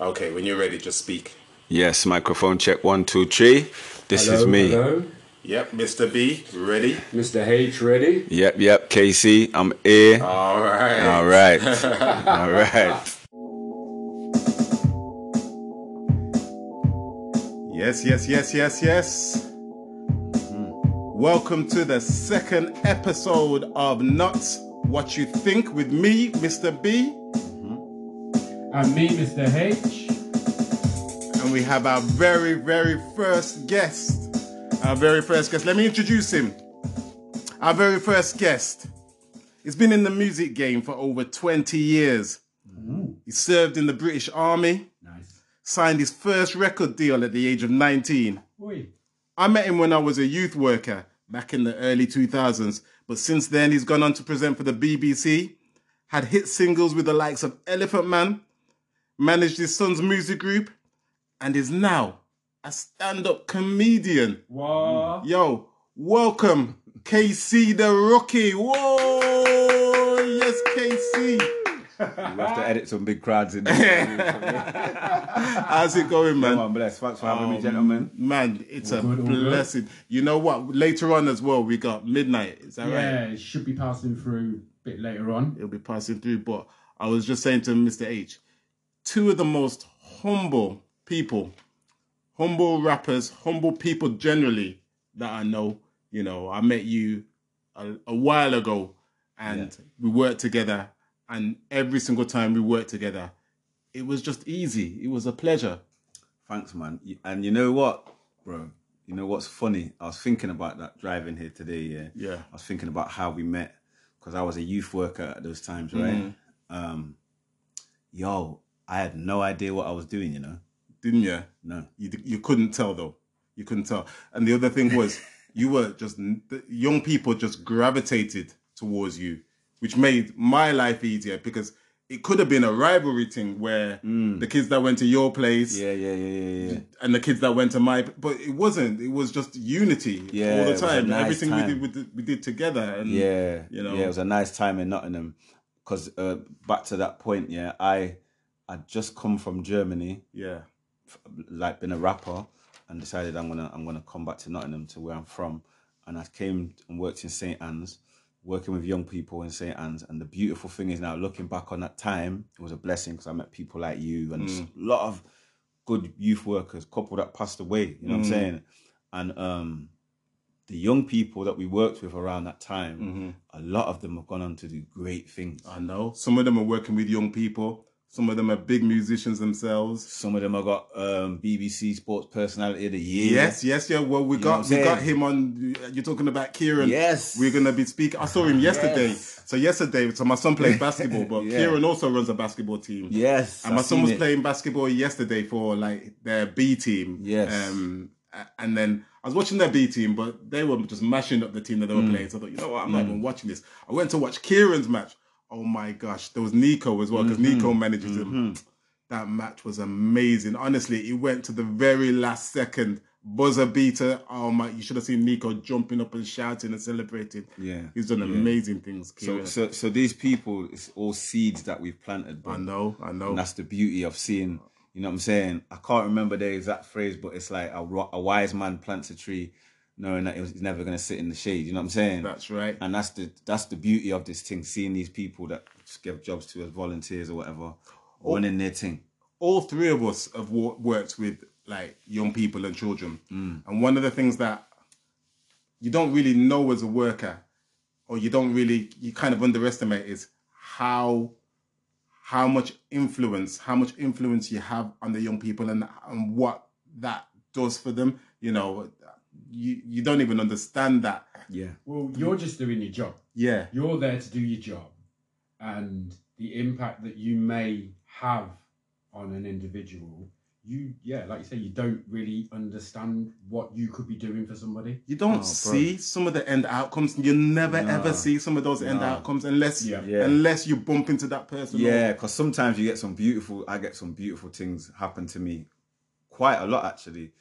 Okay, when you're ready, just speak. Yes, microphone check one, two, three. This Hello, is me. Hello, Yep, Mr. B, ready? Mr. H, ready? Yep, yep, KC, I'm here. All right. All right. All right. Yes, yes, yes, yes, yes. Hmm. Welcome to the second episode of Not What You Think with me, Mr. B. And me, Mr. H. And we have our very, very first guest. Our very first guest. Let me introduce him. Our very first guest. He's been in the music game for over 20 years. Mm-hmm. He served in the British Army, Nice. signed his first record deal at the age of 19. Oi. I met him when I was a youth worker back in the early 2000s, but since then he's gone on to present for the BBC, had hit singles with the likes of Elephant Man, managed his son's music group, and is now a stand up comedian. What? Yo, welcome, KC the Rookie. Whoa, yes, KC. You have to edit some big crowds in there. How's it going, man? Come on, bless. Thanks for having me, um, gentlemen. Man, it's a good, all good. blessing. You know what? Later on as well, we got Midnight. Is that right? Yeah, it should be passing through a bit later on. it'll be passing through. But I was just saying to Mr. H, two of the most humble people, humble rappers, humble people generally that I know. You know, I met you a, a while ago and we worked together. And every single time we worked together, it was just easy. It was a pleasure. Thanks, man. And you know what, bro? You know what's funny? I was thinking about that driving here today. Yeah. Yeah. I was thinking about how we met because I was a youth worker at those times, right? Mm-hmm. Um, yo, I had no idea what I was doing. You know, Didn't you? no. You, you couldn't tell though. You couldn't tell. And the other thing was, you were just the young people just gravitated towards you, which made my life easier because it could have been a rivalry thing where the kids that went to your place Yeah, yeah, yeah, yeah, yeah. and the kids that went to my, but it wasn't. It was just unity Yeah, all the time. nice Everything time. we did, we did, we did together. And Yeah, you know. yeah, it was a nice time in Nottingham. Because uh, back to that point, yeah, I I just come from Germany, yeah, like been a rapper, and decided I'm gonna I'm gonna come back to Nottingham to where I'm from, and I came and worked in St Anne's, working with young people in St Anne's, and the beautiful thing is now looking back on that time, it was a blessing because I met people like you and a mm. lot of good youth workers, couple that passed away, you know what I'm mm. saying, and um the young people that we worked with around that time, mm-hmm. a lot of them have gone on to do great things. I know. Some of them are working with young people. Some of them are big musicians themselves. Some of them have got um, BBC Sports Personality of the Year. Yes, yes, yeah. Well, we know got we got him on. You're talking about Kieran. Yes. we're gonna be speaking. I saw him yesterday. Yes. So yesterday, so my son plays basketball, but Yeah. Kieran also runs a basketball team. Yes. and my I've son was it. playing basketball yesterday for like their B team. Yes. Um, and then I was watching their B team, but they were just mashing up the team that they were Mm. playing. So I thought, you know what, I'm not even watching this. I went to watch Kieran's match. Oh my gosh, there was Nico as well because Mm-hmm. Nico manages him. That match was amazing. Honestly, it went to the very last second. Buzzer beater. Oh my! You should have seen Nico jumping up and shouting and celebrating. Yeah. he's done amazing things. So, so, so these people, it's all seeds that we've planted, bro. I know, I know. And that's the beauty of seeing, you know what I'm saying? I can't remember the exact phrase, but it's like a, a wise man plants a tree knowing that he's never going to sit in the shade. You know what I'm saying? That's right. And that's the that's the beauty of this thing, seeing these people that just give jobs to as volunteers or whatever, running their thing. all three of us have wo- worked with like young people and children, mm. and one of the things that you don't really know as a worker, or you don't really you kind of underestimate is how how much influence how much influence you have on the young people and and what that does for them. You know, you you don't even understand that. Yeah. Well, you're just doing your job. Yeah, You're there to do your job. And the impact that you may have on an individual, you, yeah, like you say, you don't really understand what you could be doing for somebody. you don't bro. see some of the end outcomes. You never ever see some of those end outcomes unless Yeah. Yeah. unless you bump into that person. Yeah, because sometimes you get some beautiful. I get some beautiful things happen to me, quite a lot actually.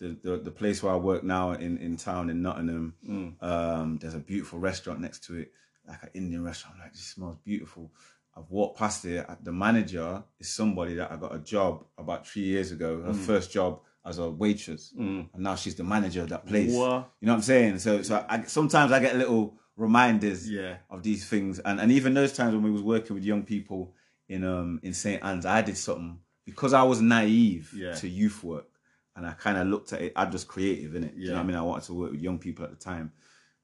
The the, the place where I work now in, in town in Nottingham, um, there's a beautiful restaurant next to it, like an Indian restaurant. Like this smells beautiful, I've walked past it. The manager is somebody that I got a job about three years ago. Her first job as a waitress, and now she's the manager of that place. What? You know what I'm saying? So, so I, sometimes I get little reminders Yeah. of these things, and and even those times when we was working with young people in um in St Anne's, I did something because I was naive Yeah. to youth work, and I kind of looked at it. I just creative in it. You know Yeah. what I mean? I wanted to work with young people at the time.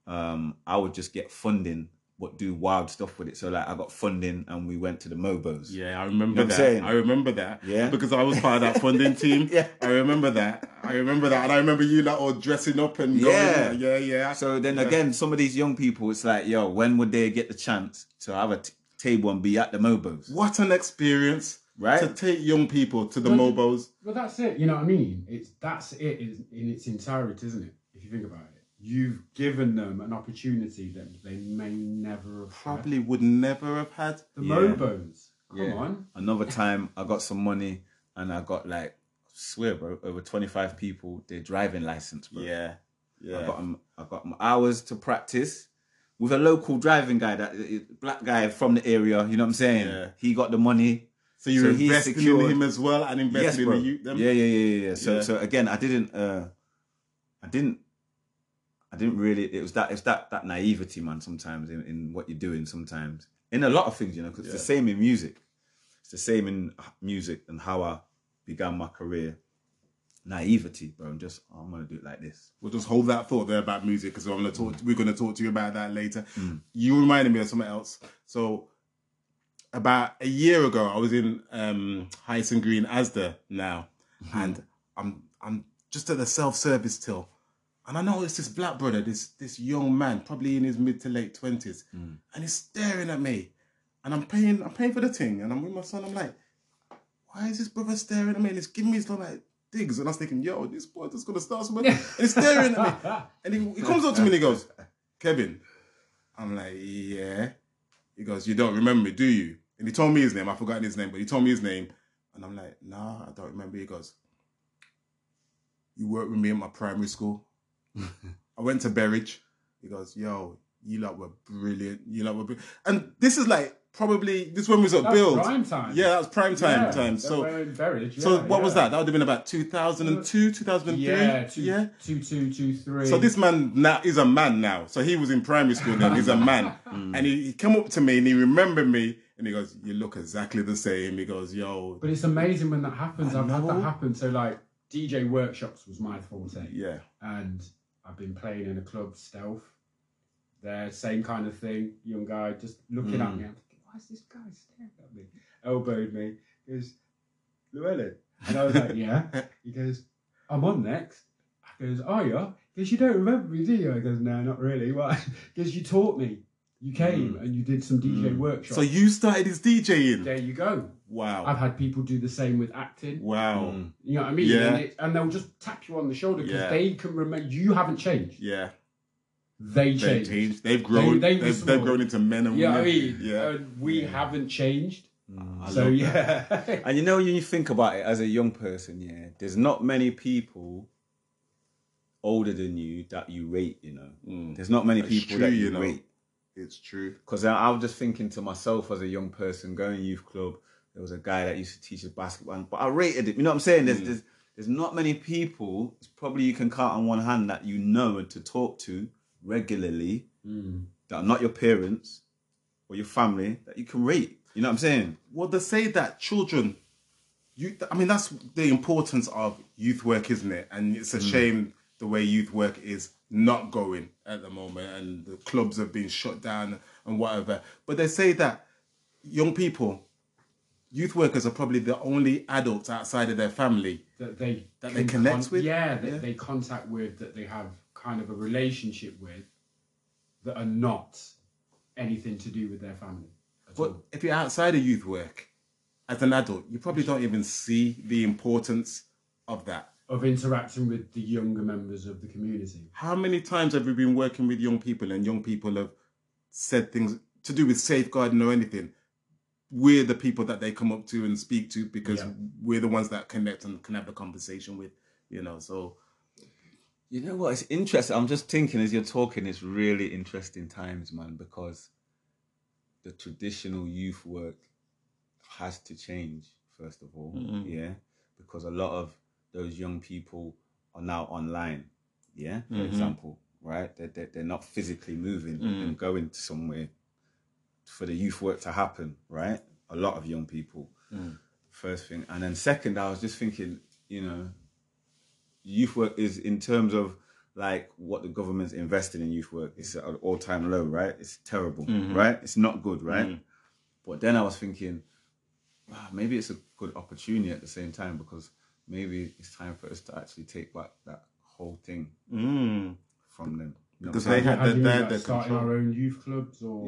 Um, I would just get funding, but do wild stuff with it. So like I got funding, and we went to the Mobos. Yeah, I remember You know that. Saying? I remember that. Yeah. Because I was part of that funding team. Yeah. I remember that. I remember that. And I remember you like all dressing up and going. Yeah. Yeah, yeah. So then Yeah. again, some of these young people, it's like, yo, when would they get the chance to have a t- table and be at the Mobos? What an experience. Right? To take young people to the Well, Mobos. Well, that's it. You know what I mean? It's that's it in, in its entirety, isn't it? If you think about it, you've given them an opportunity that they may never have had. Probably would never have had. The Yeah. Mobos. Come Yeah. on. Another time, I got some money and I got like, I swear, bro, over 25 people, their driving license, bro. Yeah. Yeah. I Yeah. got 'em- I got my hours to practice with a local driving guy, that black guy from the area. You know what I'm saying? Yeah. He got the money. So you So invested secured- in him as well and invested Yes, in bro. the youth. Them. Yeah, yeah, yeah, yeah, yeah. So, Yeah. so again, I didn't, uh, I didn't, I didn't really. It was that, it's that that naivety, man. Sometimes in, in what you're doing, sometimes in a lot of things, you know, because it's the same in music. It's the same in music and how I began my career. Naivety, bro. I'm just, oh, I'm gonna do it like this. We'll just hold that thought there about music because I'm gonna talk. Mm. We're gonna talk to you about that later. You reminded me of something else. So about a year ago, I was in um, Hyson Green Asda now, Mm-hmm. and I'm I'm just at the self service till, and I noticed this black brother, this this young man, probably in his mid to late twenties, Mm. and he's staring at me, and I'm paying I'm paying for the thing, and I'm with my son. I'm like, why is this brother staring at me? And he's giving me his like digs, and I was thinking, yo, this boy just gonna start something, and he's staring at me, and he, he comes up to me and he goes, Kevin, I'm like, yeah. He goes, you don't remember me, do you? And he told me his name. I've forgotten his name, but he told me his name. And I'm like, nah, I don't remember. He goes, you worked with me in my primary school. I went to Berridge. He goes, yo, you lot were brilliant. You lot were brilliant. And this is like probably, this when we was at Build. prime time. Yeah, that was prime time Yeah, time. So, were in Berridge, so yeah, what was that? That would have been about 2002, 2003? Yeah, two, yeah. two, two, two, three. So this man now is a man now. So he was in primary school then. He's a man, Mm. and he, he came up to me and he remembered me and he goes, "You look exactly the same." He goes, "Yo, But it's amazing when that happens. I I've had that happen. So like DJ workshops was my forte. yeah, and I've been playing in a club, Stealth. There, same kind of thing. Young guy just looking Hmm. at me. I'm thinking, why is this guy staring at me? Elbowed me. He goes, Llewellyn. And I was like, yeah. He goes, I'm on next. I goes, are you? He goes, you don't remember me, do you? I goes, no, not really. Why? Because you taught me. You came and you did some DJ workshops. Hmm. So you started his DJing. there you go. Wow, I've had people do the same with acting. wow, You know what I mean? Yeah. And, it, and they'll just tap you on the shoulder because Yeah. they can remember you haven't changed. yeah. They They've changed. changed. They've grown. They, they they've, they've grown into men and Yeah, I women. mean, yeah, uh, we haven't changed. I So yeah, And you know, when you think about it as a young person, yeah, there's not many people older than you that you rate, you know. There's not many That's people true, that you, you know. rate. It's true. Because I, I was just thinking to myself as a young person going youth club, there was a guy that used to teach us basketball, but I rated it. You know what I'm saying? Mm. There's, there's, there's not many people, it's probably you can count on one hand that you know to talk to regularly that are not your parents or your family that you can rate. You know what I'm saying? Well, they say that children, you, I mean, that's the importance of youth work, isn't it? And it's a Mm. shame the way youth work is not going at the moment, and the clubs have been shut down and whatever. But they say that young people, youth workers are probably the only adults outside of their family. that they That they connect with? Yeah, that Yeah. they contact with, that they have kind of a relationship with, that are not anything to do with their family. But all. if you're outside of youth work, as an adult, you probably don't even see the importance of that. Of interacting with the younger members of the community. How many times have we been working with young people and young people have said things to do with safeguarding or anything? We're the people that they come up to and speak to because Yeah. we're the ones that connect and can have the conversation with, you know. So You know what? It's interesting. I'm just thinking as you're talking, it's really interesting times, man, because the traditional youth work has to change first of all mm-hmm. yeah because a lot of those young people are now online yeah for mm-hmm. example right? They're, they're, they're not physically moving mm. and going to somewhere for the youth work to happen right? A lot of young people. Mm. First thing. And then second i was just thinking you know youth work is in terms of like what the government's investing in youth work it's at an all-time low right? It's terrible mm-hmm. right? It's not good right? Mm. But then i was thinking maybe it's a good opportunity at the same time because maybe it's time for us to actually take back that whole thing Mm. from them You Because they had How do the, you they mean, had like the starting control. our own youth clubs or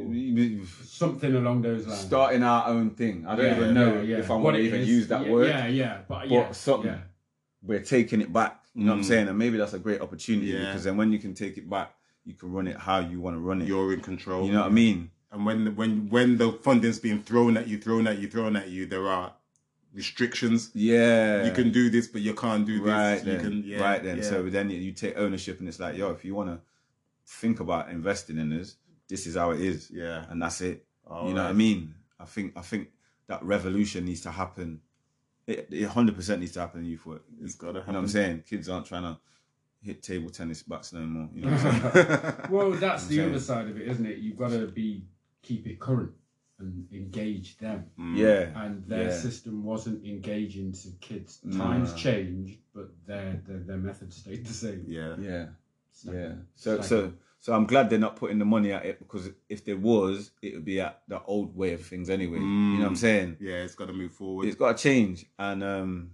something along those lines? starting our own thing i don't Yeah, even know yeah, yeah. if i want to even is, use that yeah, word Yeah, yeah, but, yeah, something. yeah. we're taking it back. You know what I'm saying? And maybe that's a great opportunity Yeah. because then when you can take it back, you can run it how you want to run it. You're in control. you know what I mean? And when when when the funding's being thrown at you, thrown at you, thrown at you, there are restrictions. Yeah. You can do this, but you can't do this. right you then. can, yeah, right then. yeah. So then you, you take ownership and it's like, yo, if you want to think about investing in this, this is how it is. Yeah. And that's it. All you know what I mean? I think I think that revolution needs to happen. It, it 100% needs to happen in youth work. It's gotta You know what I'm saying? Kids aren't trying to hit table tennis bats no more. You know what I'm saying? Well, that's the saying. other side of it, isn't it? You've got to be keep it current and engage them. Mm. yeah. And their yeah. system wasn't engaging to kids. Times changed, but their, their their methods stayed the same. yeah. Yeah. Stack Yeah. So stack so so I'm glad they're not putting the money at it because if there was, it would be at the old way of things anyway. You know what I'm mm. saying? Yeah, it's got to move forward. It's got to change, and um,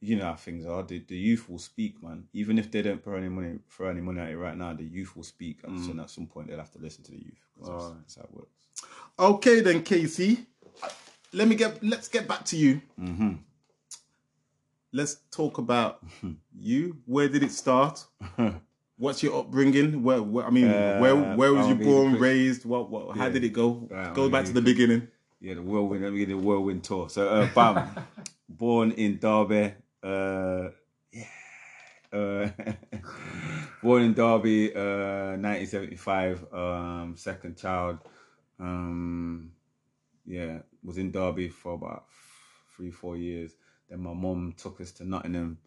you know how things are. The, the youth will speak, man. Even if they don't throw any money throw any money at it right now, the youth will speak, and mm. so at some point they'll have to listen to the youth. 'cause that's, Alright. that's how it works. Okay then, KC. Let me get. Let's get back to you. Mm-hmm. Let's talk about you. Where did it start? What's your upbringing? Where, where I mean, Uh, where where was you born, quick- raised? What what? How did it go? Right, go back to the quick- beginning. Yeah, the whirlwind. Let me get the whirlwind tour. So, uh, bam, born in Derby. Uh, yeah. Uh, born in Derby, uh, 1975. Um, second child. Um, yeah, was in Derby for about three, four years. Then my mom took us to Nottingham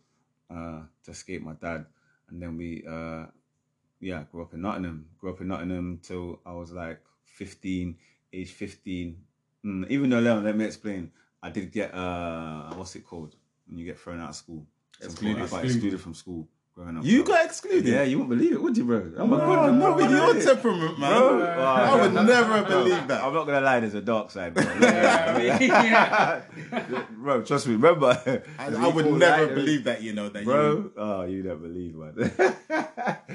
uh, to escape my dad, and then we, uh, yeah, grew up in Nottingham. Grew up in Nottingham till I was like 15, age 15. Mm, even though, let, me explain. I did get uh, what's it called when you get thrown out of school? Excluded. Excluded from school. You So- got excluded. yeah, you wouldn't believe it, would you, bro? Oh my No, God, no, I'm with your temperament, man. Bro, I would never have believed that. I'm not gonna lie, there's a dark side, bro. Yeah. bro, trust me. Remember, I, I would never believe that. You know that, You, bro. Oh, you don't believe, man.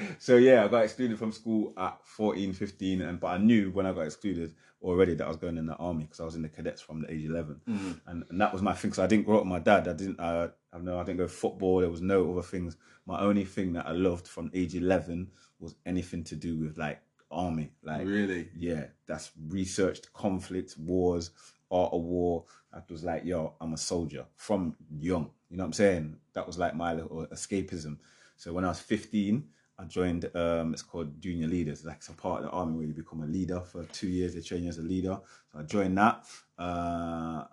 so yeah, I got excluded from school at 14, 15, and but I knew when I got excluded already that I was going in the army because I was in the cadets from the age 11, and, and that was my thing. So I didn't grow up with my dad. I didn't. Uh, I know I didn't go football. There was no other things. My only thing that I loved from age 11 was anything to do with like army, like really. yeah, that's researched conflicts, wars, art of war. I was like, yo, I'm a soldier from young. You know what I'm saying? That was like my little escapism. So when I was 15, I joined. Um, it's called junior leaders. It's like it's a part of the army where you become a leader for two years. They train you as a leader. So I joined that. Uh,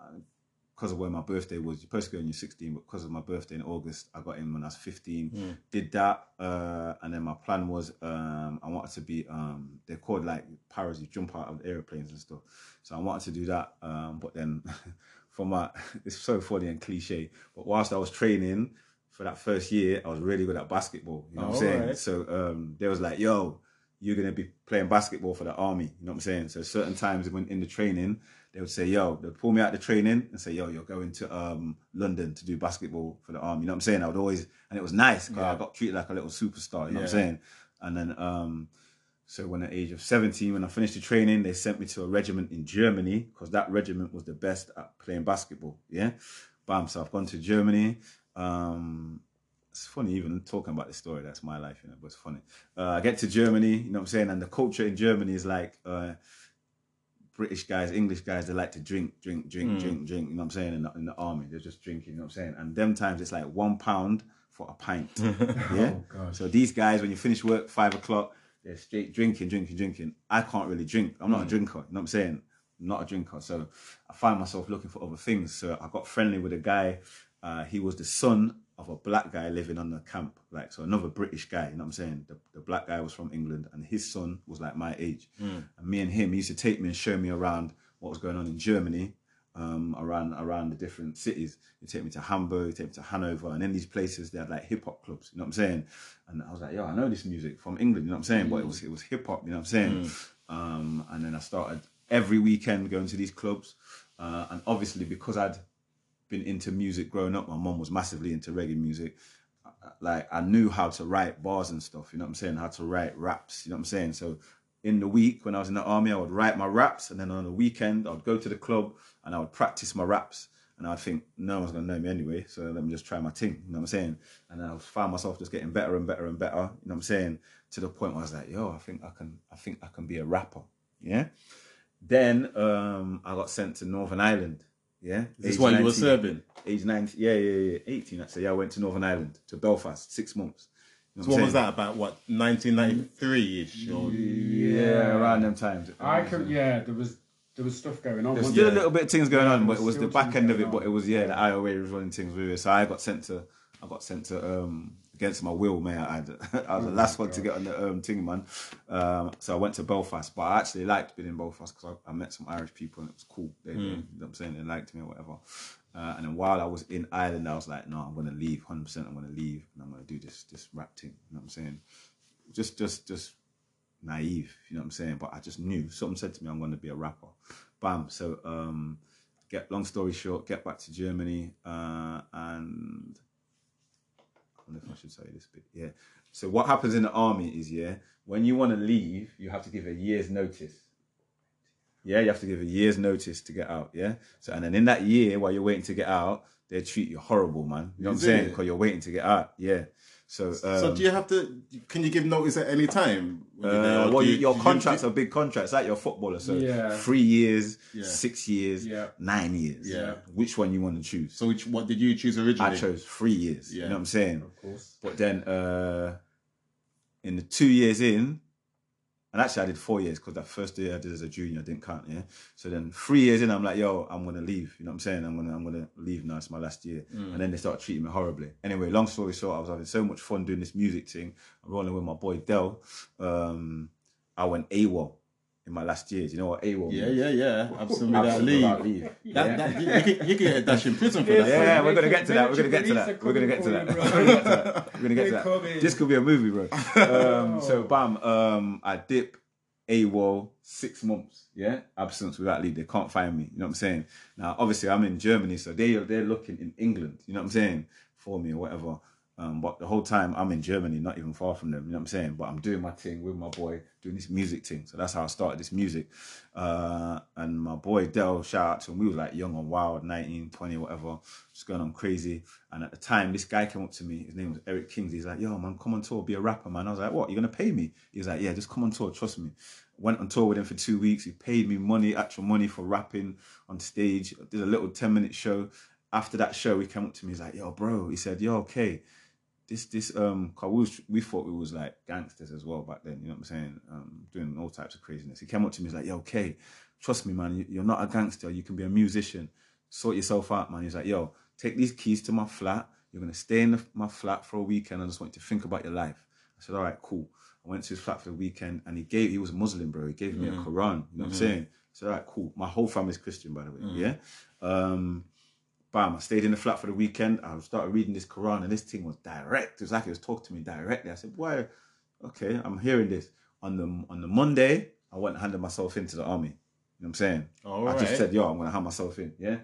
because of where my birthday was, you're supposed to go when you're 16, but because of my birthday in August, I got in when I was 15. Did that, uh, and then my plan was um, I wanted to be. Um, they're called like paras. You jump out of airplanes and stuff. So I wanted to do that, um, but then for my, it's so funny and cliche. But whilst I was training for that first year, I was really good at basketball. You know what I'm saying? Alright. So um, they was like, "Yo, you're gonna be playing basketball for the army." You know what I'm saying? So certain times when in the training, they would say, "Yo," they'd pull me out the training and say, "Yo, you're going to um, London to do basketball for the army." You know what I'm saying? I would always, and it was nice because I got treated like a little superstar. You know what I'm saying? And then, um, so when at the age of 17, when I finished the training, they sent me to a regiment in Germany because that regiment was the best at playing basketball. Yeah, bam. So I've gone to Germany. Um, it's funny even talking about the story. That's my life, you know, but it's funny. Uh, I get to Germany, you know what I'm saying, and the culture in Germany is like uh, British guys, English guys. They like to drink, drink, drink, drink, drink. You know what I'm saying? In the, in the army, they're just drinking. You know what I'm saying? And them times it's like one pound for a pint. yeah. Oh. So these guys, when you finish work five o'clock, they're straight drinking, drinking, drinking. I can't really drink. I'm not a drinker. You know what I'm saying? not a drinker. So I find myself looking for other things. So I got friendly with a guy. Uh, he was the son of a black guy living on the camp, like so another British guy. You know what I'm saying? The, the black guy was from England, and his son was like my age. And me and him, he used to take me and show me around what was going on in Germany, um, around around the different cities. He'd take me to Hamburg, he'd take me to Hanover, and in these places they had like hip hop clubs. You know what I'm saying? And I was like, yo, I know this music from England. You know what I'm saying? But it was it was hip hop. You know what I'm saying? Um, and then I started every weekend going to these clubs, uh, and obviously because I'd been into music growing up, my mom was massively into reggae music. Like I knew how to write bars and stuff. You know what I'm saying? How to write raps. You know what I'm saying? So in the week when I was in the army, I would write my raps, and then on the weekend I would go to the club and I would practice my raps. And I'd think, no one's gonna know me anyway, so let me just try my thing. You know what I'm saying? And I found myself just getting better and better and better. You know what I'm saying? To the point where I was like, yo, I think I can, I think I can be a rapper. Yeah. Then um, I got sent to Northern Ireland. Yeah. This is Age why you were 19 serving. age 19 yeah yeah yeah 18 actually yeah i went to northern ireland to belfast six months You know So I'm what was that about? What 1993 ish? yeah around them times I could, yeah, there was there was stuff going on. There's wasn't still a little bit of things going on, but it was the back end of going it. But it was yeah, the IRA was running things with it. So I got sent to, I got sent to um against my will, may I add. I was the last one to get on the um thing, man. Um, so I went to Belfast, but I actually liked being in Belfast because I, I met some Irish people and it was cool. They, they- you know what I'm saying they liked me or whatever. Uh, and then while I was in Ireland, I was like, no, I'm gonna leave, hundred percent. I'm gonna leave, and I'm gonna do this this rap thing. You know what I'm saying? Just just just naive, you know what I'm saying? But I just knew something said to me I'm going to be a rapper. Bam. So, um, get long story short, get back to Germany, uh, and don't know if I should tell you this bit. Yeah. So what happens in the army is yeah, when you want to leave, you have to give a year's notice. Yeah, you have to give a year's notice to get out. Yeah. So and then in that year, while you're waiting to get out, they treat you horrible, man. You know what I'm saying? Because you're waiting to get out. Yeah. So, um, so do you have to? Can you give notice at any time? when you're there, uh, well, you, you- your do you- contracts are big contracts, like your footballer. So Yeah. three years, Yeah. six years, Yeah. nine years. Yeah. Which one you want to choose? So which what did you choose originally? I chose three years. Yeah. You know what I'm saying? Of course. But then uh, in the two years in, and actually I did four years because that first year I did as a junior I didn't count. Yeah. So then three years in, I'm like, yo, I'm gonna leave. You know what I'm saying? I'm gonna I'm gonna leave now. It's my last year. And then they start treating me horribly. Anyway, long story short, I was having so much fun doing this music thing. I'm rolling with my boy Dell. Um, I went AWOL in my last years. You know what AWOL? Yeah, means? yeah, yeah. Absolutely. Absolute That leave. without leave. That, that, you, you, can, you can get dashed in prison for that. Yeah, bro. we're gonna get to that. We're gonna get to that. We're gonna get to that. We're gonna get to that. We're gonna get to They're coming. that. This could be a movie, bro. Um, so, bam. Um, I dip AWOL six months. Yeah, absence without leave. They can't find me. You know what I'm saying? Now, obviously, I'm in Germany, so they they're looking in England. You know what I'm saying for me or whatever. Um, but the whole time I'm in Germany, not even far from them. You know what I'm saying? But I'm doing my thing with my boy, doing this music thing. So that's how I started this music. Uh, and my boy Dell, shout out to him. We was like young and wild, 19, 20, whatever, just going on crazy. And at the time, this guy came up to me. His name was Eric Kings. He's like, "Yo, man, come on tour, be a rapper, man." I was like, "What? You're gonna pay me?" He was like, "Yeah, just come on tour, trust me." Went on tour with him for two weeks. He paid me money, actual money for rapping on stage. Did a little 10 minute show. After that show, he came up to me. He's like, "Yo, bro," he said, "Yo, okay." This this um 'cause we was we thought we was like gangsters as well back then you know what i'm saying? Um doing all types of craziness. He came up to me he's like yo okay trust me man you- you're not a gangster you can be a musician. Sort yourself out man. He's like yo take these keys to my flat. You're gonna stay in the, my flat for a weekend. I just want you to think about your life. I said all right cool. I went to his flat for the weekend and he gave he was muslim bro. He gave me a quran you know what i'm saying? So all right cool. My whole family's christian by the way yeah? Um bam, I stayed in the flat for the weekend. I started reading this Quran, and this thing was direct. It was like it was talking to me directly. I said, "Why? Okay, I'm hearing this." On the on the Monday, I went and handed myself into the army. You know what I'm saying? All I just said, "Yo, I'm gonna hand myself in." Yeah.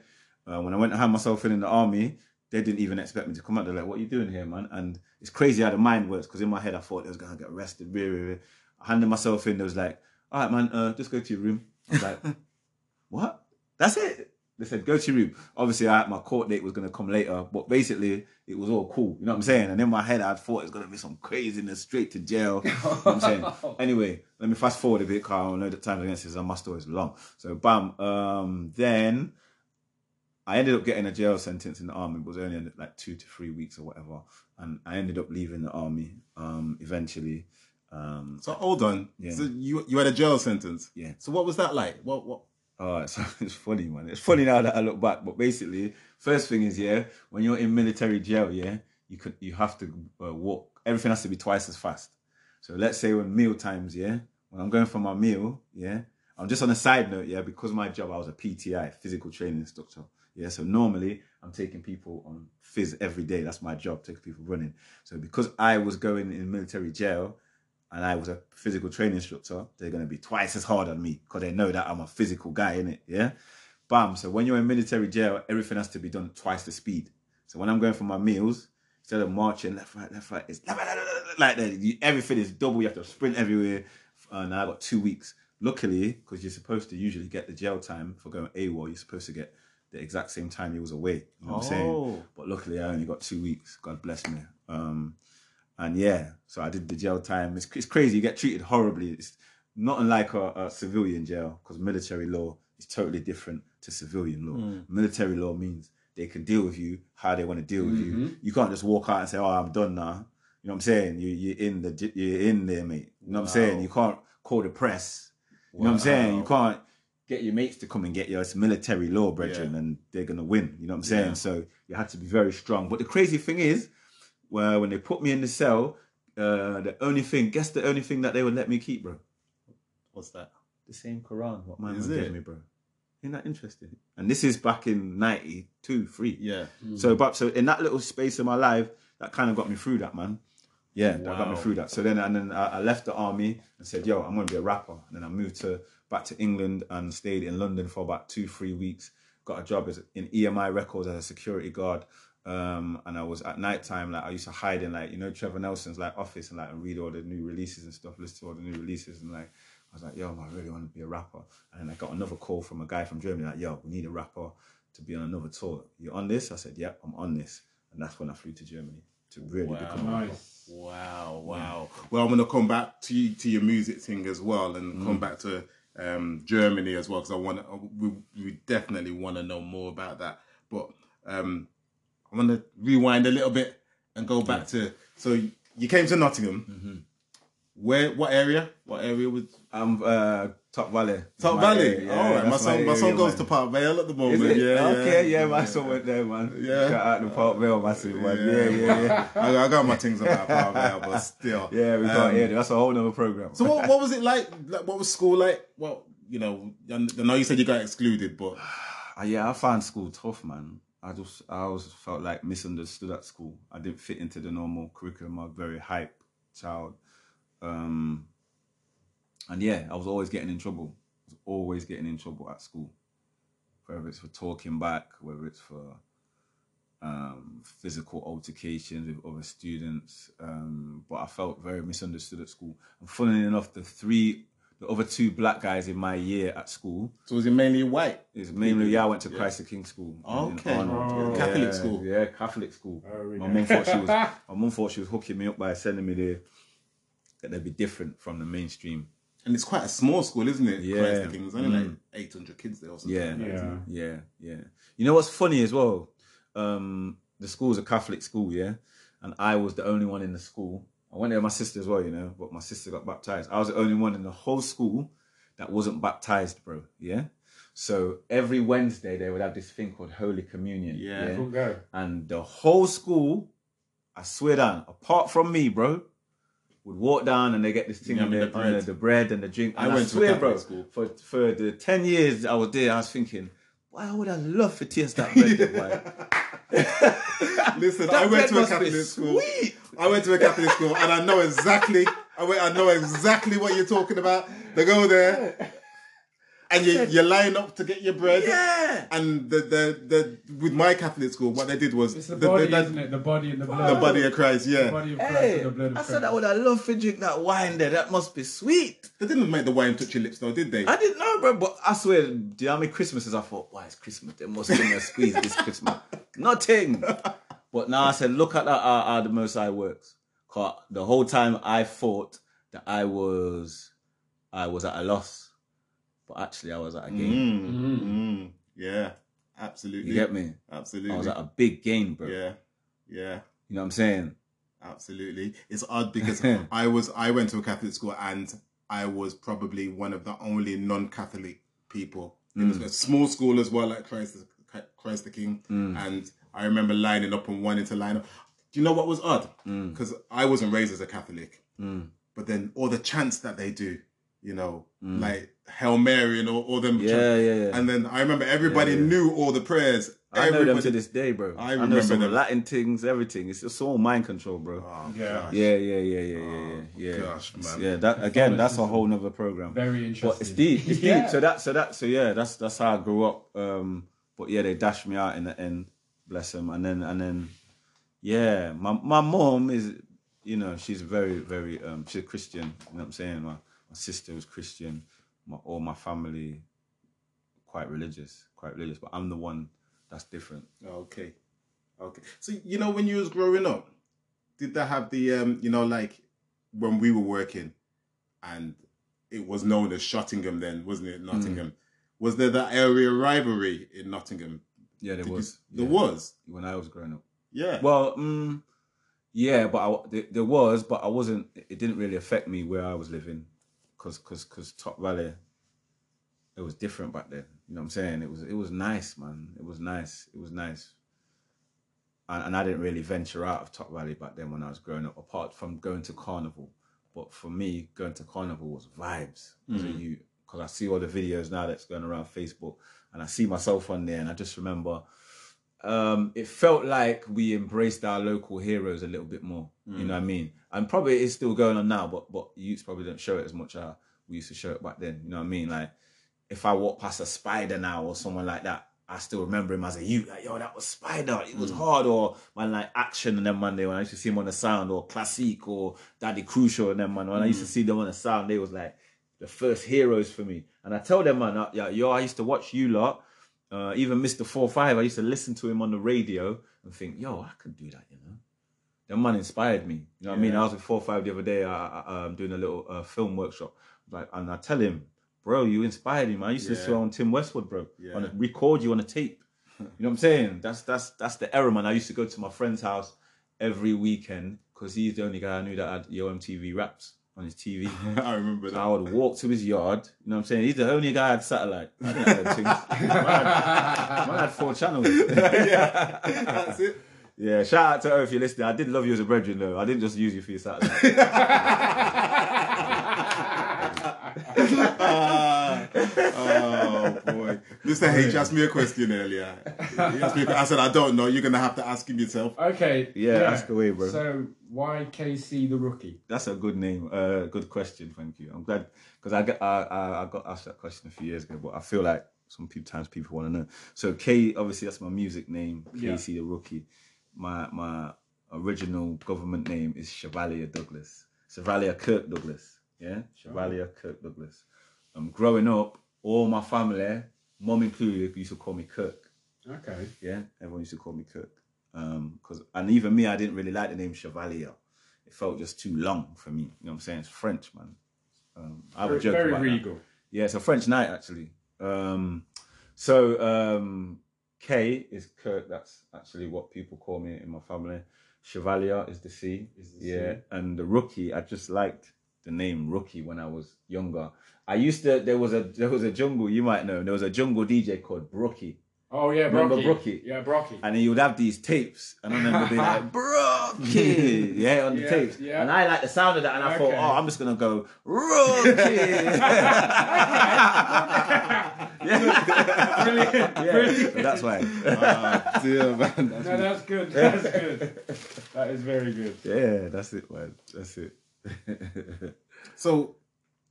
Uh, when I went to hand myself in in the army, they didn't even expect me to come out. They're like, "What are you doing here, man?" And it's crazy how the mind works. Because in my head, I thought I was gonna get arrested. Rah, rah, rah. I handed myself in. They was like, "All right, man, uh, just go to your room." I was like, "What? That's it?" They said, "Go to your room." Obviously, I, my court date was gonna come later, but basically, it was all cool. You know what I'm saying? And in my head, I thought it's gonna be some craziness, straight to jail. You know what I'm saying? Anyway, let me fast forward a bit, because I know that time against this, and my story is long. So, bam. Um, then I ended up getting a jail sentence in the army. It was only like two to three weeks or whatever, and I ended up leaving the army um, eventually. Um, So hold on. Yeah. So you you had a jail sentence. Yeah. So what was that like? What what? Oh, it's, funny, man. It's funny now that I look back. But basically, first thing is, yeah, when you're in military jail, yeah, you could you have to uh, walk. Everything has to be twice as fast. So let's say when meal times, yeah, when I'm going for my meal, yeah, I'm just on a side note, yeah, because my job, I was a PTI, physical training instructor. Yeah, so normally I'm taking people on phys every day. That's my job, taking people running. So because I was going in military jail and I was a physical training instructor, they're going to be twice as hard on me because they know that I'm a physical guy, in it. Yeah, bam. So when you're in military jail, everything has to be done twice the speed. So when I'm going for my meals, instead of marching left, right, left, right, it's like that. You- Everything is double. You have to sprint everywhere. And I got two weeks. Luckily, because you're supposed to usually get the jail time for going AWOL, you're supposed to get the exact same time you was away. You know what I'm saying? Oh. But luckily, I only got two weeks. God bless me. Um, and yeah, so I did the jail time. It's, it's crazy. You get treated horribly. It's not unlike a, a civilian jail because military law is totally different to civilian law. Mm. Military law means they can deal with you how they want to deal with you. Mm-hmm. You can't just walk out and say, "Oh, I'm done now." You know what I'm saying? You, you're in the you're in there, mate. You know what I'm saying? You can't call the press. You know what I'm saying? You can't get your mates to come and get you. It's military law, brethren, Yeah. and they're gonna win. You know what I'm saying? Yeah. So you had to be very strong. But the crazy thing is, well, when they put me in the cell, uh, the only thing, guess the only thing that they would let me keep, bro, What's that? the same Quran. What my Is man it? gave me, bro. Isn't that interesting? And this is back in '92, three. Yeah. So, but so in that little space of my life, that kind of got me through that, man. Yeah, that got me through that. So then, and then I, I left the army and said, "Yo, I'm going to be a rapper." And then I moved to back to England and stayed in London for about two, three weeks. Got a job as in EMI Records as a security guard. Um, and I was at night time, like I used to hide in like you know Trevor Nelson's like office and like read all the new releases and stuff, listen to all the new releases and like I was like, yo, I really want to be a rapper. And then I got another call from a guy from Germany, like, yo, we need a rapper to be on another tour. You on this? I said, yep, I'm on this. And that's when I flew to Germany to really become a rapper. Nice. Wow, wow. Well, I'm gonna come back to you, to your music thing as well, and come back to um, Germany as well because I want to. We, we definitely want to know more about that. But um, I want to rewind a little bit and go back to. So you came to Nottingham. Where? What area? What area was I'm uh, Top Valley. Top My Valley? area, yeah, All right, my son. My son goes man. to Park Vale at the moment. Is moment. it? Yeah, okay, yeah, my son went there, man. Yeah. Shout out to Park Vale, massive, man. Yeah, yeah, yeah. I, I got my things about Park Vale, but still. Yeah, we got Um, here. That's a whole nother program. So what, what was it like? like? What was school like? Well, you know, I know you said you got excluded, but yeah, I found school tough, man. I just, I always felt like misunderstood at school. I didn't fit into the normal curriculum. I'm a very hype child. Um, and yeah, I was always getting in trouble. I was always getting in trouble at school. Whether it's for talking back, whether it's for um, physical altercations with other students. Um, but I felt very misunderstood at school. And funnily enough, the three, the other two black guys in my year at school, so was it mainly white? it's mainly yeah. I went to Christ the King School. Okay. Arnold. Oh. Catholic Yeah, school. Yeah, Catholic school. Oh, we my know. mum thought she was. My mum thought she was hooking me up by sending me there. That they'd be different from the mainstream. And it's quite a small school, isn't it? Yeah. Christ the King. There's only like Mm. 800 kids there or something. Yeah, like that, Yeah. yeah, yeah. You know what's funny as well? Um, the school's a Catholic school, yeah, and I was the only one in the school. I went there with my sister as well, you know, but my sister got baptized. I was the only one in the whole school that wasn't baptized, bro. Yeah. So every Wednesday they would have this thing called Holy Communion. Yeah. Go. and the whole school, I swear down, apart from me, bro, would walk down and they get this thing Yeah, with the bread. the, bread and the drink. I And I, went to swear, bro, school. for for the ten years I was there, I was thinking, why would I love to taste that bread? boy? Listen, I went to a Catholic school. Sweet. I went to a Catholic school and I know exactly. I went, I know exactly what you're talking about. They go there and you you line up to get your bread. Yeah. And the, the the with my Catholic school, what they did was It's the the, body, the, isn't it? The body and the blood. the body of Christ. The Yeah, body of Christ Hey, and the blood of I Christ. said I would have loved to drink that wine there. That must be sweet. they didn't make the wine touch your lips though, did they? I didn't know, bro, but I swear, do you know how many Christmases I thought, why it's Christmas? They must give me a squeeze this Christmas. Nothing. But now I said, look at that, how, how the Most High works. 'Cause the whole time I thought that I was, I was at a loss, but actually I was at a game. Mm, mm, mm, yeah, absolutely. You get me? Absolutely. I was at a big game, bro. yeah, yeah. You know what I'm saying? Absolutely. It's odd because I was I went to a Catholic school and I was probably one of the only non-Catholic people It was mm. a small school as well, like Christ, the- Christ the King. Mm. And I remember lining up and wanting to line up. Do you know what was odd? Because I wasn't raised as a Catholic, but then all the chants that they do, you know, like Hail Mary and all, all them. Yeah, chants. yeah, yeah. And then I remember everybody knew all the prayers. I know them to this day, bro. I I, know remember some them. Latin things, everything. It's just all mind control, bro. Oh, Yeah. gosh. yeah, yeah, yeah, yeah, yeah, yeah, yeah. gosh, man. Yeah, that again, that's a whole nother program. Very interesting. But it's deep. It's Yeah. deep. So that, so that, so yeah, that's that's how I grew up. Um, but yeah, they dashed me out in the end. Bless them. And then and then, yeah, my my mom is, you know, she's very very um, she's a Christian. You know what I'm saying? My my sister was Christian. My all my family, quite religious, quite religious. But I'm the one that's different. Okay. Okay. So you know when you was growing up, did that have the um, you know, like when we were working and it was known as Shottingham then, wasn't it? Nottingham. Was there that area rivalry in Nottingham? Yeah, there Did you- was. there yeah. was. when I was growing up. Yeah. Well, mm, yeah, but I, there, there was, but I wasn't. It didn't really affect me where I was living, cause, cause, cause Top Valley. It was different back then. You know what I'm saying? It was, it was nice, man. It was nice. It was nice. And, and I didn't really venture out of Top Valley back then when I was growing up, apart from going to Carnival. But for me, going to Carnival was vibes a mm. youth, because I see all the videos now that's going around Facebook, and I see myself on there, and I just remember um, it felt like we embraced our local heroes a little bit more. You know what I mean? And probably it's still going on now, but but youths probably don't show it as much as we used to show it back then. You know what I mean? Like if I walk past a spider now or someone like that, I still remember him as a youth. Like yo, that was Spider. It was hard. Or man, like action and them Monday when I used to see him on the sound, or Classic, or Daddy Crucial and then man. When I used to see them on the sound, they was like the first heroes for me. And I tell them man, uh, yeah, yo, I used to watch you lot. Uh, even Mr. Four Five, I used to listen to him on the radio and think, yo, I could do that, you know. That man inspired me. You know what I mean? I was with Four Five the other day, uh, uh, um, doing a little uh, film workshop, like, and I tell him, bro, you inspired me, man. I used to listen to on Tim Westwood, bro. Yeah. On a, record you on a tape. You know what I'm saying? That's that's that's the era, man. I used to go to my friend's house every weekend because he's the only guy I knew that had Yo MTV raps on his TV. I remember So that. I would walk to his yard. You know what I'm saying? He's the only guy had satellite. I didn't have things. Man had, had four channels. yeah. That's it. yeah, shout out to her if you're listening. I did love you as a brethren, though. I didn't just use you for your satellite. oh boy. Mr. H asked me a question earlier. He asked me, I said, I don't know. You're gonna have to ask him yourself. Okay. Yeah, ask away, bro. So why KC the rookie? That's a good name. Uh, good question. Thank you. I'm glad because I got I, I, I got asked that question a few years ago, but I feel like some people, times people want to know. So K, obviously that's my music name. Yeah. KC the Rookie. My my original government name is Chevalier Douglas. Chevalier Kirk Douglas. Yeah, Chevalier Kirk Douglas. Um, growing up, all my family, mom included, used to call me Kirk. Okay. Yeah, everyone used to call me Kirk. Um, cause and even me, I didn't really like the name Chevalier. It felt just too long for me. You know what I'm saying? It's French, man. Um, I have a Very, joke very about that. regal. Yeah, it's a French knight actually. Um, so um, K is Kirk. That's actually what people call me in my family. Chevalier is the C. Is the yeah, C. and the rookie. I just liked the name rookie when I was younger. I used to. There was a there was a jungle you might know. There was a jungle DJ called Brookie. Oh yeah, Remember. Brockie? Yeah, Brockie. And then you would have these tapes, and I remember being like, "Brookie," yeah, on the Yeah, tapes. yeah. And I liked the sound of that, and I thought, "Oh, I'm just gonna go Rookie." yeah, Brilliant. yeah. So that's why. Oh, dear, man. That's No, that's good. That's good. That is very good. yeah, that's it, man. That's it. So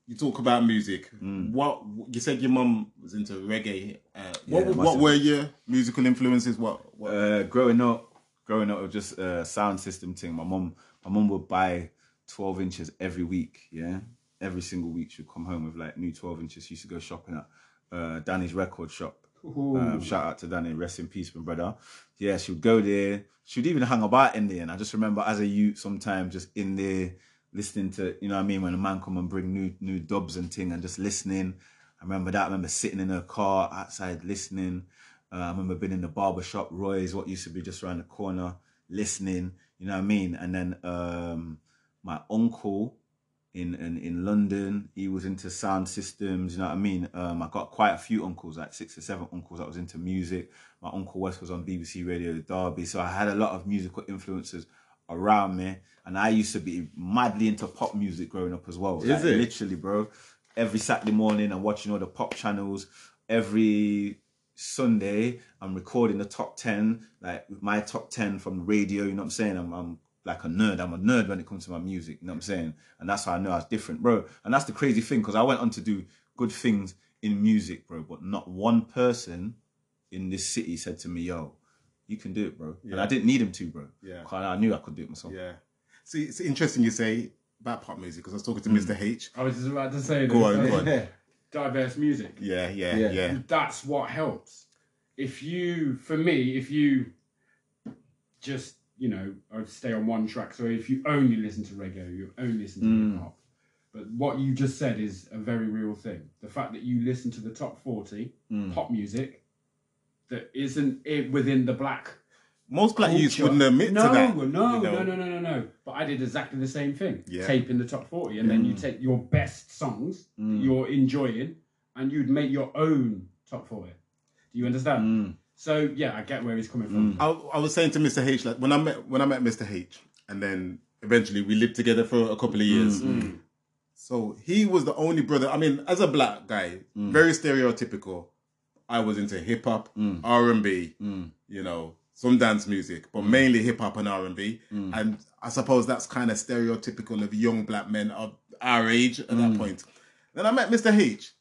you talk about music. What you said your mum was into reggae. Uh, what Yeah, what were your musical influences? What, what uh, growing up, growing up with just a sound system thing. My mum, my mum would buy twelve inches every week. Yeah, every single week she'd come home with like new twelve inches. She used to go shopping at uh, Danny's record shop. Um, shout out to Danny, rest in peace, my brother. Yeah, she would go there. She would even hang about in there. And I just remember as a youth, sometimes just in there listening to, you know what I mean, when a man come and bring new new dubs and thing and just listening. I remember that. I remember sitting in a car outside listening. Uh, I remember being in the barber shop, Roy's, what used to be just around the corner, listening. You know what I mean? And then um, my uncle in, in in London. He was into sound systems. You know what I mean? Um, I got quite a few uncles, like six or seven uncles that was into music. My uncle West was on BBC Radio Derby, so I had a lot of musical influences around me. And I used to be madly into pop music growing up as well. Is Like, it? literally, bro? Every Saturday morning, I'm watching all the pop channels. Every Sunday, I'm recording the top 10, like with my top 10 from the radio, you know what I'm saying? I'm, I'm like a nerd. I'm a nerd when it comes to my music, you know what I'm saying? And that's how I know I was different, bro. And that's the crazy thing, because I went on to do good things in music, bro, but not one person in this city said to me, yo, you can do it, bro. And I didn't need him to, bro. Yeah. 'Cause I knew I could do it myself. Yeah. See, it's interesting you say about pop music because I was talking to Mr. H. I was just about to say Go that on, go on. diverse music. Yeah, yeah, Yeah. yeah. That's what helps. If you, for me, if you just, you know, stay on one track, so if you only listen to reggae, you only listen to Mm. hip hop. But what you just said is a very real thing. The fact that you listen to the top 40 Mm. pop music that isn't it within the black Most black youths wouldn't admit no, to that. No, no, know? no, no, no, no. But I did exactly the same thing. Yeah. Tape in the top 40, and then you mm. take your best songs that mm. you're enjoying, and you'd make your own top 40. Do you understand? Mm. So, yeah, I get where he's coming from. I, I was saying to Mr. H, like when I met when I met Mr. H, and then eventually we lived together for a couple of years. So he was the only brother. I mean, as a black guy, very stereotypical. I was into hip hop, mm. R and B, mm. you know, some dance music, but mm. mainly hip hop and R and B. And I suppose that's kind of stereotypical of young black men of our age at that point. Then I met Mr. H.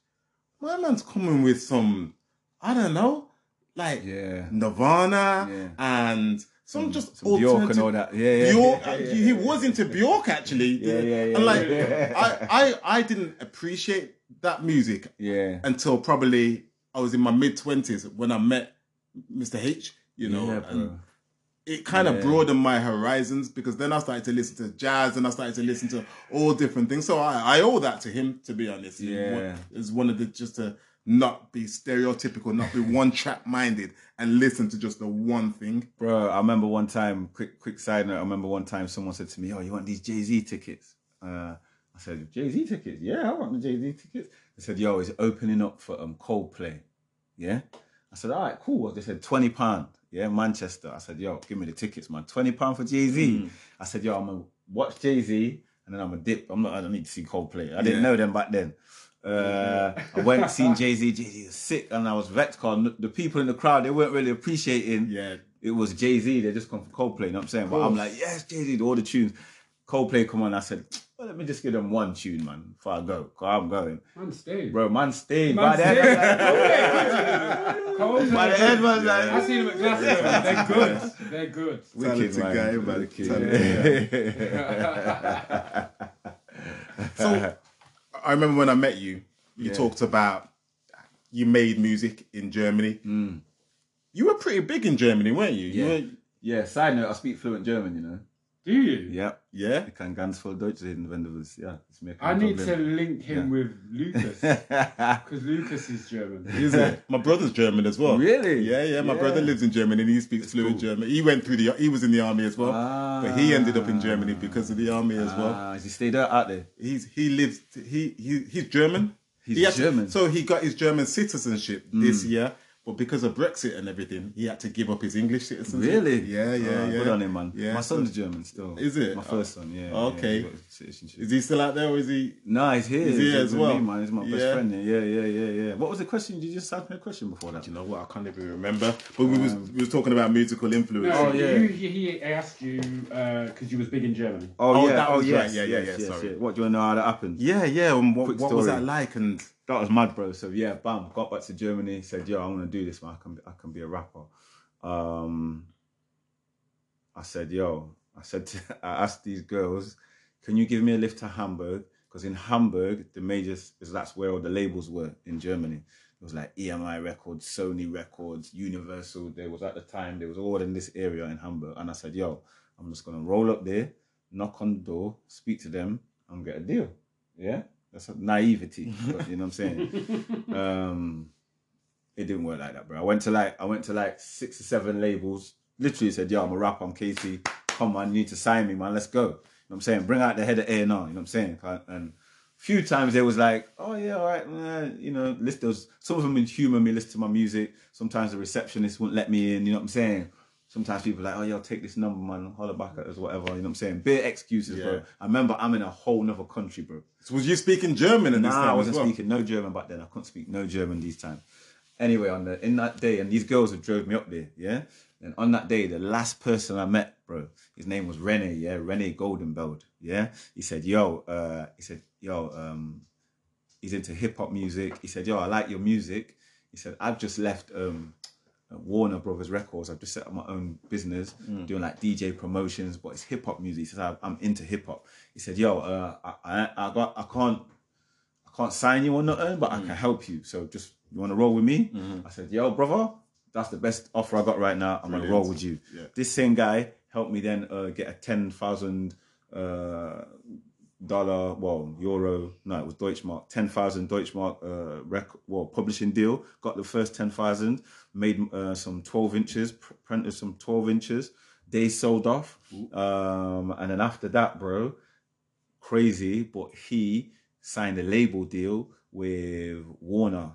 My man's coming with some, I don't know, like Yeah. Nirvana Yeah. and some just Some Bjork and all that. Yeah, yeah. Bjork, yeah, yeah, he was into Bjork actually. Yeah, yeah, yeah, And like. I, I, I didn't appreciate that music Yeah. until probably I was in my mid twenties when I met Mr. H. You know, Yeah, and it kind of broadened my horizons because then I started to listen to jazz and I started to listen to all different things. So I, I owe that to him, to be honest. Yeah. It's one of the just to not be stereotypical, not be one track minded and listen to just the one thing. Bro, I remember one time, quick quick side note, I remember one time someone said to me, Oh, you want these Jay Z tickets? Uh, I said, Jay Z tickets? Yeah, I want the Jay Z tickets. They said, Yo, it opening up for um, Coldplay? Yeah? I said, All right, cool. They said, £20. Yeah, Manchester. I said, Yo, give me the tickets, man. £20 for Jay Z. I said, Yo, I'm going to watch Jay Z and then I'm going to dip. I'm not, I don't need to see Coldplay. I didn't know them back then. Uh, I went and seen Jay Z. Jay Z was sick, and I was vexed. Cause the people in the crowd they weren't really appreciating Yeah. it was Jay Z. They just come from Coldplay. You know what I'm saying? But I'm like, yes, Jay Z. All the tunes. Coldplay come on. I said, well, let me just give them one tune, man, before I go. Cause I'm going, Man, stay. bro. Man, stayed. Man, by the stay. end, I was like, by the end, man, like, I seen them at Glasgow. They're good. They're good. wicked, Talented guy, man. Wicked. Talented So I remember when I met you, you Yeah. talked about you made music in Germany. Mm. You were pretty big in Germany, weren't you? You Yeah. were- yeah. Side note: I speak fluent German. You know. Do you? Yeah. yeah. Ich kann ganz voll Deutsch reden, wenn du willst. Ja. Ist mir I kein need to Problem. link him with Lucas because Lucas is German. Is it? My brother's German as well. Really? Yeah, yeah. My Yeah. brother lives in Germany and he speaks fluent German. He went through the. He was in the army as well, but he ended up in Germany because of the army as well. Ah, he stayed out, out there? He's he lives. He he he's German. He's He had German. so he got his German citizenship this year, but because of Brexit and everything, he had to give up his English citizenship. Really? Yeah, yeah, Ah, yeah. Good on him, man. Yeah, My so- son's German still. Is it? My first son, yeah. Okay. yeah, citizenship. Is he still out there, or is he? No, he's here. He's here as well. Me, man. He's my best Yeah. friend. Yeah, yeah, yeah, yeah. What was the question? Did you just ask me a question before that? You know what? I can't even remember. But we was we was talking about musical influence. No, Oh, yeah. you, he, he asked you because you was big in Germany. Oh, yeah. that oh, was yes, right. Yeah, yeah, yes, yeah, yes, sorry. yeah. What do you want to know how that happened? Yeah, yeah. And what, what was that like? And That was mad, bro. So yeah, bam, got back to Germany. Said, yo, I'm gonna do this, man. I can, I can be a rapper. Um, I said, yo, I said, to, I asked these girls, can you give me a lift to Hamburg? Because in Hamburg, the majors, because that's where all the labels were in Germany. It was like EMI Records, Sony Records, Universal. There was at the time, there was all in this area in Hamburg. And I said, yo, I'm just gonna roll up there, knock on the door, speak to them, and get a deal. Yeah, that's naivety. but you know what I'm saying? um, it didn't work like that, bro. I went to like I went to like six or seven labels. Literally said, "Yo, I'm a rapper. I'm KC. Come on, you need to sign me, man. Let's go." You know what I'm saying? Bring out the head of A and R. You know what I'm saying? And a few times they was like, oh yeah, all right, eh, you know, list those. Some of them would humor me, listen to my music. Sometimes the receptionist wouldn't let me in. You know what I'm saying? Sometimes people are like, oh yo, take this number, man, holler back at us, whatever. You know what I'm saying? Bit excuses, bro. I remember I'm in a whole nother country, bro. So was you speaking German in this Nah, time I wasn't as well? speaking no German back then. I couldn't speak no German these times. Anyway, on the in that day, and these girls had drove me up there, yeah. And on that day, the last person I met, bro, his name was Rene, yeah, Rene Goldenbeld, yeah. He said, "Yo," uh, he said, "Yo," um, he's into hip hop music. He said, "Yo, I like your music." He said, "I've just left um, Warner Brothers Records. I've just set up my own business, doing like DJ promotions, but it's hip hop music." He says, "I'm- "I'm into hip hop." He said, "Yo, uh, I, I, I got, I can't." I can't sign you or nothing, but I can help you. So just you want to roll with me? I said, yo, brother, that's the best offer I got right now. I'm gonna roll with you. Yeah. This same guy helped me then uh, get a ten thousand uh, dollar, well, euro, no, it was Deutschmark, ten thousand Deutschmark uh, rec- well publishing deal. Got the first ten thousand, made uh, some twelve inches, printed some twelve inches. They sold off, um, and then after that, bro, crazy, but he signed a label deal with Warner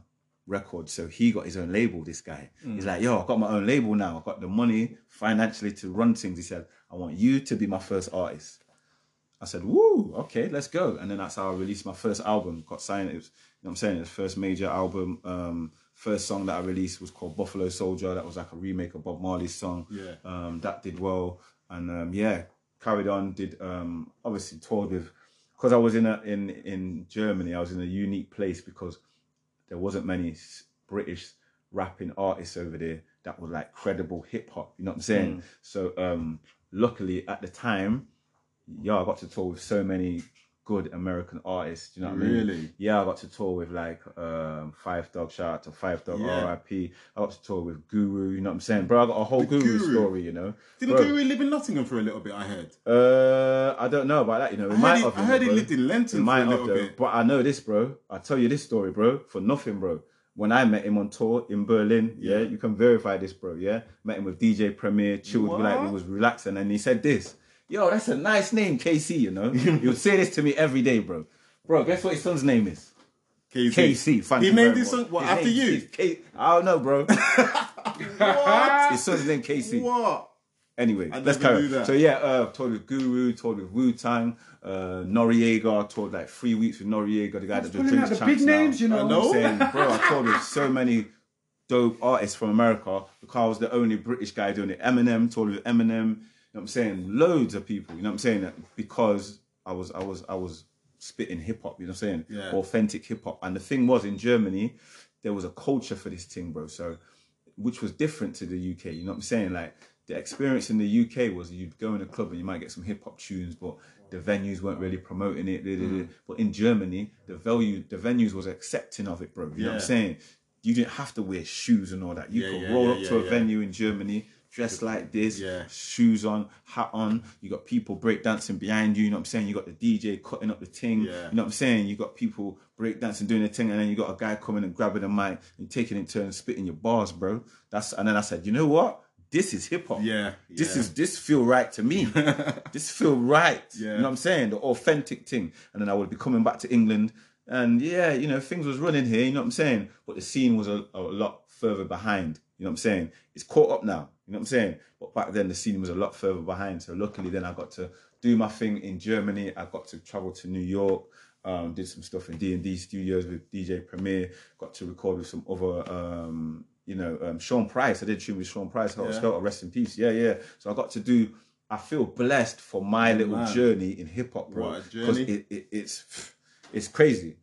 Records. So he got his own label, this guy. He's like, yo, I got my own label now. I got the money financially to run things. He said, I want you to be my first artist. I said, woo, okay, let's go. And then that's how I released my first album, got signed. It was, you know what I'm saying? It was first major album. Um, first song that I released was called Buffalo Soldier. That was like a remake of Bob Marley's song. Yeah. Um, that did well. And um, yeah, carried on, did um, obviously toured with, because I was in a, in in Germany, I was in a unique place because there wasn't many British rapping artists over there that were like credible hip hop. You know what I'm saying? So um, luckily at the time, yeah, I got to tour with so many good American artists. You know what I mean? Really? Yeah, I got to tour with like um, Phife Dawg. Shout out to Phife Dawg, Yeah. R.I.P. I got to tour with Guru. You know what I'm saying, bro? I got a whole Guru, Guru. story. You know, Didn't Bro. Guru live in Nottingham for a little bit? I heard. uh, I don't know about that. You know, I might heard, he, have, I heard he lived in It Lenton for a little though. bit. But I know this, bro. I'll tell you this story, bro, for nothing, bro. When I met him on tour in Berlin, yeah, Yeah. you can verify this, bro. Yeah, met him with DJ Premier, chilled, What? like we was relaxing, and he said this, "Yo, that's a nice name, KC." You know, would say this to me every day, bro. Bro, guess what his son's name is? KC. KC. He named his son what His after you? K- I don't know, bro. what? his son's name KC. What? Anyway, I let's carry on. that. So yeah, uh, toured with Guru, toured with Wu Tang, uh, Noreaga, toured like three weeks with Noreaga, the guy that does Pulling drinks the big now. names, you know. I know. I'm saying, bro, I toured with so many dope artists from America because I was the only British guy doing it. Eminem, toured with Eminem. You know what I'm saying? Loads of people. You know what I'm saying? That Because I was, I was, I was spitting hip hop. You know what I'm saying? Yeah. Authentic hip hop. And the thing was, in Germany, there was a culture for this thing, bro. So, which was different to the UK. You know what I'm saying? Like the experience in the UK was you'd go in a club and you might get some hip hop tunes, but the venues weren't really promoting it. da, da, Mm. But in Germany, the value, the venues was accepting of it, bro. You know what I'm saying? You didn't have to wear shoes and all that. You Yeah, could yeah, roll yeah, up to a yeah. venue in Germany dressed like this, Yeah. shoes on, hat on. You got people breakdancing behind you. You know what I'm saying? You got the DJ cutting up the thing. Yeah. You know what I'm saying? You got people breakdancing doing the thing, and then you got a guy coming and grabbing the mic and taking it in turn, spitting your bars, bro. That's and then I said, you know what? This is hip hop. Yeah, This yeah. is this feel right to me. this feel right. Yeah. You know what I'm saying? The authentic thing. And then I would be coming back to England. And yeah, you know, things was running here, you know what I'm saying? But the scene was a, a lot further behind. You know what I'm saying? It's caught up now. You know what I'm saying? But back then the scene was a lot further behind. So luckily then I got to do my thing in Germany. I got to travel to New York. Um, did some stuff in D and D studios with DJ Premier. Got to record with some other, um, you know, um, Sean Price. I did tune with Sean Price. Heltah Yeah. Skeltah, rest in peace. Yeah, yeah. So I got to do. I feel blessed for my little man. journey in hip hop, bro. Because it, it, it's it's crazy.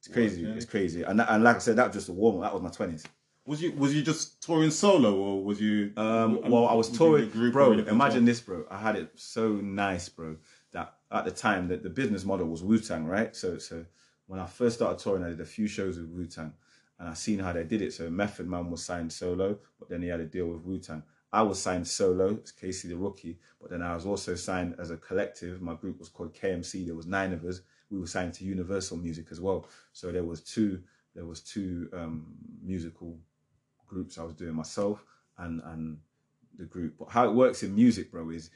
It's crazy. It's crazy. And that, and like I said, that was just a warm up. That was my twenties. Was you was you just touring solo or was you? Um, well, I was touring, bro. Imagine this, bro. I had it so nice, bro. That at the time that the business model was Wu Tang, right? So, so when I first started touring, I did a few shows with Wu Tang, and I seen how they did it. So Method Man was signed solo, but then he had a deal with Wu Tang. I was signed solo as KC the Rookie, but then I was also signed as a collective. My group was called KMC. There was nine of us. We were signed to Universal Music as well. So there was two. There was two um, musical groups I was doing myself and and the group. But how it works in music, bro, is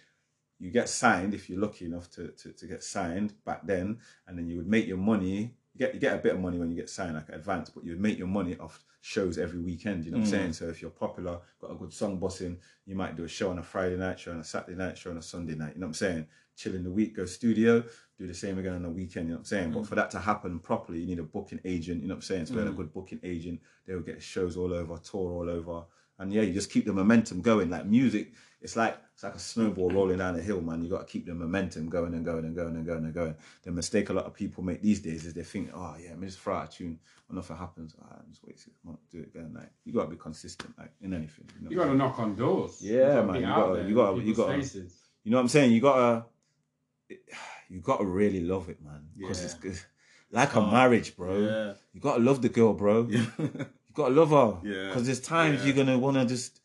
you get signed if you're lucky enough to, to, to get signed back then, and then you would make your money. You get you get a bit of money when you get signed, like advance, but you would make your money off shows every weekend. You know what I'm mm. saying? So if you're popular, got a good song bossing, you might do a show on a Friday night, show on a Saturday night, show on a Sunday night. You know what I'm saying? Chill in the week, go studio, do the same again on the weekend. You know what I'm saying? But for that to happen properly, you need a booking agent. You know what I'm saying? So we had a good booking agent. They would get shows all over, tour all over, and yeah, you just keep the momentum going. Like music, it's like it's like a snowball rolling down a hill, man. You got to keep the momentum going and going and going and going and going. The mistake a lot of people make these days is they think, oh yeah, me just throw out a tune, and nothing happens. Ah, just wait six months, do it again. Like you got to be consistent, like in anything. You know? You got to knock on doors. Yeah, gotta man, you gotta- you gotta- you gotta- faces. You know what I'm saying? You gotta, you gotta really love it, man. Because Yeah. it's good. Like a marriage, bro. Yeah. You gotta love the girl, bro. Yeah. You gotta love her. Yeah. Because there's times Yeah. you're gonna wanna just,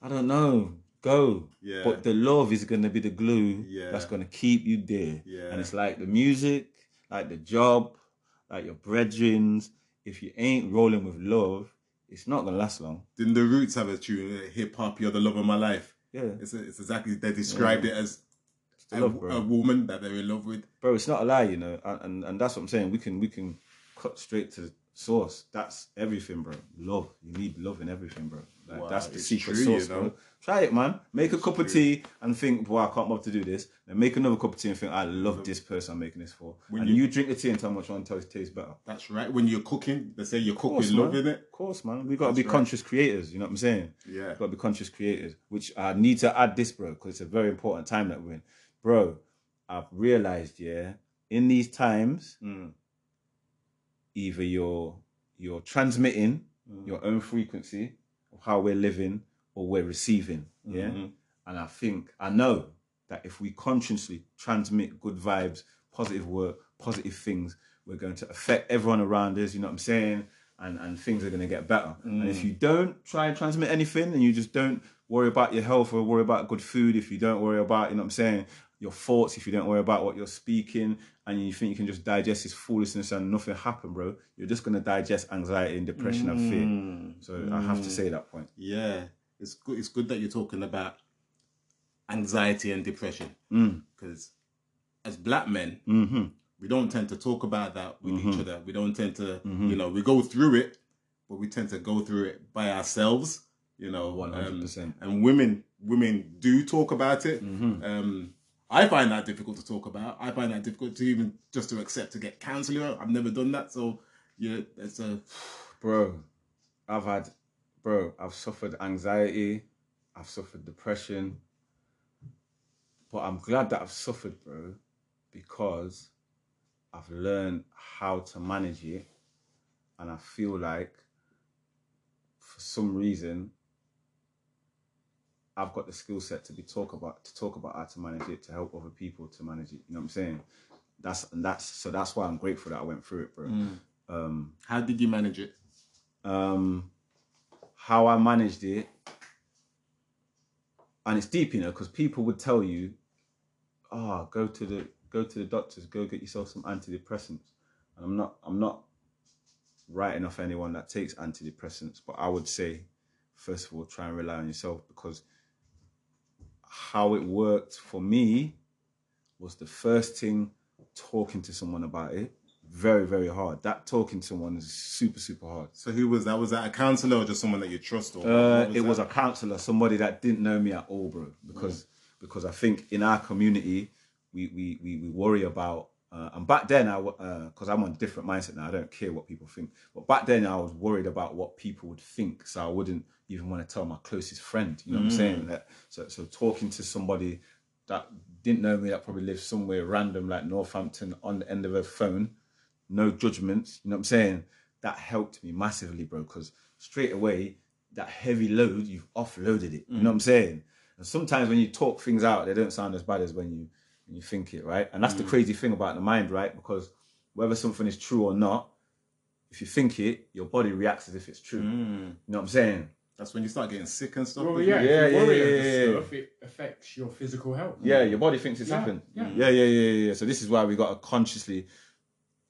I don't know, go. Yeah. But the love is gonna be the glue Yeah. that's gonna keep you there. Yeah. And it's like the music, like the job, like your brethrens. If you ain't rolling with love, it's not gonna last long. Didn't the Roots have a tune, eh, hip hop, you're the love of my life? Yeah. It's, it's exactly, they described it as a, love, a woman that they're in love with. bro, it's not a lie, you know, and, and and that's what I'm saying. We can we can cut straight to the source. That's everything, bro. Love. You need love in everything, bro. Like Wow, that's the secret true, sauce, you know. bro. Try it, man. Make a cup of tea and think, boy, I can't bother to do this. Then make another cup of tea and think, I love this person I'm making this for. When and you- you, drink the tea and tell me which one tastes tastes better. That's right. When you're cooking, they say you cook Of course, with love in it. Of course, man. We gotta be right. conscious creators. You know what I'm saying? Yeah. we Gotta be conscious creators. Which I need to add this, bro, because it's a very important time that we're in, bro. I've realized, yeah, in these times, Mm. either you're you're transmitting Mm. your own frequency of how we're living or we're receiving. Yeah. Mhm. And I think I know that if we consciously transmit good vibes, positive work, positive things, we're going to affect everyone around us, you know what I'm saying? And and things are gonna get better. And Mm. if you don't try and transmit anything and you just don't worry about your health or worry about good food, if you don't worry about, you know what I'm saying, your thoughts, if you don't worry about what you're speaking and you think you can just digest this foolishness and nothing happen, bro, you're just gonna digest anxiety and depression and fear. Mm. So I have to say that point. Yeah, it's good. It's good that you're talking about anxiety and depression Mm. because as black men, hmm we don't tend to talk about that with Mm-hmm. each other. We don't tend to, you know, we go through it, but we tend to go through it by ourselves. You know, um, 100%. and women, women do talk about it. Mm-hmm. Um, I find that difficult to talk about. I find that difficult to even just to accept to get counselling. I've never done that, so yeah, it's a bro i've had bro i've suffered anxiety i've suffered depression but i'm glad that i've suffered bro because i've learned how to manage it and i feel like for some reason i've got the skill set to be talk about to talk about how to manage it to help other people to manage it you know what i'm saying that's and that's so that's why i'm grateful that i went through it bro um How did you manage it? um, how I managed it, and it's deep, you know, because people would tell you, "Ah, go to the go to the doctors, go get yourself some antidepressants." And I'm not I'm not writing off anyone that takes antidepressants, but I would say, first of all, try and rely on yourself because how it worked for me was the first thing talking to someone about it very very hard that talking to someone is super super hard So who was that? Was that a counselor or just someone that you trust? Or uh, what it was a counselor, somebody that didn't know me at all, bro. Because because I think in our community we we we, we worry about. Uh, and back then, I because uh, I'm on a different mindset now. I don't care what people think. But back then, I was worried about what people would think, so I wouldn't even want to tell my closest friend. You know what I'm mm. saying? That, so so talking to somebody that didn't know me, that probably lived somewhere random like Northampton on the end of a phone, no judgments. You know what I'm saying? That helped me massively, bro. Because straight away, that heavy load, you've offloaded it. You know mm. what I'm saying? And sometimes when you talk things out, they don't sound as bad as when you when you think it, right? And that's the mm. crazy thing about the mind, right? Because whether something is true or not, if you think it, your body reacts as if it's true. Mm. You know what I'm saying? That's when you start getting sick and stuff. Well, yeah. Yeah, yeah, yeah, over yeah, yeah. stuff, it affects your physical health. Yeah, your body thinks it's Yeah, happened. yeah. yeah, yeah, yeah, yeah. So this is why we got to consciously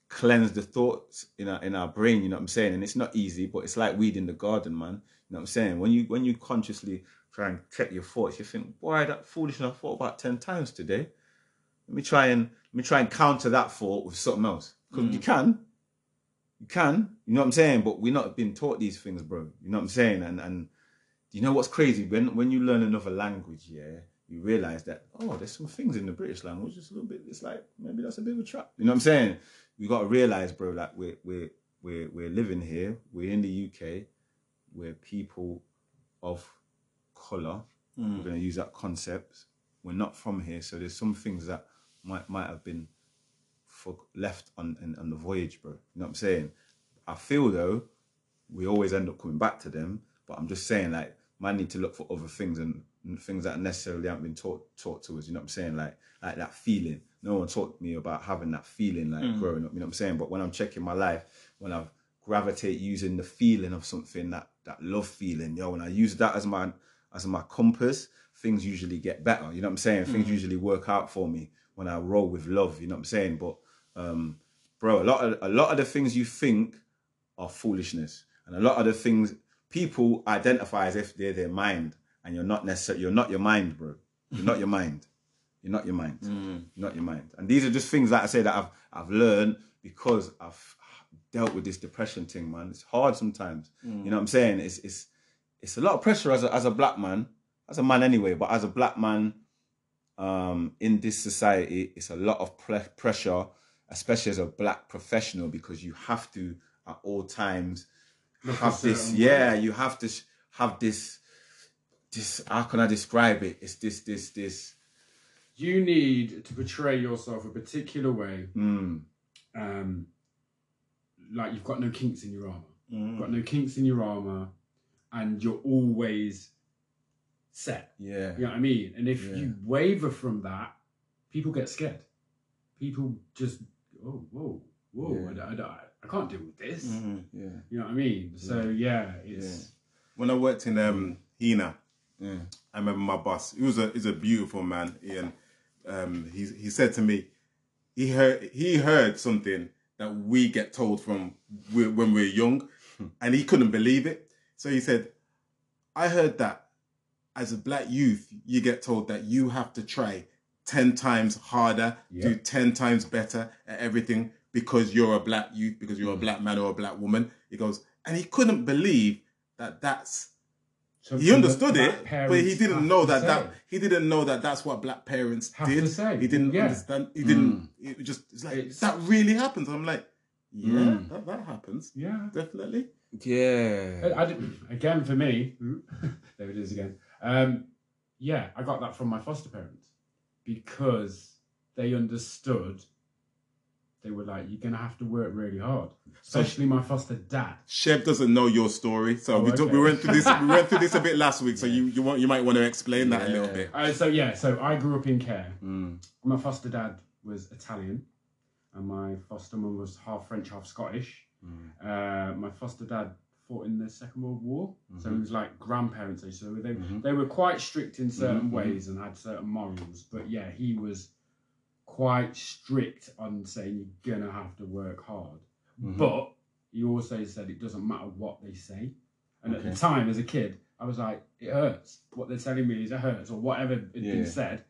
cleanse the thoughts in our in our brain. You know what I'm saying? And it's not easy, but it's like weed in the garden, man. You know what I'm saying? When you when you consciously try and check your thoughts, you think, boy, that foolishness I thought about ten times today. Let me try and let me try and counter that thought with something else. Because mm. you can. You can. You know what I'm saying? But we're not being taught these things, bro. You know what I'm saying? And and you know what's crazy? When when you learn another language, yeah, you realise that, oh, there's some things in the British language, just a little bit, it's like maybe that's a bit of a trap. You know what I'm saying? You gotta realise, bro, like we're we're we're we're living here, we're in the UK, we're people of colour. Mm. We're gonna use that concept. We're not from here, so there's some things that might might have been for left on, on on the voyage, bro. You know what I'm saying? I feel though, we always end up coming back to them. But I'm just saying, like, man need to look for other things and, and things that necessarily haven't been taught taught to us. You know what I'm saying? Like, like that feeling. No one taught me about having that feeling, like mm. growing up. You know what I'm saying? But when I'm checking my life, when I gravitate using the feeling of something, that that love feeling, yo, when I use that as my as my compass, things usually get better. You know what I'm saying? Things mm. usually work out for me when I roll with love. You know what I'm saying? But um, bro, a lot of a lot of the things you think are foolishness, and a lot of the things people identify as if they're their mind, and you're not necessarily you're not your mind, bro. You're not your mind. You're not your mind. You're not your mind. And these are just things that I say that I've I've learned because I've dealt with this depression thing, man. It's hard sometimes. You know what I'm saying? It's it's it's a lot of pressure as a as a black man, as a man anyway, but as a black man um, in this society, it's a lot of pre- pressure, especially as a black professional, because you have to at all times have this. Yeah, you have to sh- have this. This how can I describe it? It's this this this. You need to portray yourself a particular way, Mm, um, like you've got no kinks in your armor. Mm. You've got no kinks in your armor, and you're always set. yeah. You know what I mean? And if Yeah. you waver from that, people get scared. People just, oh, whoa, whoa, Yeah. I, I, I can't deal with this. Mm, yeah. You know what I mean? So yeah, it's When I worked in um, Hina, Yeah. I remember my boss. He was a he's a beautiful man, Ian. Um, he he said to me, he heard he heard something that we get told from when we're young, and he couldn't believe it. So he said, "I heard that as a black youth, you get told that you have to try ten times harder, do ten times better at everything because you're a black youth, because you're a black man or a black woman." He goes, and he couldn't believe that that's he understood it, but he didn't know that that he didn't know that that's what black parents Have did. to say, He didn't yeah. understand. He didn't. It just it's like It's- that really happens. I'm like, yeah, Mm. that, that happens Yeah. definitely. Yeah. I, I again, for me, there it is again. Um, yeah, I got that from my foster parents because they understood. They were like, "You're gonna have to work really hard," especially my foster dad. Chev doesn't know your story, so Oh, we, took, okay. we went through this. We went through this a bit last week, so you you want you might want to explain that a little bit. Uh, so yeah, so I grew up in care. Mm. My foster dad was Italian, and my foster mum was half French, half Scottish. Uh, my foster dad fought in the Second World War, so he mm-hmm. was like grandparents age. So they mm-hmm. they were quite strict in certain mm-hmm. ways and had certain morals. But yeah, he was quite strict on saying you're gonna have to work hard. But he also said it doesn't matter what they say. And at the time, as a kid, I was like, it hurts. What they're telling me is it hurts, or whatever had Yeah. been said,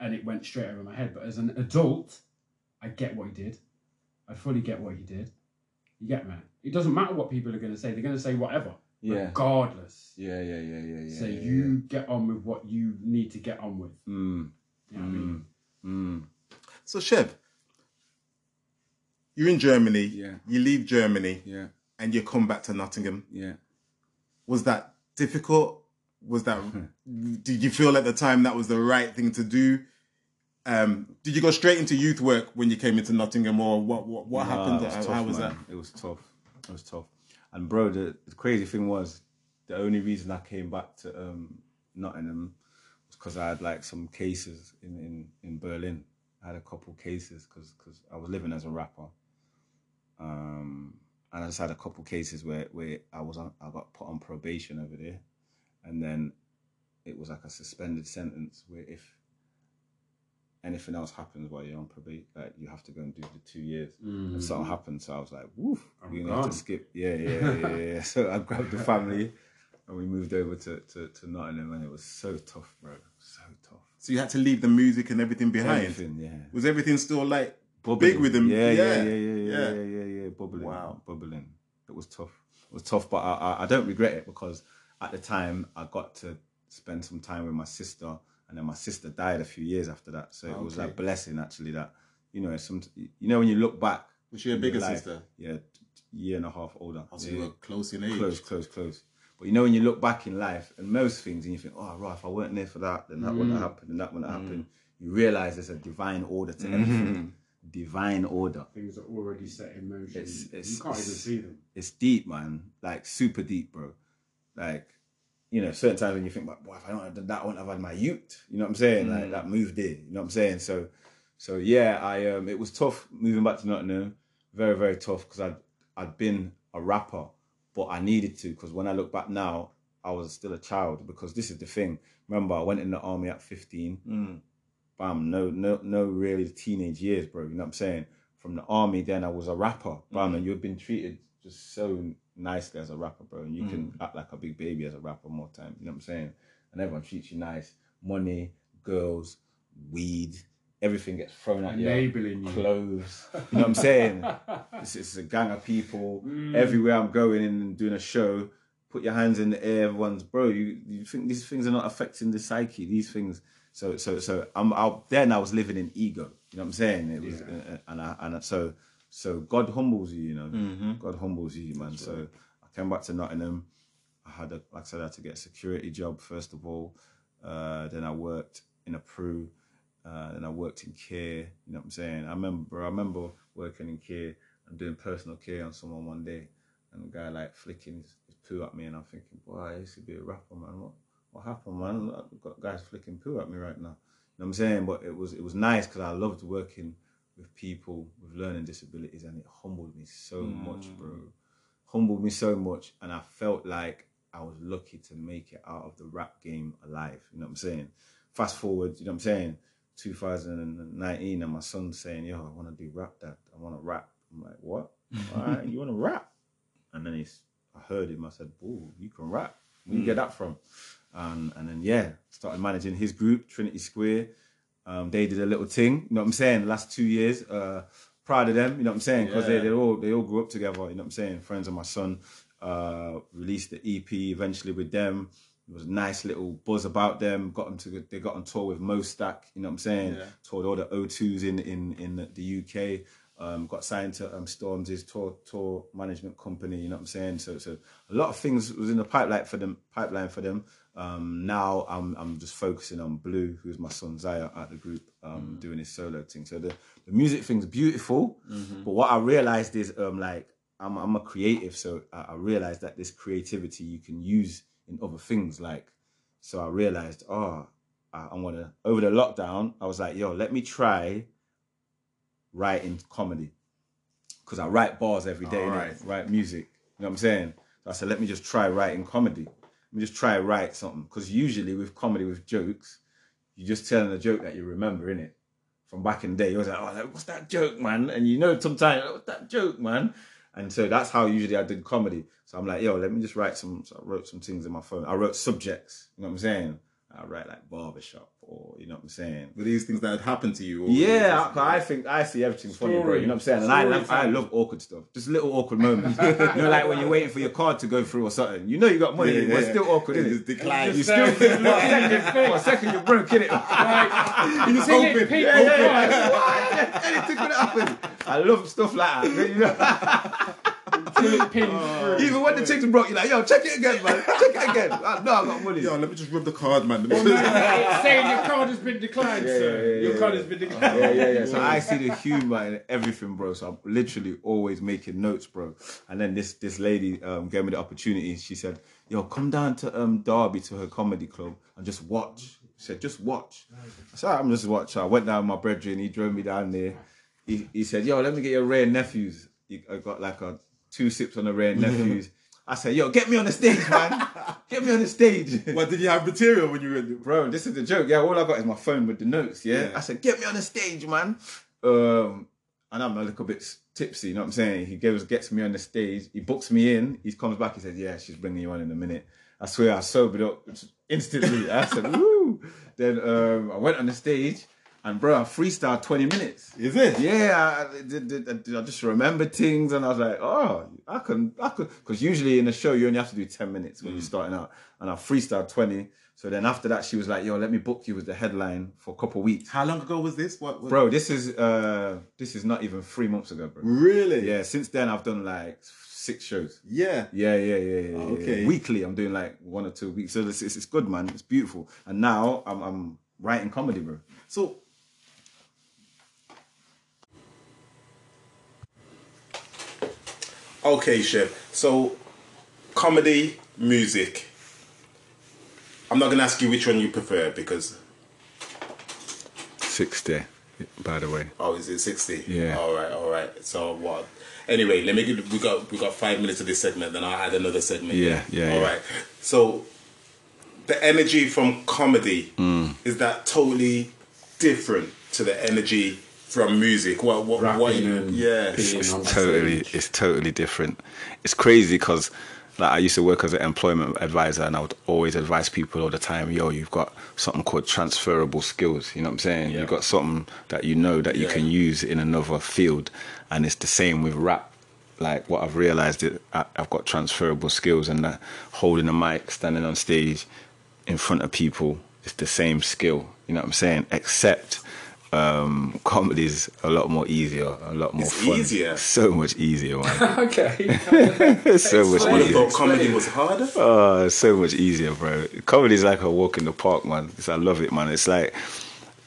and it went straight over my head. But as an adult, I get what he did. I fully get what he did. You get me? It doesn't matter what people are going to say. They're going to say whatever, Yeah. regardless. Yeah, yeah, yeah, yeah, yeah. so yeah, you get on with what you need to get on with. Mm, You know what I mean? mm, So Chev, you're in Germany. Yeah. You leave Germany yeah, and you come back to Nottingham. yeah. Was that difficult? Was that? did you feel at the time that was the right thing to do? Um, did you go straight into youth work when you came into Nottingham, or what? What, what Nah, happened? was How, tough, how was man. that? It was tough. It was tough. And bro, the, the crazy thing was, the only reason I came back to um, Nottingham was because I had like some cases in, in, in Berlin. I had a couple cases because I was living as a rapper. Um, and I just had a couple cases where, where I was on, I got put on probation over there, and then it was like a suspended sentence where if anything else happens while you're on probation, like you have to go and do the two years. And mm. something happened, so I was like, "Woof, oh you have gone. to skip." Yeah, yeah, yeah, yeah. so I grabbed the family, and we moved over to, to, to Nottingham, and it was so tough, bro. So tough. So you had to leave the music and everything behind. Everything, yeah. Was everything still like Bubbling. big with them? Yeah, yeah, yeah, yeah, yeah, yeah. yeah, yeah, yeah, Bubbling. Wow. bubbling. It was tough. It was tough, but I, I, I don't regret it because at the time I got to spend some time with my sister, and then my sister died a few years after that. So it ah, was Okay. a blessing actually that you know some you know when you look back. Was she a bigger life- sister? Yeah, year and a half older. Oh, also, Yeah, you were close in age. close, close, close. But you know when you look back in life and most things, and you think, oh right, if I weren't there for that, then that wouldn't have mm. happened, and that wouldn't have mm. happened. You realize there's a divine order to mm-hmm. everything. Divine order. Things are already set in motion. It's- it's- you can't even see them. It's deep, man. Like super deep, bro. Like, you know, certain times when you think, like, boy, if I don't have done that, I wouldn't have had my youth. You know what I'm saying? Like that move there. You know what I'm saying? So, so yeah, I um, it was tough moving back to Nottingham. Very, very tough because I'd I'd been a rapper, but I needed to because when I look back now, I was still a child because this is the thing. Remember, I went in the army at 15. Mm. Bam, no, no, no, really teenage years, bro. You know what I'm saying? From the army, then I was a rapper. Bam, and you've been treated just so nicely as a rapper, bro. And you can act like a big baby as a rapper more time. You know what I'm saying? And everyone treats you nice. Money, girls, weed, everything gets thrown at you. Enabling you. Clothes. You know what I'm saying? it's, it's a gang of people. Everywhere I'm going in and doing a show, put your hands in the air. Everyone's, bro, you, you think these things are not affecting the psyche? These things. So, so, so I'm out then. I was living in ego. You know what I'm saying? It was, uh, and I, and I, so, so God humbles you. You know, God humbles you, man. So I came back to Nottingham. I had, a, like I said, I had to get a security job first of all. Uh, then I worked in a Peru. Uh, then I worked in care. You know what I'm saying? I remember, I remember working in care and doing personal care on someone one day, and the guy like flicking his, his poo at me, and I'm thinking, boy, I used to be a rapper, man. What, what happened, man? I've got guys flicking poo at me right now. You know what I'm saying? But it was it was nice because I loved working with people with learning disabilities, and it humbled me so much, mm. bro. Humbled me so much, and I felt like I was lucky to make it out of the rap game alive. You know what I'm saying? Fast forward, you know what I'm saying? 2019, and my son's saying, "Yo, I want to do rap, dad. I want to rap." I'm like, "What? All right, you want to rap?" And then he's, I heard him. I said, "Oh, you can rap. Where you get mm. that from?" And and then yeah, started managing his group, Trinity Square. Um, they did a little thing. You know what I'm saying? The last two years, uh, proud of them. You know what I'm saying? Because Yeah. they they all they all grew up together. You know what I'm saying? Friends of my son uh, released the EP eventually with them. It was a nice little buzz about them. Got them to they got on tour with MoStack. You know what I'm saying? Yeah. Toured all the O2s in in in the UK. Um, got signed to um, Storms' tour tour management company. You know what I'm saying? So so a lot of things was in the pipeline for them. Pipeline for them. Um, now I'm I'm just focusing on Blue, who's my son Zaya at the group, um, doing his solo thing. So the the music thing's beautiful, but what I realized is um like I'm I'm a creative, so I, I realized that this creativity you can use in other things. Like, so I realized, oh, I, I'm gonna over the lockdown. I was like, yo, let me try writing comedy because I write bars every day, innit? write music. You know what I'm saying? So I said, let me just try writing comedy. Let me just try write something because usually with comedy with jokes, you're just telling a joke that you remember, innit? From back in the day, you was like, oh, what's that joke, man? And you know, sometimes, "Oh, what's that joke, man? And so that's how usually I did comedy. So I'm like, yo, let me just write some. So I wrote some things in my phone. I wrote subjects. You know what I'm saying? I write like barbershop or you know what I'm saying. Were these things that had happened to you? Or Yeah, I, I think I see everything funny, bro. You know what I'm saying? And I love, I love awkward stuff. Just little awkward moments. you know, like when you're waiting for your card to go through or something. You know you got money, Yeah, yeah, but it's still awkward, It it? declined. You still for a second, you're broke, innit? You just Sing it, hoping. Pete. Yeah, yeah, yeah. Anything could happen. I love stuff like that. You know? Till it pins. Even when the chicks broke, you're like, yo, check it again, man. Check it again. No, I know I got money. Yo, let me just rub the card, man. It's saying your card has been declined, Yeah, sir. yeah, yeah, your yeah, card yeah. has been declined. Yeah, yeah, yeah. So I see the humor in everything, bro. So I'm literally always making notes, bro. And then this this lady um, gave me the opportunity. She said, "Yo, come down to um, Derby to her comedy club and just watch." She said, "Just watch." I said, "I'm just watching." I went down with my brethren. He drove me down there. He, he said, "Yo, let me get your Wray & Nephews." He, I got like a two sips on the rare nephews. I said, "Yo, get me on the stage, man. Get me on the stage." what did you have material when you were? in- bro, this is the joke. Yeah, all I got is my phone with the notes. Yeah, Yeah. I said, get me on the stage, man. Um, and I'm a little bit tipsy. You know what I'm saying? He goes, gets me on the stage. He books me in. He comes back. He says, yeah, she's bringing you on in a minute. I swear I sobered up instantly. I said, woo. Then um, I went on the stage and bro, I freestyled 20 minutes. Is it? Yeah, I, did- I just remembered things and I was like, oh, I can, I could, because usually in a show you only have to do 10 minutes when you're starting out. And I freestyled 20. So then after that, she was like, yo, let me book you as the headline for a couple weeks. How long ago was this? What? what Bro, this is uh this is not even three months ago, bro. Really? Yeah, since then I've done like six shows. Yeah. Yeah, yeah, yeah, yeah. yeah. Okay. Weekly, I'm doing like one or two weeks. So it's, it's, it's good, man. It's beautiful. And now I'm I'm writing comedy, bro. So. Okay, Chev. So, comedy, music. I'm not gonna ask you which one you prefer because Sixty, by the way. oh, is it sixty? Yeah. All right, all right. So what? Anyway, let me. Get, we got we got five minutes of this segment. Then I'll add another segment. Yeah, yeah, All yeah. right. So, the energy from comedy Mm. is that totally different to the energy from music. What? What? what Rapping and yeah. being It's totally, stage. it's totally different. It's crazy because, like, I used to work as an employment advisor, and I would always advise people all the time, "Yo, you've got something called transferable skills." You know what I'm saying? Yeah. You've got something that you know that you Yeah. can use in another field, and it's the same with rap. Like what I've realized, is I- I've got transferable skills, and that holding a mic, standing on stage, in front of people, it's the same skill. You know what I'm saying? Except um, comedy's a lot more easier, a lot more It's fun. easier? So much easier, man. okay. So much easier. thought comedy was harder. Oh, so much easier, bro. Comedy's like a walk in the park, man. It's, I love it, man. It's like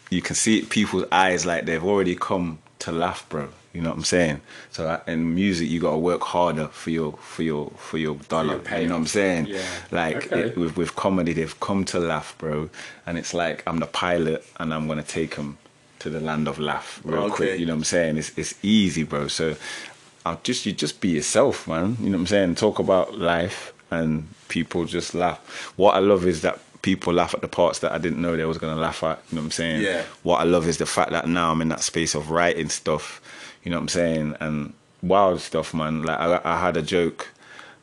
you can see people's eyes like they've already come to laugh, bro. You know what I'm saying? So uh, in music, you got to work harder for your for your for your dollar. your you know what I'm saying? Yeah. Like Okay. it, with with comedy, they've come to laugh, bro. And it's like I'm the pilot, and I'm gonna take them to the land of laugh real Okay. quick. You know what I'm saying? It's it's easy, bro. So I'll just you just be yourself, man. You know what I'm saying? Talk about life and people just laugh. What I love is that people laugh at the parts that I didn't know they was gonna laugh at. You know what I'm saying? Yeah. What I love is the fact that now I'm in that space of writing stuff. You know what I'm saying? And wild stuff, man. Like I, I had a joke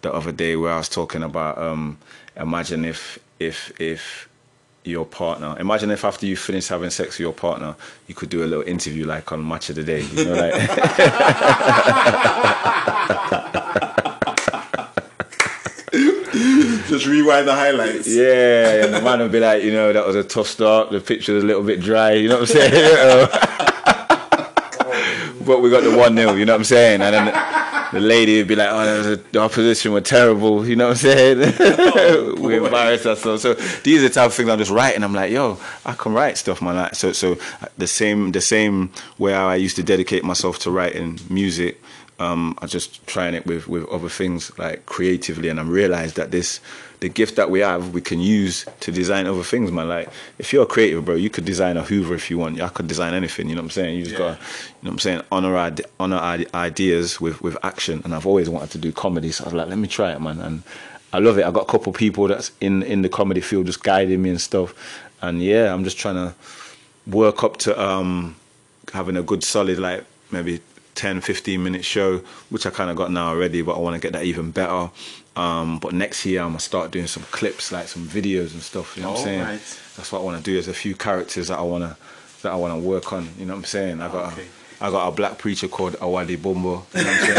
the other day where I was talking about um, imagine if if if your partner imagine if after you finish having sex with your partner you could do a little interview like on match of the day you know like Just rewind the highlights. Yeah, and the man would be like, you know, that was a tough start. The picture was a little bit dry. You know what I'm saying? but we got the one 0 You know what I'm saying? And then the, lady would be like, oh, that was a, the opposition were terrible. You know what I'm saying? we embarrassed ourselves. So these are the type of things I'm just writing. I'm like, yo, I can write stuff, man. Like, so, so the same, the same way I used to dedicate myself to writing music um, I just trying it with, with other things like creatively, and I'm realized that this the gift that we have we can use to design other things, man. Like if you're a creative, bro, you could design a Hoover if you want. I could design anything. You know what I'm saying? You just Yeah. got, you know what I'm saying? Honor honor ide- ideas with with action, and I've always wanted to do comedy, so I was like, let me try it, man. And I love it. I got a couple people that's in in the comedy field just guiding me and stuff, and yeah, I'm just trying to work up to um, having a good solid like maybe 10 15 minute show which i kind of got now already but i want to get that even better um, but next year i'm gonna start doing some clips like some videos and stuff you know what i'm saying Alright. that's what i want to do there's a few characters that i want to that i want to work on you know what i'm saying i got Okay. A, I got a black preacher called Awadi Bumbo. You know what I'm saying?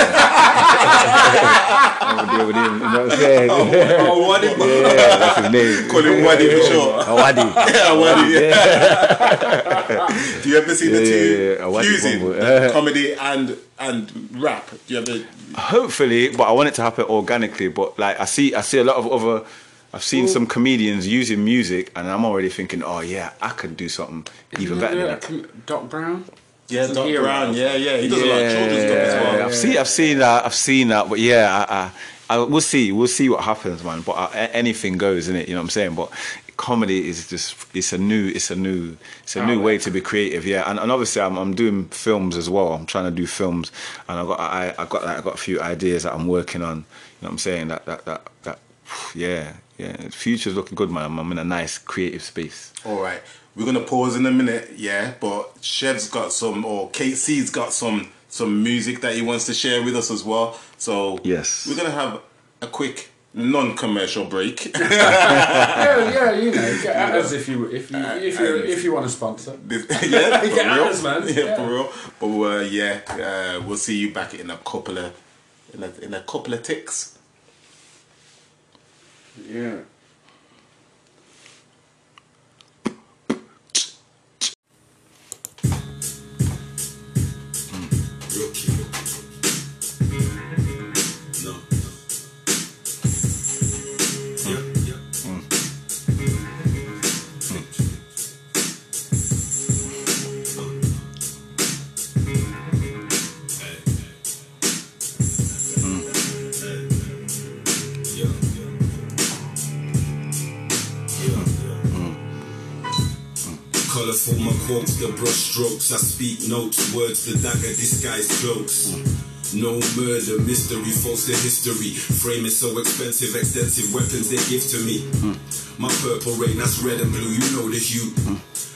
I would deal with him. You know what I'm saying? Oh, what yeah, that's his name. Call him Wadi for sure. Awadi. Yeah, Wadi, yeah. Do you ever see the Yeah, two yeah, yeah. Fusing comedy and and rap? Do you ever? Hopefully, but I want it to happen organically. But like I see, I see a lot of other. I've seen some comedians using music, and I'm already thinking, oh yeah, I could do something even better than that. Doc Brown. Yeah, Some Doc heroes. Brown. Yeah, yeah. He does a lot of children's stuff as well. I've seen, I've seen that, I've seen that, but yeah, I, I, I, we'll see, we'll see what happens, man. But uh, anything goes, isn't it? You know what I'm saying? But comedy is just, it's a new, it's a new, it's a new way to be creative, yeah. And, and obviously, I'm, I'm doing films as well. I'm trying to do films, and I got, I, I got, like, I got a few ideas that I'm working on. You know what I'm saying? That, that, that, that, yeah, yeah. The future's looking good, man. I'm, I'm in a nice creative space. All right, we're gonna pause in a minute, yeah. But Chev's got some, or KC's got some, some music that he wants to share with us as well. So Yes. we're gonna have a quick non-commercial break. yeah, yeah, you know, get at us if you if you if you if you want to sponsor. This- yeah, for Get at real. us, man. Yeah, Yeah. for real. But uh, yeah, uh, we'll see you back in a couple of in a, in a couple of ticks. Yeah. My quotes, the brush strokes. I speak notes, words, the dagger disguise jokes. No murder, mystery, false to history. Frame is so expensive, extensive weapons they give to me. My purple rain, that's red and blue, you know the hue.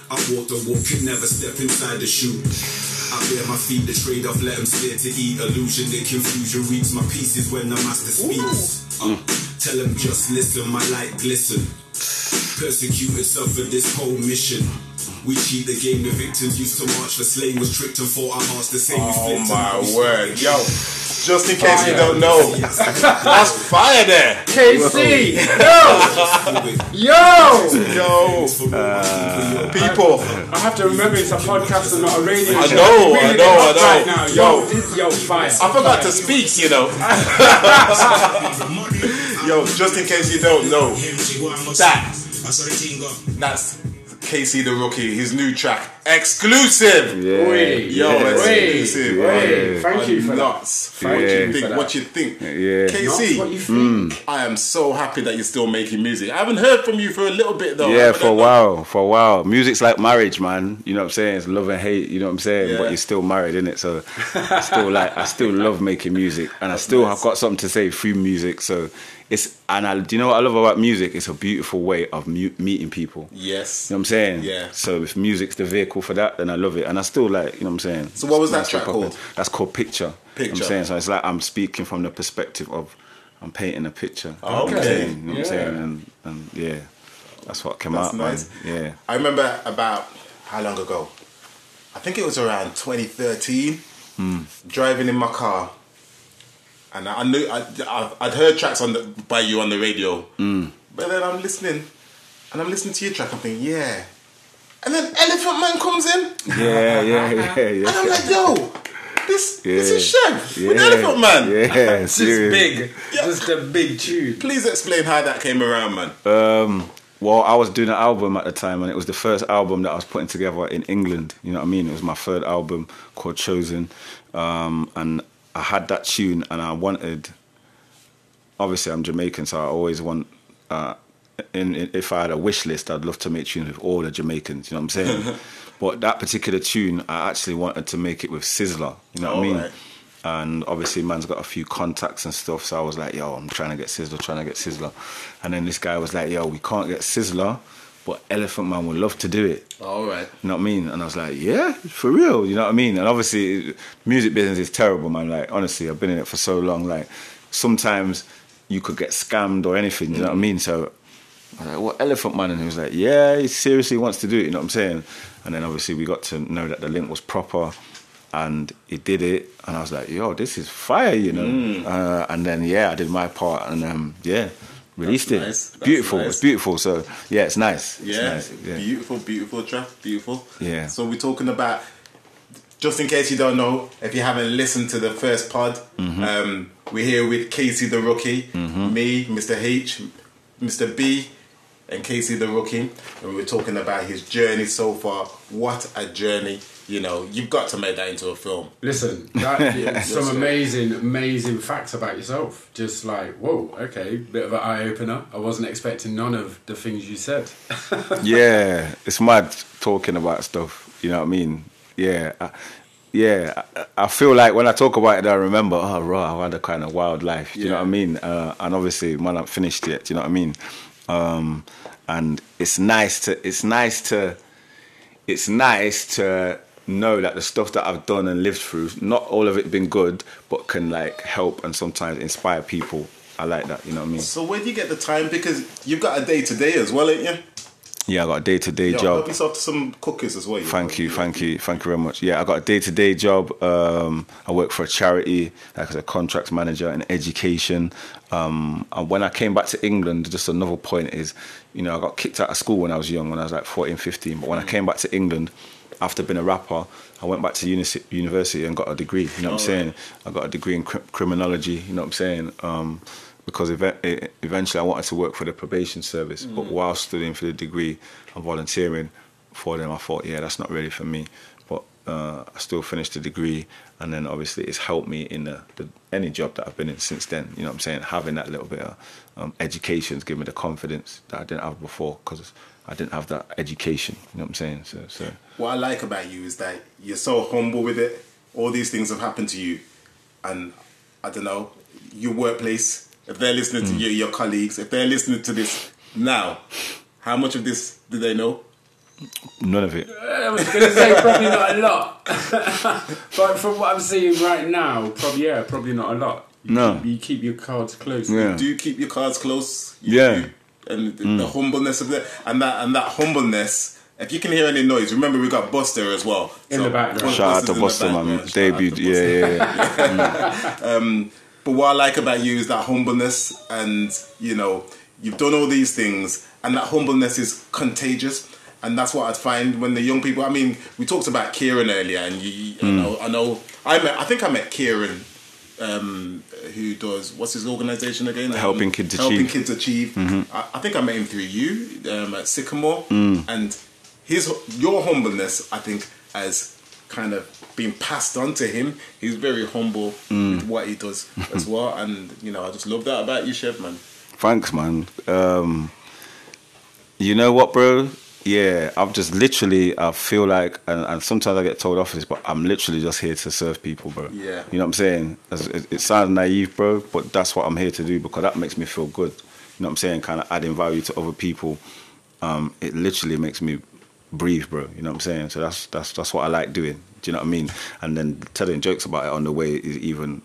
I walk the walk, can never step inside the shoe. I bear my feet, the trade off, let them stare to eat. Illusion, the confusion reads my pieces when the master speaks. Uh, tell them just listen, my light glisten. Persecuted, suffered this whole mission. We cheat the game, the victims used to march for slain, was tricked and fought our hearts the same. Oh flipped my we word, switched. yo! Just in case you don't know, that's fire there, KC, yo, yo! yo, People, I have to remember it's a podcast and not a radio I show. know, I'm I know, it up I Right now. Yo. Yo, this, yo, fire. I forgot to speak, you know. Yo, just in case you don't know, that that's KC the Rookie, his new track, exclusive. Yeah. Wait, Yo, yeah, exclusive. wait, wait. Thank you for that. Nuts. What Yeah. you think? For What you think? Yeah. KC, what you mm. think. I am so happy that you're still making music. I haven't heard from you for a little bit though. Yeah, for a don't know. while, for a while. Music's like marriage, man. You know what I'm saying? It's love and hate. You know what I'm saying? Yeah. But you're still married, innit? So I still like, I still love making music, and I still have got something to say through music. So it's, and I, do you know what I love about music? It's a beautiful way of mu- meeting people. Yes. You know what I'm saying? Yeah. So if music's the vehicle for that, then I love it, and I still like, you know what I'm saying? So what was that track hip hop. called? That's called Picture. You know Picture. I'm saying so. It's like I'm speaking from the perspective of I'm painting a picture. You know Oh, what I'm okay. saying? You know what I'm Yeah. saying? And, and yeah, that's what came That's out, nice. man. Yeah. I remember about how long ago? I think it was around 2013. Hmm. Driving in my car, and I I knew I, I, I'd heard tracks on the, by you on the radio, Hmm. but then I'm listening, and I'm listening to your track. I'm thinking, yeah, and then Elephant Man comes in, Yeah, yeah, yeah, yeah. and I'm like, yo, this this is Chev with Elephant Man. Yeah, This is serious. big. Just a big tune. Please explain how that came around, man. Um, well, I was doing an album at the time, and it was the first album that I was putting together in England. You know what I mean? It was my third album called Chosen, um, and I had that tune, and I wanted. Obviously, I'm Jamaican, so I always want. Uh, in, in, if I had a wish list, I'd love to make tunes with all the Jamaicans. You know what I'm saying? but that particular tune, I actually wanted to make it with Sizzla. You know what I mean? Alright. And obviously, man's got a few contacts and stuff. So I was like, yo, I'm trying to get Sizzla, trying to get Sizzla. And then this guy was like, yo, we can't get Sizzla, but Elephant Man would love to do it. All right. You know what I mean? And I was like, yeah, for real. You know what I mean? And obviously, music business is terrible, man. Like, honestly, I've been in it for so long. Like, sometimes you could get scammed or anything. You know what I mm. mean? So I was like, what Elephant Man? And he was like, yeah, he seriously wants to do it. You know what I'm saying? And then obviously we got to know that the link was proper. And he did it, and I was like, "Yo, this is fire," you know. Mm. Uh, and then, yeah, I did my part, and um, yeah, released That's it. nice. Beautiful, nice. it's beautiful. So, yeah, it's nice. It's Yeah, nice. yeah. beautiful, beautiful track, beautiful. Yeah. So we're talking about, just in case you don't know, if you haven't listened to the first pod, Mm-hmm. um, we're here with KC the Rookie, me, Mr. H, Mr. B, and KC the Rookie, and we were talking about his journey so far. What a journey! You know, you've got to make that into a film. Listen, that, some that's amazing, amazing facts about yourself. Just like, whoa, okay, bit of an eye opener. I wasn't expecting none of the things you said. yeah, it's mad talking about stuff. You know what I mean? Yeah, I, yeah. I, I feel like when I talk about it, I remember, oh, raw, I had a kind of wild life. Do you know what I mean? Uh, and obviously, man, I'm finished yet. Do you know what I mean? Um, and it's nice to, it's nice to, it's nice to know that the stuff that I've done and lived through, not all of it been good, but can like help and sometimes inspire people. I like that. You know what I mean? So where do you get the time? Because you've got a day to day as well, ain't you? Yeah, I got a day to day job. help yourself to some cookies as well. Thank you, thank you, thank you very much. Yeah, I got a day to day job. Um, I work for a charity, like as a contracts manager in education. Um, and when I came back to England, just another point is, you know, I got kicked out of school when I was young, when I was like 14, 15. But when I came back to England, after being a rapper, I went back to uni- university and got a degree. You know what I'm saying? I got a degree in cri- criminology. You know what I'm saying? Um, because eve- eventually I wanted to work for the probation service, but while studying for the degree and volunteering for them, I thought, yeah, that's not really for me. But uh, I still finished the degree, and then obviously it's helped me in the, the, any job that I've been in since then. You know what I'm saying? Having that little bit of um, education's given me the confidence that I didn't have before because I didn't have that education. You know what I'm saying? So, so What I like about you is that you're so humble with it. All these things have happened to you, and I don't know your workplace. If they're listening to hmm. you, your colleagues, if they're listening to this now, how much of this do they know? none of it. I was going to say probably not a lot, but from what I'm seeing right now, probably yeah, probably not a lot. You No. keep, you keep your cards close. Yeah. Do you keep your cards close? You- Yeah. you- and the, the hmm. humbleness of it, and that and that humbleness. If you can hear any noise, remember we got Buster as well In the background. Shout out to Buster, man. background. Shout out to Debuted. Buster. Yeah, yeah, yeah. Hmm. Um, But what I like about you is that humbleness, and you know, you've done all these things, and that humbleness is contagious. And that's what I'd find when the young people. I mean, we talked about Kieran earlier, and you, I know, I know, I met. I think I met Kieran, um, who does what's his organisation again? Helping Um, Kids Helping Achieve. Kids Achieve. I, I think I met him through you um, at Sycamore, and his your humbleness, I think, has kind of been passed on to him. He's very humble with what he does as well, and you know, I just love that about you, Chev man. Thanks, man. Um, you know what, bro? Yeah, I'm just literally. I feel like, and, and sometimes I get told off this, but I'm literally just here to serve people, bro. Yeah. You know what I'm saying? It, it sounds naive, bro, but that's what I'm here to do because that makes me feel good. You know what I'm saying? Kind of adding value to other people. Um, it literally makes me breathe, bro. You know what I'm saying? So that's that's that's what I like doing. Do you know what I mean? And then telling jokes about it on the way is even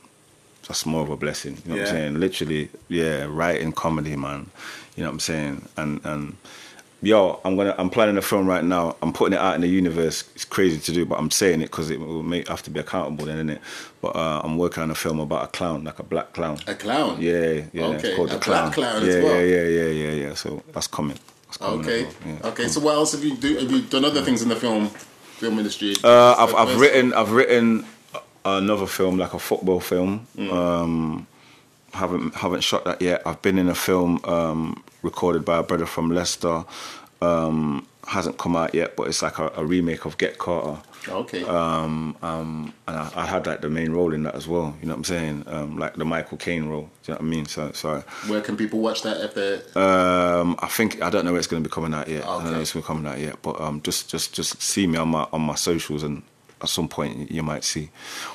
that's more of a blessing. You know what I'm saying? Literally, yeah, writing comedy, man. You know what I'm saying? And and yo, I'm gonna I'm planning a film right now. I'm putting it out in the universe. It's crazy to do, but I'm saying it because it will make have to be accountable then, innit? But uh, I'm working on a film about a clown, like a black clown. A clown. Yeah, yeah. Okay, It's called a the black clown. clown yeah, as well. Yeah, yeah, yeah, yeah, yeah. So that's coming. That's coming Okay. well, yeah. Okay. So what else have you do? Have you done other things in the film film industry? Uh, I've I've written I've written another film like a football film. Mm. Um, haven't haven't shot that yet. I've been in a film um, recorded by a brother from Leicester. Um, hasn't come out yet, but it's like a, a remake of Get Carter. Okay. Um, um, and I, I had like the main role in that as well. You know what I'm saying? Um, like the Michael Caine role. Do you know what I mean? So so. Where can people watch that if they? Um, I think I don't know where it's going to be coming out yet. I don't Okay. know it's going to be coming out yet, but um, just just just see me on my on my socials and at some point you might see.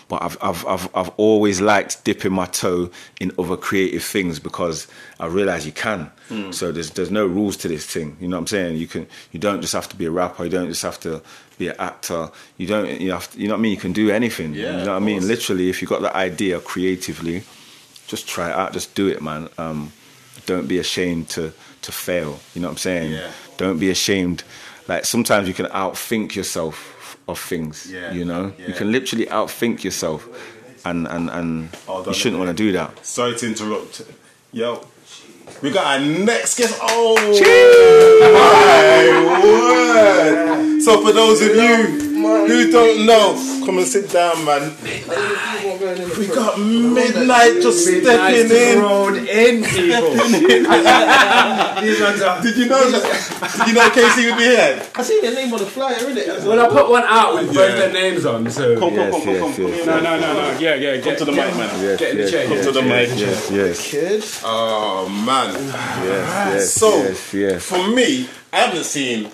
But I've I've I've I've always liked dipping my toe in other creative things because I realise you can. So there's there's no rules to this thing. You know what I'm saying? You can you don't just have to be a rapper. You don't just have to be an actor. You don't you have to, you know what I mean? You can do anything. Yeah, you know what I mean? Literally, if you got the idea creatively, just try it out. Just do it, man. Um, don't be ashamed to to fail. You know what I'm saying? Yeah. Don't be ashamed. Like sometimes you can outthink yourself of things. Yeah, You know, yeah. you can literally outthink yourself, and and and on you shouldn't want to do that. Sorry to interrupt. Yo, we got our next guest. Oh my word! So for those of you who don't know, come and sit down, man. We got midnight just stepping in. road in people. Did you know? Did you know KC would be here? I seen your name on the flyer, innit? well, I put one out with Yeah. both their names on, so. Come, come, come, come, come, come yes, No, no, no, no. Yeah, yeah. Get, Come to the mic, man. Yes, Get in the yes, chair. yes, to the mic. Yes, yes, Kid. Oh man. yes, yes, So yes, yes. for me, I haven't seen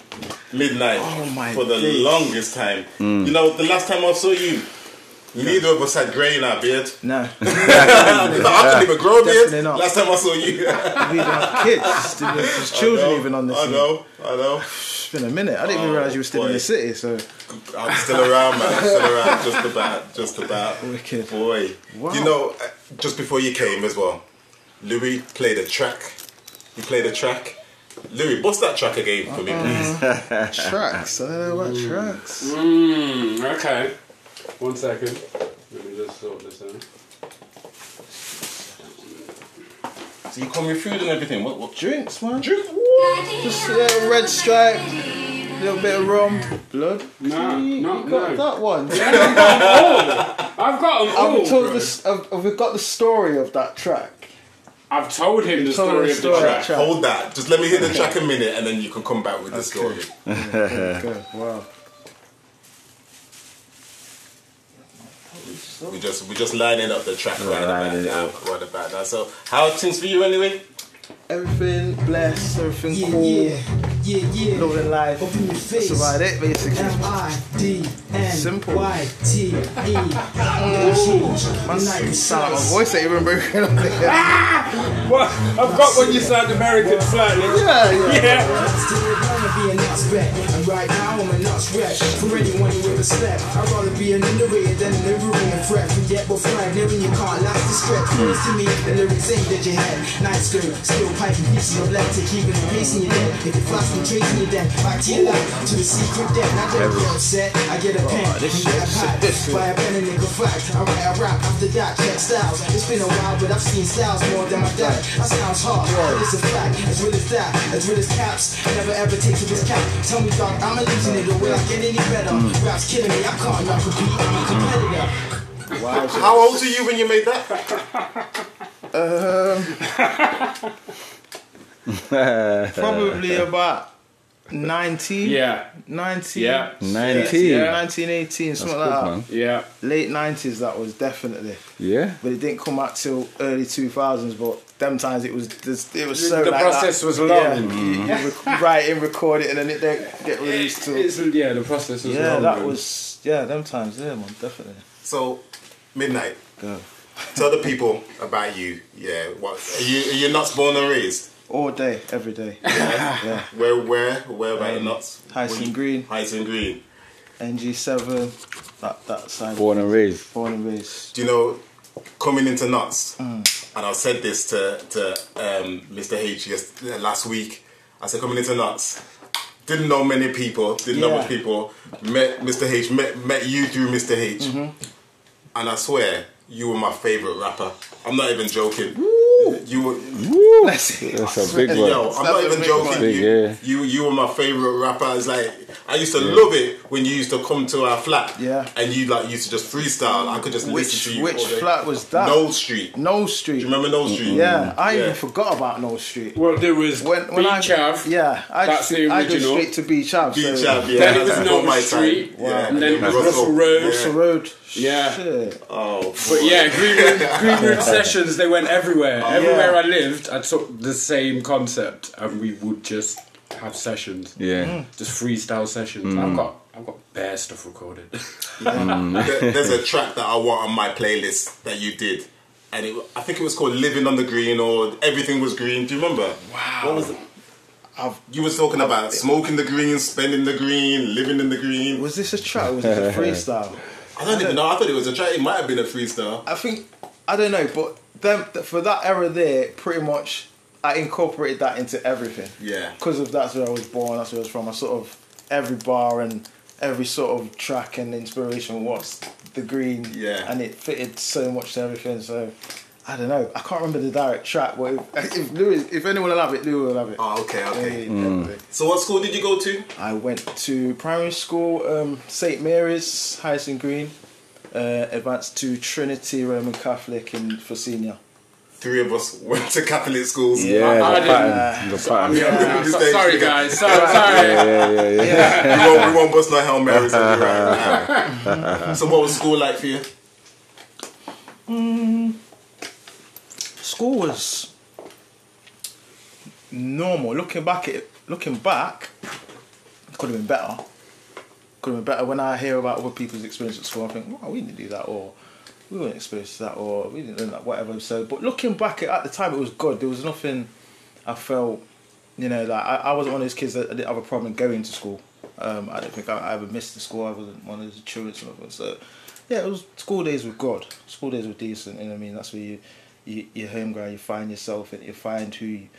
Midnight Oh, for the days. longest time. You know, the last time I saw you, neither of us had grey in our beard. No. we I couldn't even grow a beard. Not. Last time I saw you. even have kids. There's children know, even on this. I thing. know, I know. It's been a minute. I didn't even Oh, realise you were still in the city. So I'm still around, man. I'm still around, just about, just about. Wicked. Boy, Wow. you know, uh, just before you came as well, Louis played a track. He played a track. Louis, what's that track again for me, please? Tracks. I don't know about tracks. Mm, okay. One second. Let me just sort this out. So you come me food and everything. What? what? Drinks, man. Drink. Just a little red stripe, A little bit of rum, blood. No, you, no, you got no. that one. I've got them all. I've told bro. this. I've, I've got the story of that track. I've told him the told story the of the story of track. the track. Hold that. Just let me hear the track a minute, and then you can come back with the story. Good. Wow. We just we just lining up the track right about lining it now. up. Right about now. So how are things for you anyway? Everything blessed, everything Yeah, cool, yeah, yeah, yeah. loving life. Up in your face. That's about it, basically. M I D N Simple. Y T E. Man, sound my voice ain't even broken up there. Ah! What? I've got when you sound American slightly. Yeah, yeah. Yeah. Still wanna be a nuts. And right now I'm nuts wreck. For anyone with respect, I'd rather be an innovator than an ruin and threat. Forget but flag, living you can't last the stretch. Praise to me, the lyrics ain't that you had. Night skirt, still piping pieces of lead to keeping the pace in your head. If you're flasking, tracing you then back to your life, to the secret den. I don't get upset, I get a pen, and get a pad. Buy a pen and nigga fact. I write a rap after that, check styles. It's been a while, but I've seen styles more than my dad. That sounds hard, but it's a fact. As real as that, as real as caps. I never ever take to this cap. Tell me, dog, I'm a losing it, or will I get any better? Rap's killing me, I can't not compete, I'm a competitor. How old were you when you made that? Um, Probably about 19. Yeah. 19. Yeah. 19. Yeah, 19, 18, something like that. man. Yeah. Late 90s, that was definitely. Yeah. But it didn't come out till early 2000s, but them times it was just, it was so The like process that. was long. Yeah, you, you rec- write and record it and then it don't get released till. It's, yeah, the process was Yeah, long. that man. was, yeah, them times, yeah, man, definitely. So midnight. Go. Tell the people about you. Yeah. What are you? Are you Notts born and raised? All day, every day. yeah. Where? Where? Where about the um, Notts? Hyson Green, Hyson Green. NG7, that, that side. Born and raised. Born and raised. Do you know coming into Notts? Mm. And I said this to to um, Mr H yes, last week. I said coming into Notts. Didn't know many people. Didn't know Yeah. much people. Met Mr H. Met met you through Mr H. Mm-hmm. And I swear you were my favorite rapper. I'm not even joking. You were. Let's. That's a big one. Yo, I'm not even joking. Big, you, yeah. you you were my favorite rapper. It's like I used to love it when you used to come to our flat. Yeah. And you like used to just freestyle. I could just Which, listen to you. which all flat was that? Knoll Street. Knoll Street. Do you remember Knoll Street? Yeah, I Yeah. even forgot about Knoll Street. Well, there was When, when Beach I, Ave. Yeah, I, That's the I go straight to Beach Ave. Beach so, Ave, yeah. Then it was that's Knoll before my Street. time. Yeah. And then it was Russell. Russell Road. Russell Road. Yeah. Shit. Oh, But yeah, Greenwood, Greenwood sessions, they went everywhere. Oh, everywhere I lived, I took the same concept and we would just have sessions. Yeah. Hmm. Just freestyle sessions. Hmm. I've got I've got bare stuff recorded. Hmm. There- there's a track that I want on my playlist that you did. And it, I think it was called Living on the Green or Everything Was Green. Do you remember? Wow. What was it? I've- You were talking about smoking the green, spending the green, living in the green. Was this a track was this a freestyle? I don't even know. I thought it was a track. It might have been a freestyle. I think I don't know, but them for that era there, pretty much I incorporated that into everything. Yeah. Because of that's where I was born, that's where I was from. I sort of every bar and every sort of track and inspiration was the green. Yeah. And it fitted so much to everything. So I don't know. I can't remember the direct track, but if, if Louis, if anyone will have it, Louis will have it. Oh, okay, okay. yeah, definitely. So what school did you go to? I went to primary school, um, St Mary's, Hyson Green, uh, advanced to Trinity Roman Catholic in for senior. Three of us went to Catholic schools. Yeah, I the didn't- pattern. The pattern. Yeah, This so- sorry guys, sorry, sorry. Yeah, yeah, yeah. we, won't, we won't bust no Hail Marys on right. So what was school like for you? School was normal. Looking back it, looking back, could have been better. Could have been better. When I hear about other people's experience at school, I think, wow, we didn't do that, or we weren't to that, or we didn't learn that, whatever. So, but looking back at, the time, it was good. There was nothing I felt, you know, like I, I wasn't one of those kids that didn't have a problem going to school. Um, I don't think I, I ever missed the school. I wasn't one of those children. So, yeah, it was school days were good. School days were decent. You know what I mean? That's where you you, your home ground. You find yourself, and you find who you,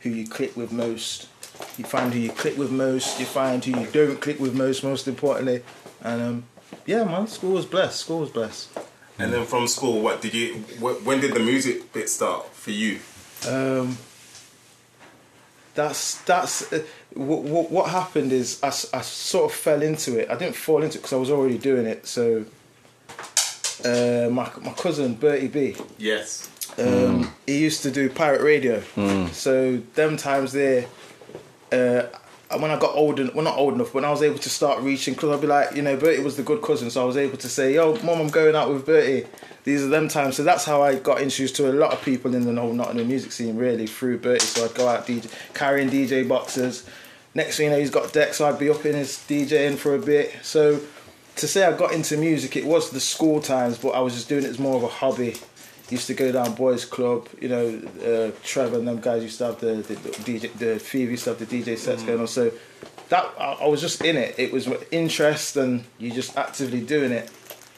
who you click with most. You find who you click with most. You find who you don't click with most. Most importantly, and um, yeah, man, school was blessed. School was blessed. And then from school, what did you? Wh- when did the music bit start for you? Um, that's that's uh, what, what happened is I, I sort of fell into it. I didn't fall into it because I was already doing it. So uh, my my cousin Bertie B, Yes. Um, he used to do pirate radio. So them times there, uh, when I got old, en- well not old enough, when I was able to start reaching, because I'd be like, you know, Bertie was the good cousin, so I was able to say, yo, mom, I'm going out with Bertie. These are them times. So that's how I got introduced to a lot of people in the whole not in the music scene really through Bertie. So I'd go out DJ, carrying DJ boxes. Next thing you know, he's got decks, so I'd be up in his DJing for a bit. So to say I got into music, it was the school times, but I was just doing it as more of a hobby. Used to go down boys club, you know. Uh, Trevor and them guys used to have the, the, the DJ, the Phoebe used to have the DJ sets going on. So that I, I was just in it. It was interest, and you just actively doing it,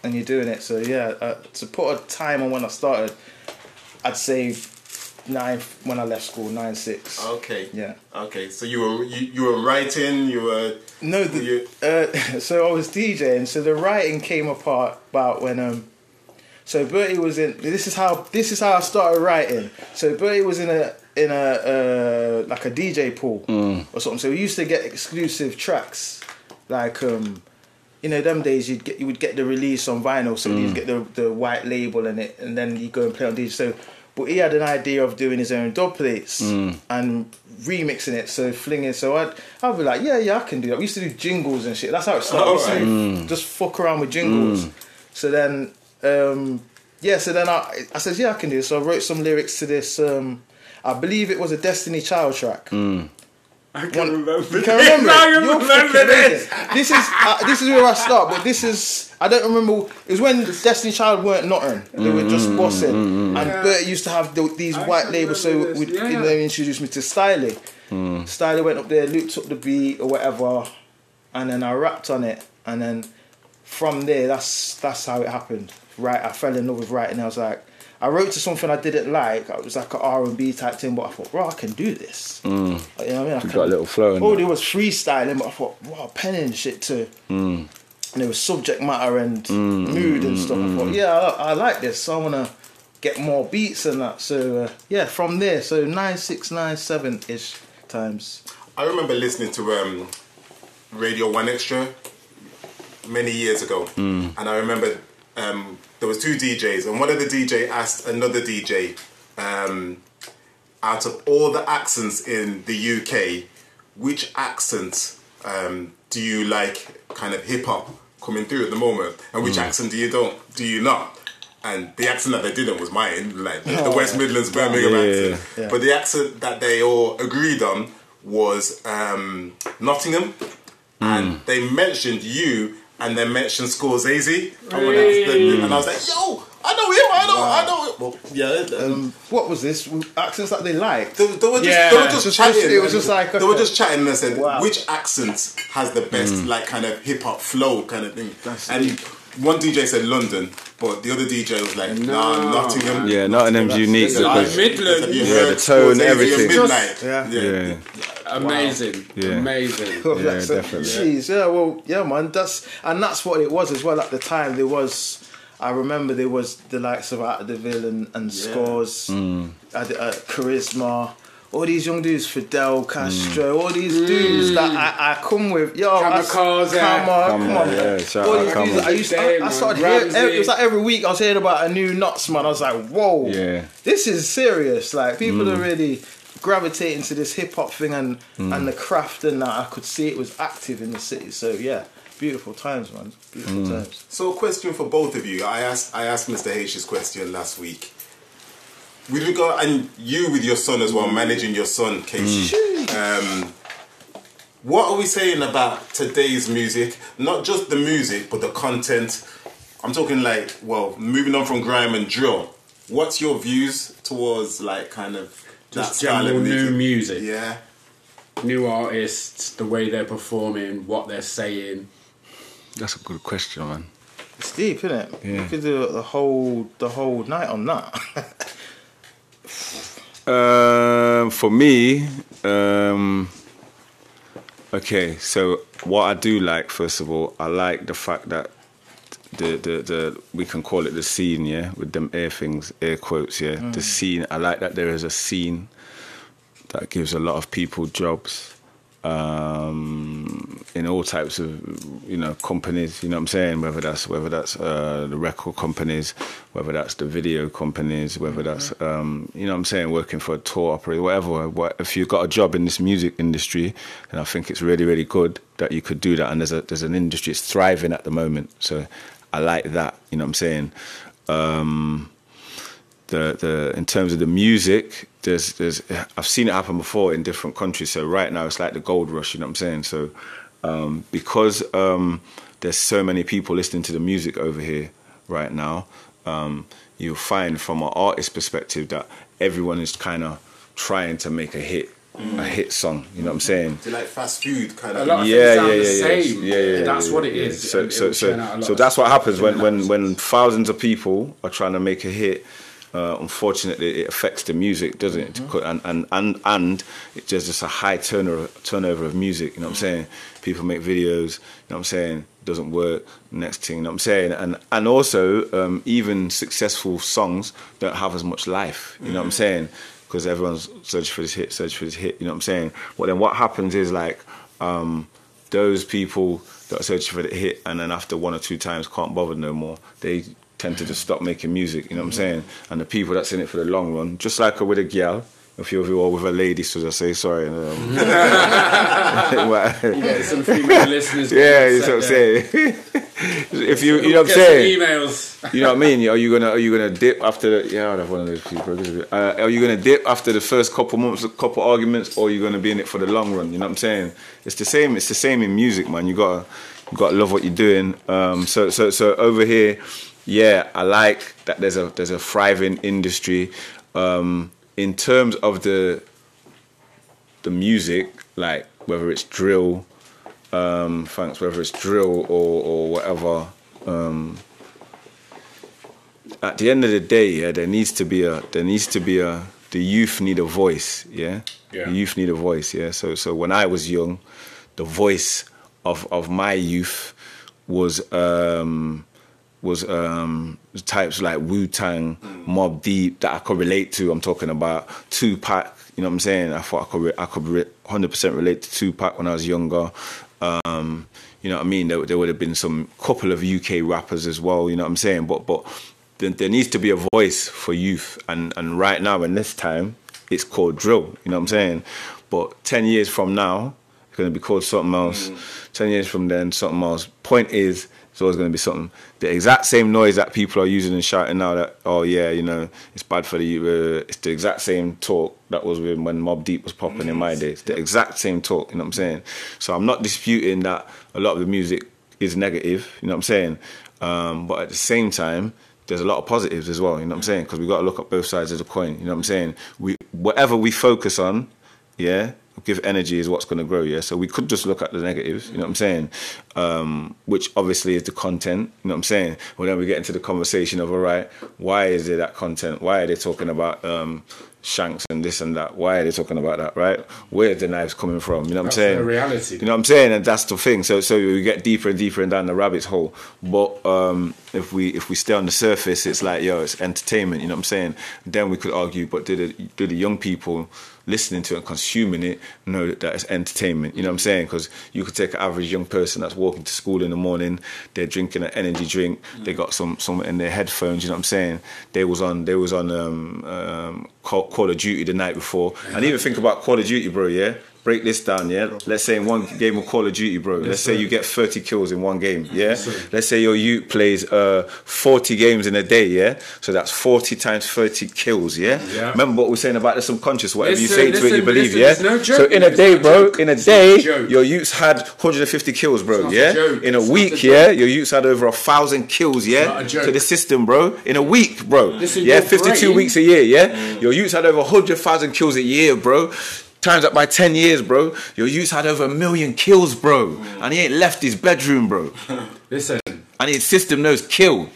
and you're doing it. So yeah, uh, to put a time on when I started, I'd say nine when I left school, nine six. Okay. Yeah. Okay. So you were you, you were writing. You were. No, Were you- the, uh, so I was DJing. So the writing came apart about when um. So Bertie was in. This is how this is how I started writing. So Bertie was in a in a uh, like a DJ pool or something. So we used to get exclusive tracks, like um, you know, them days you'd get you would get the release on vinyl. So you'd get the the white label in it, and then you go and play on DJ. So, but he had an idea of doing his own dub plates and remixing it. So flinging. So I'd I'd be like, yeah, yeah, I can do that. We used to do jingles and shit. That's how it started. To do- Just fuck around with jingles. So then, um, yeah. So then I I said, yeah, I can do this. So I wrote some lyrics to this. Um, I believe it was a Destiny Child track. I One- You can remember I it. can You're remember this. idiot. This is uh, this is where I start, but this is I don't remember. It was when Destiny Child weren't nothing; they were just bossing. And Bert used to have the, these I white labels, so we'd, yeah. and they introduced me to Styly. Styly went up there, looped up the beat or whatever, and then I rapped on it, and then from there, that's that's how it happened. Right, I fell in love with writing. I was like, I wrote to something I didn't like. It was like an R and B type thing, but I thought, bro, I can do this. Mm. You know what I mean? I You can- got a little flow Oh, there. there was freestyling, but I thought, wow, penning shit too. Mm. And there was subject matter and mm, mood and stuff. I thought, yeah, I, I like this. So I want to get more beats and that. So uh, yeah, from there, so nine six nine seven ish times. I remember listening to um, Radio One Extra many years ago, and I remember um, there was two DJs, and one of the DJ asked another DJ, um, out of all the accents in the UK, which accent um, do you like, kind of hip hop coming through at the moment, and which accent do you don't, do you not? And the accent that they didn't was mine, like the, the West Midlands Birmingham Yeah, accent. yeah. But the accent that they all agreed on was um, Nottingham, and they mentioned you, and then mentioned Scorzayzee, and, when I was the- and I was like, "Yo, I know him, I know, I know." Him. Well, yeah, um, Um, what was this accents that they liked? they, they were just, Yeah. they were just Just- chatting. it was just like, they were just chatting, and I said, Wow. "Which accent has the best, like, kind of hip hop flow, kind of thing?" That's and deep. One DJ said London, but the other DJ was like, "Nah, No, Nottingham." man. Yeah, Nottingham's unique He said, because "I- Midlands. have you Yeah, the tone, Scorzayzee at everything. Midnight? Yeah. yeah, Amazing. Yeah. Amazing. Oh, Yeah, that's definitely. Jeez, yeah, well, yeah, man. That's and that's what it was as well at the time. There was, I remember there was the likes of Out of the Ville and, and Scores, Mm. uh, uh, Charisma. All these young dudes, Fidel Castro, Mm. all these dudes that mm. I, I come with, yo, I- Kamikaze. come on, Come come on, on, yeah, shout All out these Kama. dudes, I used, to, I, I started hearing, Ramsey. it was like every week I was hearing about a new Notts man. I was like, whoa, Yeah. this is serious. Like people are mm. really gravitating to this hip hop thing and mm. and the craft and that. I could see it was active in the city. So yeah, beautiful times, man. Beautiful times. So, a question for both of you. I asked I asked Mr. H's question last week. With regard, and you with your son as well, managing your son, KC. Um, what are we saying about today's music? Not just the music, but the content. I'm talking like, well, moving on from grime and drill. What's your views towards like kind of Just that style general of new music? music. Yeah. New artists, the way they're performing, what they're saying. that's a good question, man. It's deep, isn't it? Yeah. You could do the whole the whole night on that. Um, for me, um, okay. So what I do like, first of all, I like the fact that the the the we can call it the scene, yeah, with them air things, air quotes, yeah. The scene. I like that there is a scene that gives a lot of people jobs um, in all types of you know companies. You know what I'm saying? Whether that's whether that's uh, the record companies, whether that's the video companies, whether that's um, you know what I'm saying working for a tour operator, whatever. What, if you've got a job in this music industry, then I think it's really really good that you could do that. And there's a there's an industry it's thriving at the moment, so I like that. You know what I'm saying? Um, the the in terms of the music, there's there's I've seen it happen before in different countries. So right now it's like the gold rush. You know what I'm saying? So um, because um, there's so many people listening to the music over here right now, um, you'll find from an artist perspective that everyone is kind of trying to make a hit, a hit song. You know what I'm saying? Do you like fast food kind A of? lot of yeah, things sound yeah, the yeah, yeah, same. yeah, yeah, That's yeah, what it yeah. is. So, so, it'll churn out a so, so that's what happens when, when, when thousands of people are trying to make a hit. Uh, unfortunately, it affects the music, doesn't it? Mm-hmm. And and and and it's just, just a high turnover turnover of music. You know what I'm saying? People make videos. You know what I'm saying? Doesn't work. Next thing, you know what I'm saying? And and also um, even successful songs don't have as much life. You know what I'm saying? Because everyone's searching for this hit, searching for this hit. You know what I'm saying? But then what happens is like um, those people that are searching for the hit and then after one or two times can't bother no more. They tend to just stop making music, you know what I'm saying? And the people that's in it for the long run, just like with a gal, of you're with a lady, so I say sorry. Um, Yeah, some female listeners. yeah, you know what I'm saying. if you, you know what I'm saying. Emails. You know what I mean? Are you gonna are you gonna dip after the yeah? I'd have one of those people. Uh, are you gonna dip after the first couple months, a couple arguments, or are you gonna be in it for the long run? You know what I'm saying? It's the same. It's the same in music, man. You gotta you gotta love what you're doing. Um, so so so over here, yeah, I like that. There's a there's a thriving industry. Um, in terms of the the music, like whether it's drill, um, thanks, whether it's drill or or whatever. Um, at the end of the day, yeah, there needs to be a there needs to be a the youth need a voice, yeah. Yeah. The youth need a voice, yeah. So so when I was young, the voice of of my youth was um was um types like Wu Tang, Mobb Deep that I could relate to. I'm talking about Tupac. You know what I'm saying? I thought I could re- I could re- 100% relate to Tupac when I was younger. Um, you know what I mean? There, there would have been some couple of UK rappers as well. You know what I'm saying? But but there, there needs to be a voice for youth, and and right now in this time, it's called drill. You know what I'm saying? But ten years from now, it's going to be called something else. Ten years from then, something else. Point is, it's always going to be something. The exact same noise that people are using and shouting now that, oh yeah, you know, it's bad for the. Uh, it's the exact same talk that was when, when Mobb Deep was popping in my days. The exact same talk. You know what I'm saying? So I'm not disputing that a lot of the music is negative. You know what I'm saying? Um, but at the same time, there's a lot of positives as well. You know what I'm saying? Because we've got to look at both sides of the coin. You know what I'm saying? We whatever we focus on, yeah, give energy is what's going to grow. Yeah, so we could just look at the negatives. You know what I'm saying? Um, which obviously is the content. You know what I'm saying? Well, then we get into the conversation of all right, why is there that content? Why are they talking about um, shanks and this and that? Why are they talking about that? Right? Where's the knives coming from? You know what That's I'm saying? the reality. You know what I'm saying? And that's the thing. So so we get deeper and deeper and down the rabbit hole. But um, if we if we stay on the surface, it's like yo, it's entertainment. You know what I'm saying? Then we could argue, but do the do the young people listening to it and consuming it know that, that it's entertainment? You know what I'm saying? Because you could take an average young person that's walking to school in the morning, they're drinking an energy drink, they got some some in their headphones. You know what I'm saying? They was on they was on um, um, Call, Call of Duty the night before, and even think about Call of Duty, bro. Yeah break this down, yeah? Let's say in one game of Call of Duty, bro. let's say you get 30 kills in one game, yeah? let's say your youth plays uh, 40 games in a day, yeah? So that's 40 times 30 kills, yeah? Yeah. Remember what we're saying about the subconscious, whatever you say to it, you believe, yeah? no so in a day, bro, in a day, your youths had 150 kills, bro, yeah? In a It's week, a yeah? Your youths had over a thousand kills, yeah? not a joke. To the system, bro. In a week, bro. Listen, yeah, 52 brain- weeks a year, yeah? Your youths had over 100,000 kills a year, bro. Times up by 10 years, bro. Your youths had over a million kills, bro. Mm. And he ain't left his bedroom, bro. Listen, And his system knows kill.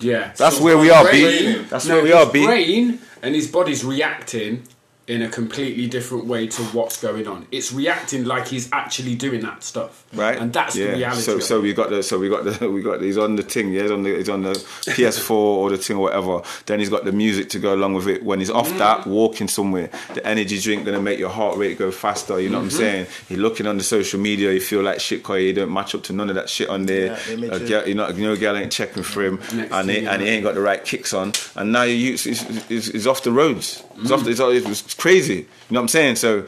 Yeah, That's So where we are, brain- B. That's no, where we are, B. Brain and his body's reacting in a completely different way to what's going on. It's reacting like he's actually doing that stuff, right? And that's yeah. the reality. So, of so it. we got the, so we got the, we got. He's on the thing, yeah. He's on the, he's on the PS4 or the thing or whatever. Then he's got the music to go along with it. When he's off Mm. that, walking somewhere, the energy drink gonna make your heart rate go faster. You know Mm-hmm. what I'm saying? You're looking on the social media, you feel like shit, cause you don't match up to none of that shit on there. Yeah, image girl- you know, you know, girl ain't checking for him, Next and he, and he ain't got the right kicks on, and now you is is is off the roads. It's Mm. off. The, it's, it's, it's crazy. You know what I'm saying? So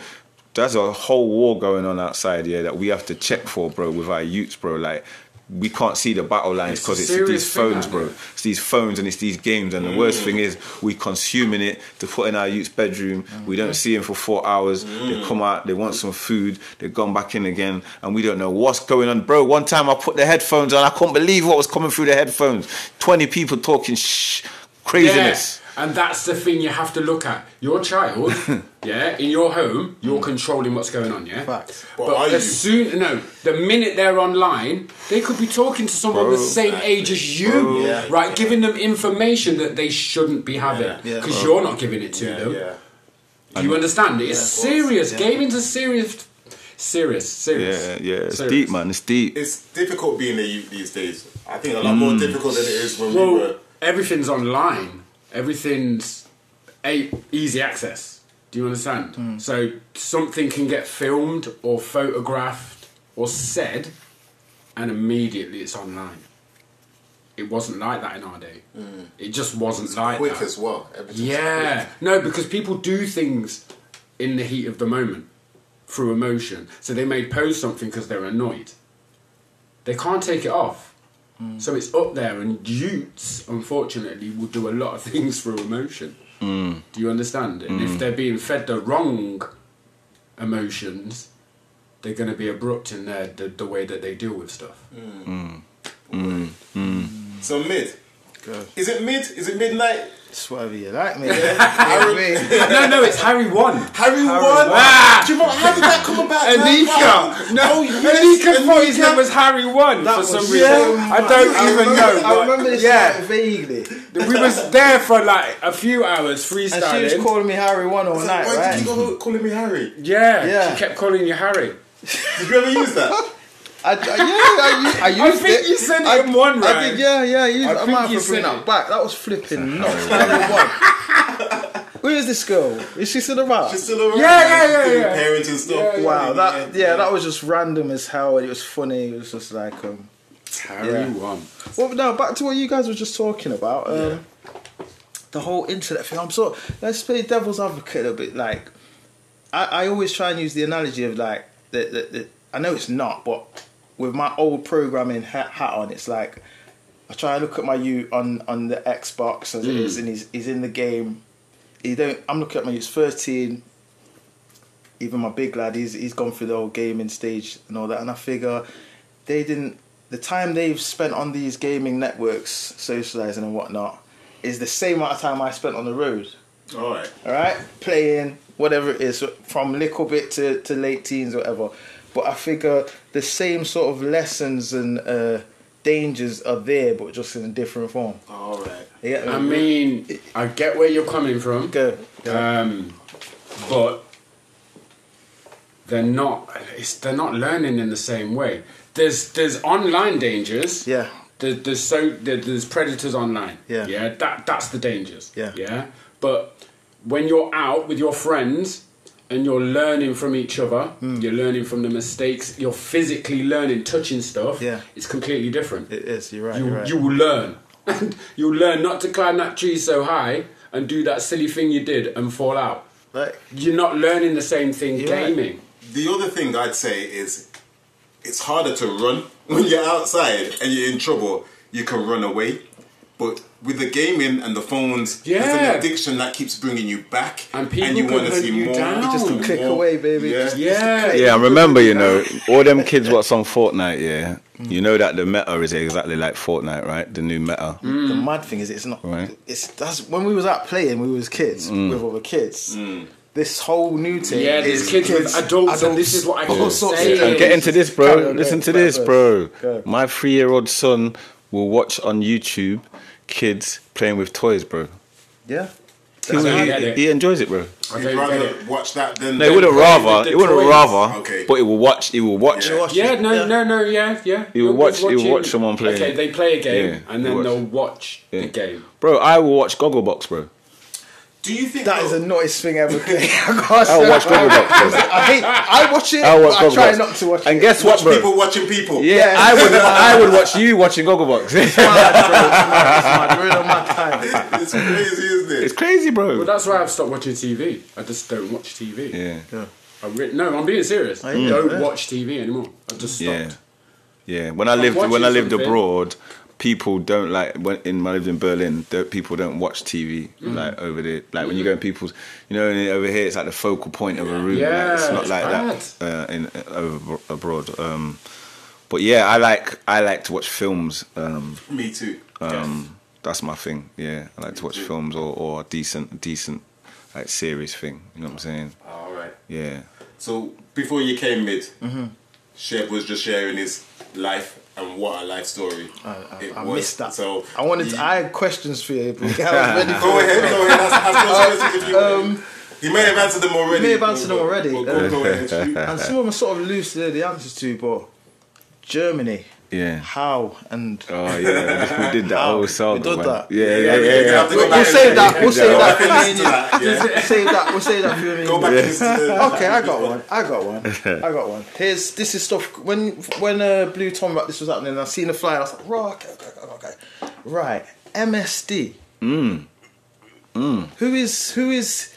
there's a whole war going on outside here that we have to check for, bro, with our youths, bro. Like we can't see the battle lines because it's, serious these phones, bro. It's these phones and it's these games. And the worst thing is we consuming it to put in our youth's bedroom. We don't see them for four hours. They come out, they want some food, they've gone back in again, and we don't know what's going on, bro. One time I put the headphones on, I couldn't believe what was coming through the headphones. Twenty people talking shh, craziness. Yeah, and that's the thing you have to look at. Your child, yeah, in your home, you're hmm. controlling what's going on, yeah. Facts. But, But as you? soon no, the minute they're online, they could be talking to someone the Bro. same age as you, Yeah. right? Giving them information that they shouldn't be having Yeah. because you're not giving it to them. Yeah. Do you understand? It's serious. Yeah. Gaming's a serious, serious, serious. Yeah, yeah, it's Serious. deep, man. It's deep. It's difficult being a youth these days. I think a lot more mm. difficult than it is when we Well, were. everything's online. Everything's a- easy access. Do you understand? Hmm. So something can get filmed or photographed or said, and immediately it's online. It wasn't like that in our day. Hmm. It just wasn't like Quick that. as well. Everything's Yeah, no, because people do things in the heat of the moment through emotion. So they may post something because they're annoyed. They can't take it off. So it's up there, and youths, unfortunately, will do a lot of things through emotion. Mm. Do you understand? And if mm. they're being fed the wrong emotions, they're going to be abrupt in their the, the way that they deal with stuff. Mm. So mid. Go. Is it mid? Is it midnight? It's whatever you like, me. Harry. no, no, it's Harry one. Harry, One. Ah! Do you know how did that come about? man? Anika! No, Oh, yes, Anika thought his name was Harry One That for some so reason. I don't I even remember, know. I remember this yeah, like, vaguely. we was there for like a few hours freestyling. And she was calling me Harry one all I was night, like, Why right? did you go calling me Harry? yeah, Yeah. she kept calling you Harry. Did you ever use that? I, I, yeah, I, I, I used think it. you said it I, in one, I right? did, yeah, yeah. I, used, I I, think might have you to bring that it. back. That was flipping nuts. Harry one. Where is this girl? Is she still around? She's still around. Yeah, yeah, yeah, Doing yeah. Parenting stuff. Yeah, yeah. Wow, that yeah, that was just random as hell, and it was funny. It was just like, um, Harry Yeah. One. well, now back to what you guys were just talking about. Um, The whole internet thing. I'm so let's play devil's advocate a bit. Like, I, I always try and use the analogy of like the, the, the I know it's not, but with my old programming hat, hat on, it's like I try and look at my you on on the Xbox as it is, mm. and he's he's in the game. He don't. I'm looking at my youth 13. Even my big lad, he's he's gone through the whole gaming stage and all that, and I figure they didn't. The time they've spent on these gaming networks, socializing and whatnot, is the same amount of time I spent on the road. All right. All right, playing whatever it is, from little bit to, to late teens, or whatever. But I figure the same sort of lessons and uh, dangers are there, but just in a different form. All right. Me? I mean, I get where you're coming from. go. go. Um, but they're not. It's, they're not learning in the same way. There's there's online dangers. yeah, There, there's so there, there's predators online. Yeah. Yeah. That that's the dangers. Yeah. Yeah. But when you're out with your friends and you're learning from each other, Hmm. you're learning from the mistakes. You're physically learning, touching stuff. Yeah. It's completely different. it is. You're right. you you're right. you will learn. And you'll learn not to climb that tree so high and do that silly thing you did and fall out. Like, You're not learning the same thing You're right. gaming. The other thing I'd say is it's harder to run when you're outside and you're in trouble. You can run away, but with the gaming and the phones, there's Yeah. an addiction that keeps bringing you back, And people you can wanna hunt see you more. down. just a Oh, click more. away, baby. Yeah. Just- Yeah. Yeah, I remember, you know, all them kids what's on Fortnite, yeah. You know that the meta is exactly like Fortnite, right? The new meta. The mm. mad thing is, it's not. Right. It's that's when we was out playing. We was kids mm. with other kids. Mm. This whole new thing. Yeah, there's is kids with adults, and this is what I all keep sorts of saying. things. And get into this, bro. Listen to this, bro. My three year old son will watch on YouTube kids playing with toys, bro. Yeah. He, I he- he enjoys it, bro. I You'd rather get watch that than. No, he wouldn't rather. with He wouldn't rather. Okay. But he will watch. He will watch. Yeah, watch Yeah, it. no, no, no, yeah, yeah. He will watch- He will watch someone play. Okay, they play a game Yeah, and then watch. they'll watch Yeah. the game. Bro, I will watch Gogglebox, bro. Do you think That is though- the naughtiest thing ever. I I'll watch Gogglebox, bro. I hate. I watch it. I'll watch but I try not to watch it. And it. guess what, watch bro? people watching people? Yeah, Yeah. I would. I would watch you watching Gogglebox. Mad, bro. It's mad. It's mad. My time. It's crazy, isn't it? it's crazy, bro. Well, that's why I've stopped watching TV. I just don't watch TV. Yeah, I re- no, I'm being serious. I don't yeah. watch TV anymore. I just stopped. yeah, yeah. When I lived when I lived something. abroad, people don't like when in when I lived in Berlin. People don't watch TV Mm. like over there. Like when you go in people's, you know, over here it's like the focal point of a room. Yeah, like, it's not it's like that uh, in uh, over abroad. Um, but yeah, I like I like to watch films. Um, Me too. Um, That's my thing. Yeah, I like to watch films or, or decent decent like series thing. You know what I'm saying? All right. Yeah. So before you came mid, Mm-hmm. Chev was just sharing his life and what a life story I, it I was. missed that. So I wanted. you- To, I had questions for you. but I was ready for Go ahead, go ahead. Ask, ask those you Um, You may have answered them already. You may have answered them But- already. but Go, go ahead. shoot. and some of them are sort of loose. There, the answers to, but Germany. Yeah. How and Oh yeah, we did that How? wole We saga. did man. that. Yeah, yeah, Yeah, yeah. we yeah, have to go we'll, back we'll save that. We'll save that for me. Listen and to you. that, yeah. We'll save that. We'll save that for me. Go back and listen to the- Okay, I got one. I got one. I got one. Here's this is stuff when when uh, Blue Tom about this was happening. I seen the flyer. I was like, right, okay, okay, okay, okay. right. MSD. Mm. Who is who is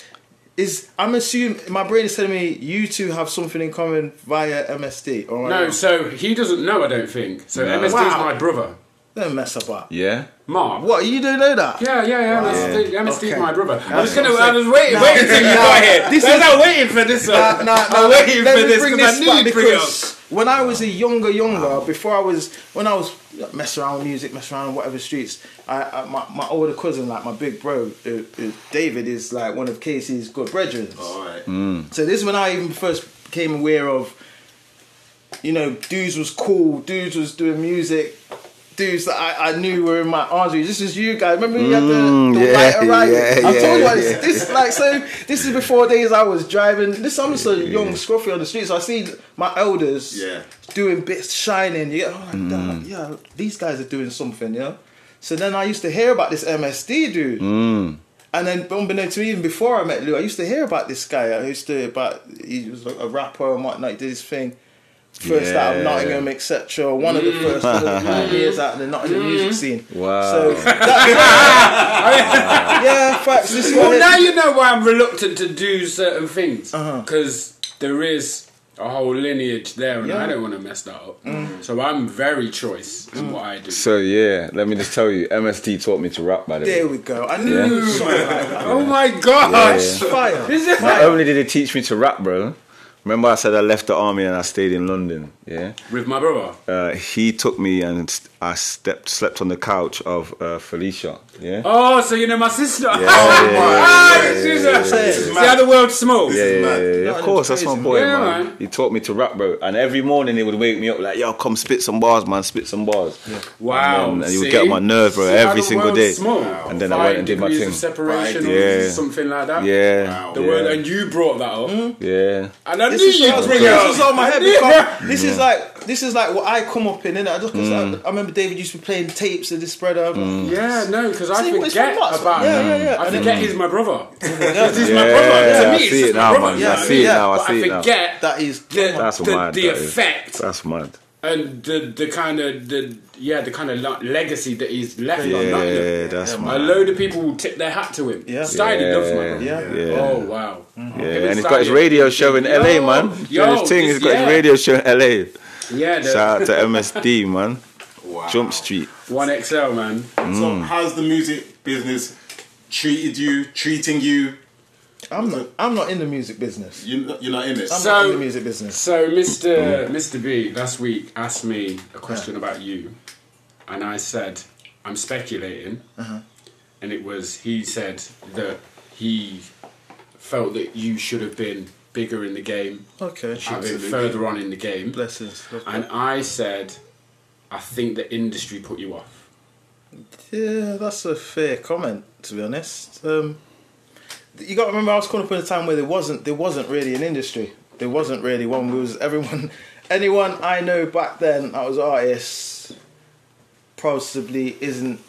is? I'm assuming my brain is telling me you two have something in common via MSD. Or No, so he doesn't know. I don't think. So No. MSD is Wow. my brother, don't mess up, about. Yeah. Mark. What you don't know that? Yeah, yeah, yeah. MSD, MSD is Okay. my brother. I was That's gonna. I'm was waiting, Nah, waiting till you got here. this I is- was waiting for this one. Nah, nah, I'm waiting let for me this bring because I this knew back you'd bring it up. because when I was a younger, younger, before I was, when I was messing around with music, messing around in whatever streets, I, I my, my older cousin, like my big bro, uh, uh, David, is like one of KC's good brethren. All right. So this is when I even first became aware of, you know, dudes was cool, dudes was doing music, dudes that I, I knew were in my arteries. This is you guys. Remember you had the, Mm, the yeah, lighter right? yeah, I've told you yeah, about this. yeah. This like so. This is before days I was driving. This I'm just a young scruffy on the street, so I see my elders Yeah. doing bits shining. You get, oh, like, Mm. yeah, these guys are doing something, yeah. So then I used to hear about this MSD dude. Mm. And then unbeknownst to me, even before I met Lou, I used to hear about this guy. I used to about he was a rapper and whatnot. He did his thing. First out of Nottingham, etc. One of the first one of the pioneers out of the Nottingham music scene. Wow. So that, yeah, facts. This Well, now you know why I'm reluctant to do certain things Uh-huh. because there is a whole lineage there, and Yeah. Mm. I don't want to mess that up. So I'm very choice in what I do. So yeah, let me just tell you, MSD taught me to rap. By the way. There we go. I knew Yeah. something like that. Oh my gosh! Yeah. Fire. Not only did it teach me to rap, bro. Remember I said I left the army and I stayed in London. Yeah. With my brother. Uh, he took me and I stepped slept on the couch of uh, Felicia. Yeah. Oh, so you know my sister? yeah, oh, yeah, ah, yeah, she's yeah, a- yeah, See how the world's small? Yeah, yeah, yeah, yeah. Of Nottingham's course, that's my crazy. boy, Yeah, man. man. He taught me to rap, bro. And every morning he would wake me up like, "Yo, come spit some bars, man. Spit some bars." Wow. And, then, and he would get on my nerve, bro, See how every the single world's day. Small. And then I went and did my thing. Of separation, Yeah. or something like that. Yeah, Wow. The yeah, word, and you brought that up, yeah. and I This knew you'd bring it this up. is on my head knew because it. this is like this is like what I come up in, innit? I just 'cause Mm. I, I remember David used to be playing tapes of this brother. Mm. Yeah, no, because I See, forget about Yeah, him. yeah, yeah. I And forget he's my brother. he's my Yeah, brother. yeah, to I me, it's see just it my now, brother. man. I Yeah, see it yeah. now. I But see I it now. forget That is the, That's the, mad, the that is. effect That's mad. and the the kind of the yeah the kind of legacy that he's left on Yeah, Nottingham. that's A mad. load of people will tip their hat to him. Yeah. Steiny Yeah, loves my brother. Yeah. yeah. Oh wow. Yeah, and he's got his radio show in LA, man. He's yo, his thing. this- He's got his radio show in LA. Yeah, Shout out to MSD, man. Wow. Jump Street. one XL man. So Mm. how's the music business treated you, treating you? I'm not. I'm not in the music business. You you're not in it. I'm So- not in the music business. So Mr. Mr. B last week asked me a question about you, and I said I'm speculating, Uh-huh. and it was he said that he felt that you should have been bigger in the game, Okay. should have been further on in the game, Blessings. and I said I think the industry put you off. Yeah, that's a fair comment to be honest. Um, you got to remember, I was coming up at a time where there wasn't there wasn't really an industry. There wasn't really one. Was everyone, anyone I know back then that was artists, possibly isn't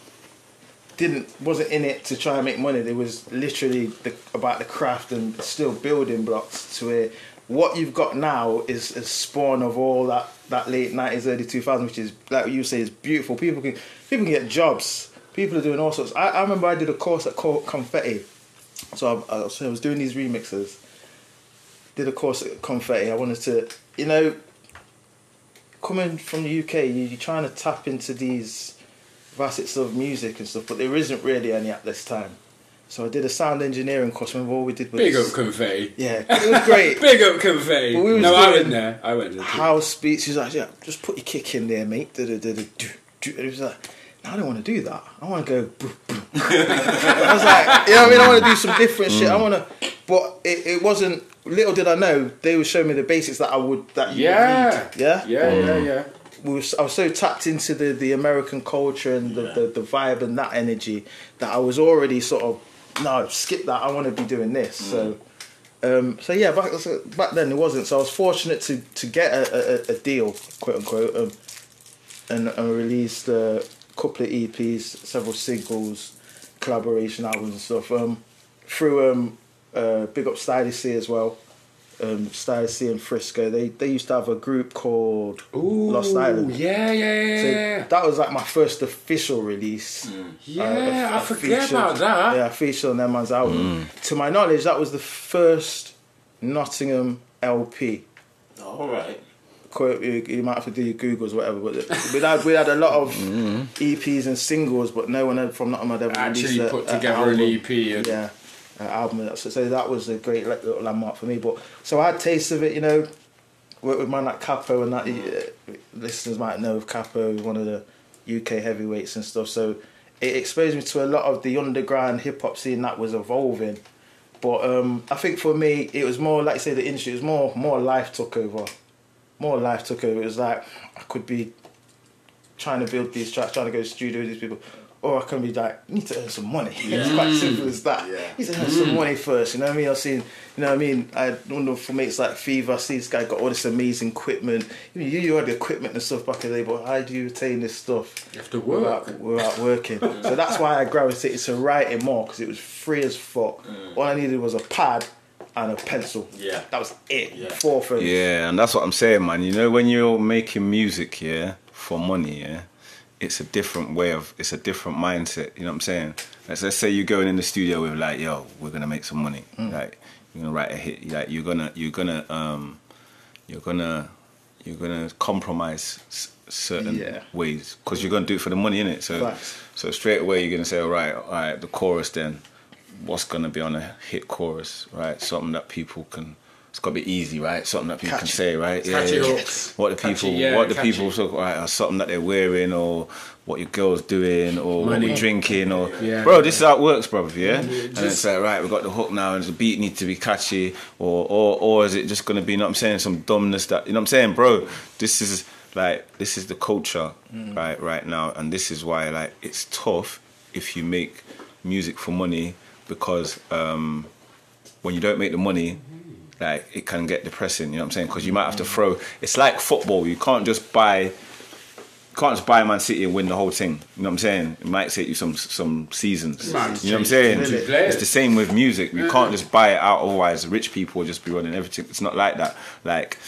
didn't wasn't in it to try and make money. There was literally the, about the craft and still building blocks to it. What you've got now is a spawn of all that, that late nineties, early two thousands, which is like you say is beautiful. People can people can get jobs. People are doing all sorts. I, I remember I did a course at Co- Confetti, so I, so I was doing these remixes. Did a course at Confetti. I wanted to, you know, coming from the UK, you, you're trying to tap into these facets of music and stuff, but there isn't really any at this time. So I did a sound engineering course. Remember all we did was Big up confetti. yeah, it was great. Big up confetti. But we no, I doing went there. I went there. too. house beats. He's like, yeah, just put your kick in there, mate. Da, da, da, da, do, do. And he was like, no, I don't want to do that. I want to go. Boo, boo. I was like, you know what I mean? I want to do some different shit. I mm. want to, but it, it wasn't. Little did I know they were showing me the basics that I would that you Yeah. would need. Yeah, Yeah, yeah, mm. yeah. we was, I was so tapped into the, the American culture and the, the, the vibe and that energy that I was already sort of no skip that I want to be doing this so um, so yeah back so back then it wasn't so I was fortunate to to get a, a, a deal quote unquote um, and, and released a couple of EPs several singles collaboration albums and stuff um, through um, uh, big up Stylish C as well um, Stylish C and Frisco they they used to have a group called Lost Island Yeah, yeah, yeah, so that was like my first official release. Yeah, Uh, I forget about that. Yeah, featured on that man's album. To my knowledge, that was the first Nottingham LP. All right. Quote, you, you might have to do your Googles, or whatever. But we had we had a lot of EPs and singles, but no one from Nottingham had ever Actually released a- put a together an. EP and Yeah, an album. So, so that was a great little landmark for me. But so I had taste of it, you know. Worked with man like Cappo and that. uh, listeners might know of Cappo, one of the UK heavyweights and stuff. So it exposed me to a lot of the underground hip hop scene that was evolving. But um, I think for me, it was more like say the industry. It was more more life took over. More life took over. It was like I could be trying to build these tracks, trying to go to studio with these people. Or I can be like, you need to earn some money. it's quite simple as that. Yeah. You need to earn some mm. money first, you know what I mean? I've seen, you know what I mean? I don't know for mates like Fever, I see this guy got all this amazing equipment. You, know, you had the equipment and stuff back in the day, but how do you retain this stuff? You have to work. Without, without working. so that's why I gravitated to writing more, because it was free as fuck. Mm. All I needed was a pad and a pencil. Yeah. That was it. Yeah. Four things. Yeah, and that's what I'm saying, man. You know, when you're making music, yeah, for money, yeah, it's a different way of, it's a different mindset. You know what I'm saying? Let's, let's say you're going in the studio with like, yo, we're gonna make some money. Like, you're gonna write a hit. Like, you're gonna, you're gonna, um, you're gonna, you're gonna compromise s- certain Yeah. ways because you're gonna do it for the money, innit? So, Facts. so straight away you're gonna say, all right, all right, the chorus then. What's gonna be on a hit chorus, right? Something that people can. It's gotta be easy, right? Something that people can Catchy. say, right? Catchy hooks. What the Catchy, people, yeah, what the catchy. people talk right, or something that they're wearing, or what your girl's doing, or Money. what we're drinking, or Yeah. bro, this is how it works, bro. Yeah, and just- it's like right, we got the hook now, and the beat needs to be catchy, or or or is it just gonna be, you know what I'm saying, some dumbness that you know what I'm saying, bro? This is like this is the culture, right, right now, and this is why like it's tough if you make music for money because um, when you don't make the money, like it can get depressing. You know what I'm saying? Because you might have to throw. It's like football. You can't just buy. Can't just buy Man City and win the whole thing. You know what I'm saying? It might take you some some seasons. Man, you know what I'm saying? It's the same with music. You can't just buy it out. Otherwise, rich people will just be running everything. It's not like that. Like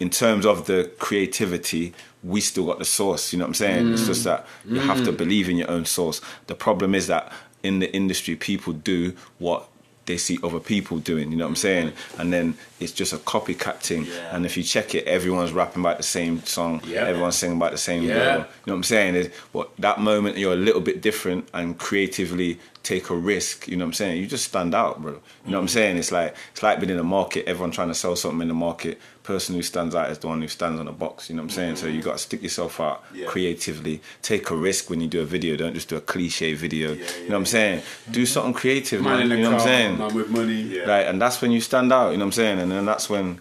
in terms of the creativity, we still got the source. You know what I'm saying? It's just that you have to believe in your own source. The problem is that in the industry, people do what they see other people doing. You know what I'm saying? And then it's just a copycat thing. Yeah. And if you check it, everyone's rapping about the same song. Yeah. Everyone's singing about the same Yeah. girl. You know what I'm saying? Is what that moment you're a little bit different and creatively take a risk. You know what I'm saying? You just stand out, bro. You know what I'm mm. saying? It's like it's like being in a market. Everyone trying to sell something in the market. Person who stands out is the one who stands on the box. You know what I'm saying? So you mm. got to stick yourself out Yeah. creatively. Take a risk when you do a video. Don't just do a cliche video. Yeah, you know what I'm saying? Do mm-hmm. something creative, Man man. in You know what I'm saying? man with money. Yeah. Right, and that's when you stand out. You know what I'm saying? And then that's when,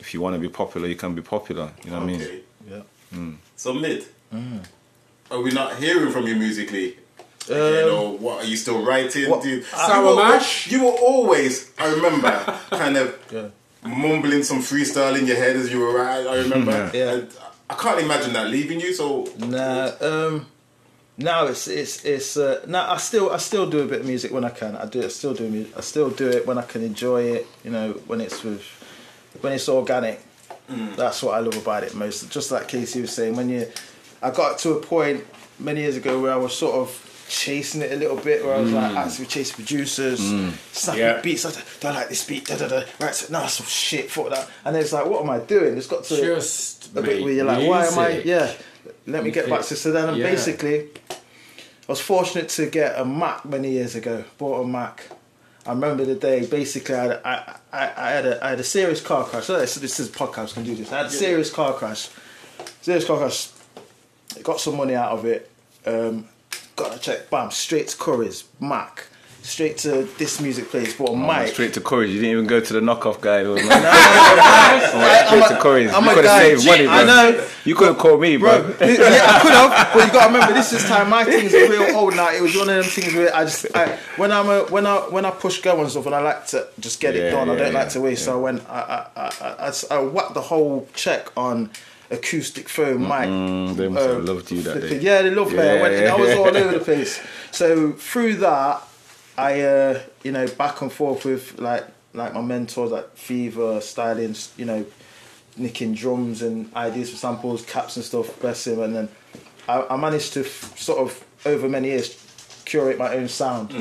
if you want to be popular, you can be popular. You know what I mean? Okay. Yeah. Mm. So mid. are we not hearing from you musically? Um, Again, or what are you still writing? what- Do you, Sour you were, mash? You were always, I remember, kind of Yeah. mumbling some freestyle in your head as you were writing. I remember. Yeah. And I can't imagine that leaving you. So Nah, um, now it's it's it's uh, nah. I still I still do a bit of music when I can. I do I still do music. I still do it when I can enjoy it. You know, when it's with when it's organic. That's what I love about it most. Just like KC was saying, when you, I got to a point many years ago where I was sort of chasing it a little bit, where I was like actually chasing producers, snapping Yeah. beats. I don't like this beat. Da da da. Right, so, no, that's some shit. Fuck that. And it's like, what am I doing? It's got to Just a bit where you're like, why am I? Yeah, let me get back to so then. yeah. Basically, I was fortunate to get a Mac many years ago. Bought a Mac. I remember the day. Basically, I had a, I, I, I had a I had a serious car crash. So this, this is podcast. Can do this. I had a serious car crash. Serious car crash. Got some money out of it. Um, got a check. Bam. Straight to Currys Mac. Straight to this music place. Bought a oh, mic. Straight to Corey's. You didn't even go to the knockoff guy. Or nothing. I'm Straight a- to Corey's. I'm you could have saved money, bro. I know. You could have called me, bro. bro. yeah, I could have, but you got to remember this is time. My things are real old now. It was one of them things where I just I, when I'm a, when I when I push go and stuff, and I like to just get Yeah, it done. I don't like to waste. So when I I, I, I, I, I whacked the whole check on acoustic phone mic. Mm, they must have loved you that day. Yeah, they loved me. I, went, yeah, I was all over the place. So through that, I uh, you know back and forth with like like my mentors like Fever, styling, you know, nicking drums and ideas for samples, caps and stuff. Bless him. And then I, I managed to f- sort of over many years curate my own sound,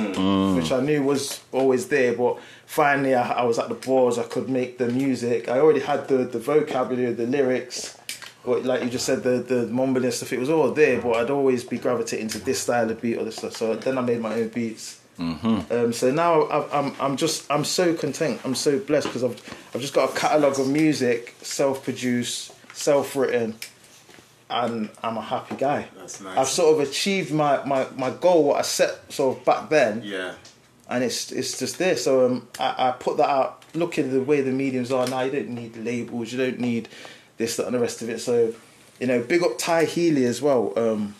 which I knew was always there, but. Finally, I, I was at the balls. I could make the music. I already had the, the vocabulary, the lyrics, what like you just said, the the mumbling stuff, it was all there, but I'd always be gravitating to this style of beat or this stuff. So then I made my own beats. Um, so now I've, I'm I'm just I'm so content. I'm so blessed because I've I've just got a catalog of music, self-produced, self-written, and I'm a happy guy. That's nice. I've sort of achieved my, my, my goal, what I set sort of back then yeah. and it's it's just there. So um, I, I put that out. Look at the way the mediums are now. You don't need labels. You don't need this, that, and the rest of it. So, you know, big up Ty Healy as well. Um,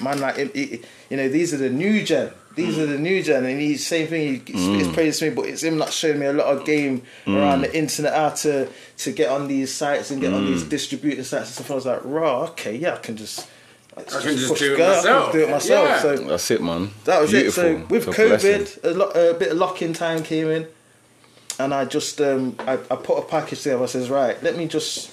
man, like it, it- you know, these are the new gen. These are the new gen, and he's same thing. He spits praise to me, but it's him not showing me a lot of game around the internet, how to to get on these sites and get on these distributing sites and stuff. I was like, raw, okay, yeah, I can just. I can just push do it go, I can myself. do it myself. Yeah. So That's it, man. that was Beautiful. it. So with It's a. COVID, a, lo- a bit of lock-in time came in, and I just um, I, I put a package together. I says, right, let me just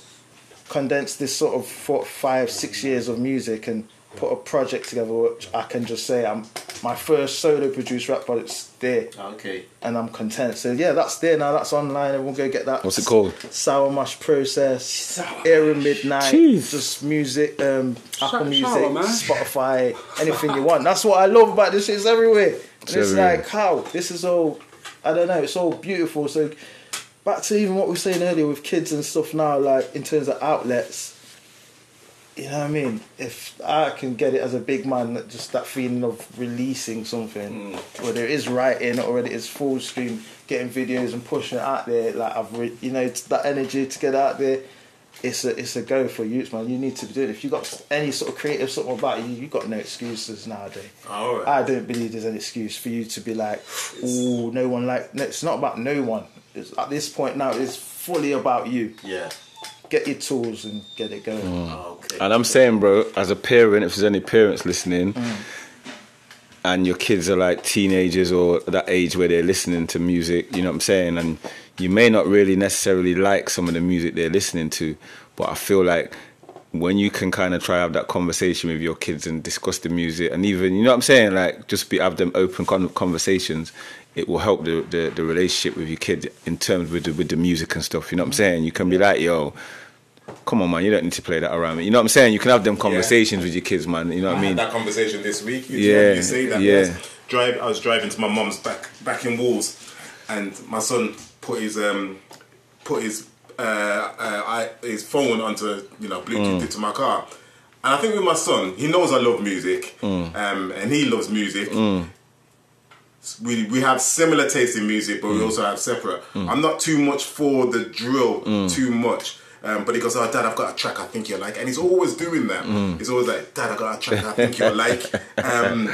condense this sort of four, five, six years of music and put a project together, which I can just say I'm my first solo produced rap project's there, Okay. and I'm content. So yeah, that's there now. That's online, and we'll go get that. What's it called? Sour Mash Process, Airing Midnight, Jeez. just music, um, Apple Sour Music, Mash. Spotify, anything you want. That's what I love about this. It's everywhere. And it's everywhere. like how this is all. I don't know. It's all beautiful. So back to even what we were saying earlier with kids and stuff now, like in terms of outlets. You know what I mean? If I can get it as a big man, that just that feeling of releasing something, mm. whether it is writing or whether it is full stream, getting videos and pushing it out there, like I've, re- you know, it's that energy to get out there. It's a it's a go for youths, man. You need to be doing. it. If you got any sort of creative something about you, you got no excuses nowadays. All right. I don't believe there's an excuse for you to be like, oh, no one like. No, it's not about no one. It's, at this point now, it's fully about you. Yeah. Get your tools and get it going. Okay. And I'm saying, bro, as a parent, if there's any parents listening, Mm. and your kids are like teenagers or that age where they're listening to music, you know what I'm saying? And you may not really necessarily like some of the music they're listening to, but I feel like when you can kind of try have that conversation with your kids and discuss the music, and even you know what I'm saying, like just be have them open con- conversations. It will help the, the, the relationship with your kid in terms with the, with the music and stuff. You know what I'm saying? You can be like, yo, come on, man, you don't need to play that around me. You know what I'm saying? You can have them conversations with your kids, man. You know what I I mean? had that conversation this week. You Yeah, you say that. yeah. I was, drive, I was driving to my mum's back back in Walls, and my son put his um put his uh, uh I, his phone onto you know Bluetooth Mm. into my car, and I think with my son, he knows I love music, Mm. um, and he loves music. We, we have similar taste in music, but Mm. we also have separate. I'm not too much for the drill, too much. Um, but he goes, "Oh, Dad, I've got a track I think you'll like," and he's always doing that. He's always like, "Dad, I've got a track I think you'll like." Um,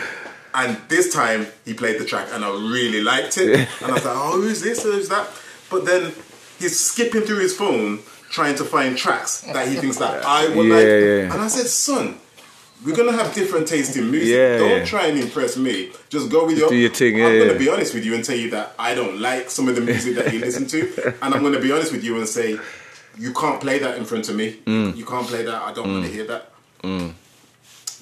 and this time he played the track, and I really liked it. And I was like, "Oh, who's this? Who's that?" But then he's skipping through his phone trying to find tracks that he thinks that I would Yeah, like. yeah. And I said, "Son." We're gonna have different taste in music. Yeah, don't yeah. try and impress me. Just go with your. do your thing, I'm yeah, gonna yeah. be honest with you and tell you that I don't like some of the music that you listen to, and I'm gonna be honest with you and say you can't play that in front of me. Mm. You can't play that. I don't want to hear that.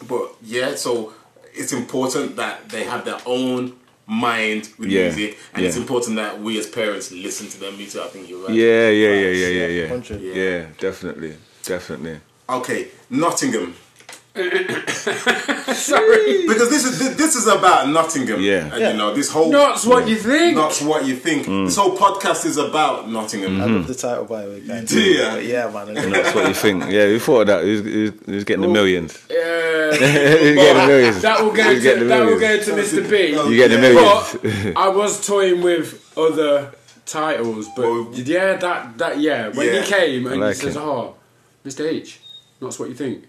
But yeah, so it's important that they have their own mind with Yeah, music, and it's important that we as parents listen to their music. I think you're right. Yeah, yeah, yeah, yeah, yeah, yeah. 100. Yeah, definitely, definitely. Okay, Nottingham. Sorry. Because this is this is about Nottingham. Yeah. and, you know this whole Not what you think. not what you think. Mm. This whole podcast is about Nottingham. I love the title by the way, guys. do ya? But yeah, man. And that's what you think. Yeah, we thought of that. Who's, who's, who's getting the millions? Yeah. Who's getting the millions? That will go to getting that will go to Mr. B. You get the millions. But I was toying with other titles, but Well- yeah, that that yeah. When Yeah. he came and like he says, it. "Oh, Mr. H, not what you think."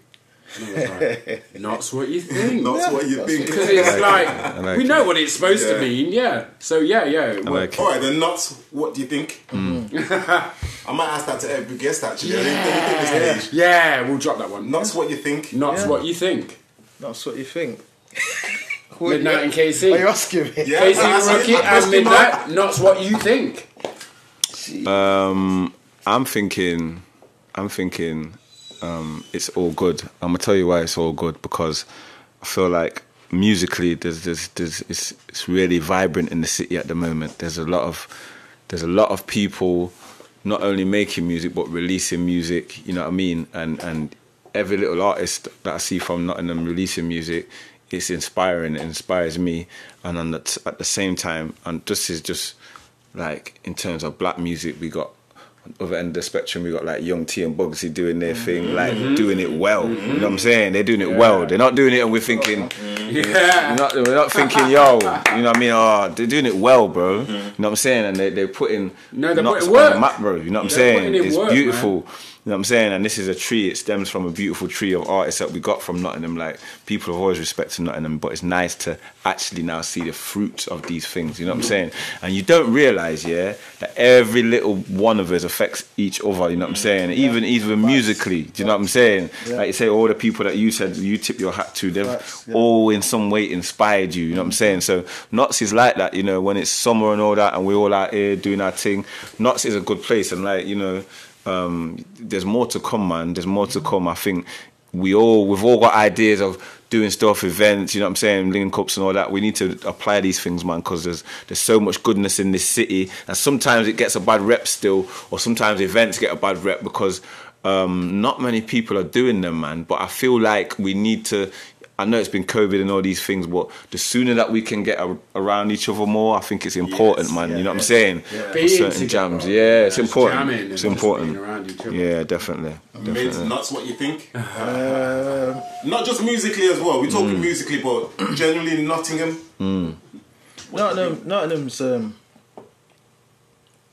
And I was like, "Not what you think." That's what you think. Because it's like, like we know what it's supposed Yeah. to mean, yeah. So yeah, yeah. I like. All right, then Notts. What do you think? I might ask that to every guest actually. I didn't- didn't think this stage. Yeah, we'll drop that one. Notts. What you think? Not Yeah. what you think. That's what you think. Midnight and Are you KC. asking me? Yeah, KC that's and. Rookie and Midnight. Not what you think. Um, I'm thinking, I'm thinking, um, it's all good. I'm gonna tell you why it's all good because I feel like musically, there's, there's, there's, it's, it's really vibrant in the city at the moment. There's a lot of, there's a lot of people, not only making music but releasing music. You know what I mean? And and every little artist that I see from Nottingham releasing music, it's inspiring. It inspires me. And the at the same time, and this is just like in terms of black music, we got other end of the spectrum, we got like Young T and Bugsey doing their mm. thing, mm-hmm. like mm-hmm. doing it well. You know what I'm mm-hmm. saying? They're doing it well. They're not doing it and we're thinking, Yeah. we're not, we're not thinking, yo, you know what I mean? Oh, they're doing it well, bro. You know what I'm saying? And they, they're putting No, they're putting on the work. map, bro. You know what I'm They're saying? It's work, beautiful. You know what I'm saying? And this is a tree. It stems from a beautiful tree of artists that we got from Nottingham. Like people have always respected Nottingham, but it's nice to actually now see the fruits of these things. You know what I'm saying? And you don't realize, yeah, that every little one of us affects each other. You know what I'm saying? Even even musically. Do you know what I'm saying? Like you say, all the people that you said you tip your hat to, they've yeah. all in some way inspired you. You know what I'm saying? So Notts is like that. You know, when it's summer and all that, and we're all out here doing our thing. Notts is a good place, and like you know, um, there's more to come, man. There's more to come. I think we all we've all got ideas of doing stuff, events. You know what I'm saying? Link ups and all that. We need to apply these things, man, because there's there's so much goodness in this city, and sometimes it gets a bad rep still, or sometimes events get a bad rep because. Um, not many people are doing them, man. But I feel like we need to. I know it's been COVID and all these things, but the sooner that we can get a, around each other more, I think it's important, Yes, man. yeah, you know what I'm saying? For Being certain together, jams, yeah, it's just important. It's important. being around each other. Yeah, definitely. Mid, definitely. Notts. What you think? Um, Not just musically as well. We're Mm. talking musically, but generally Nottingham. Nottingham, Nottingham's um,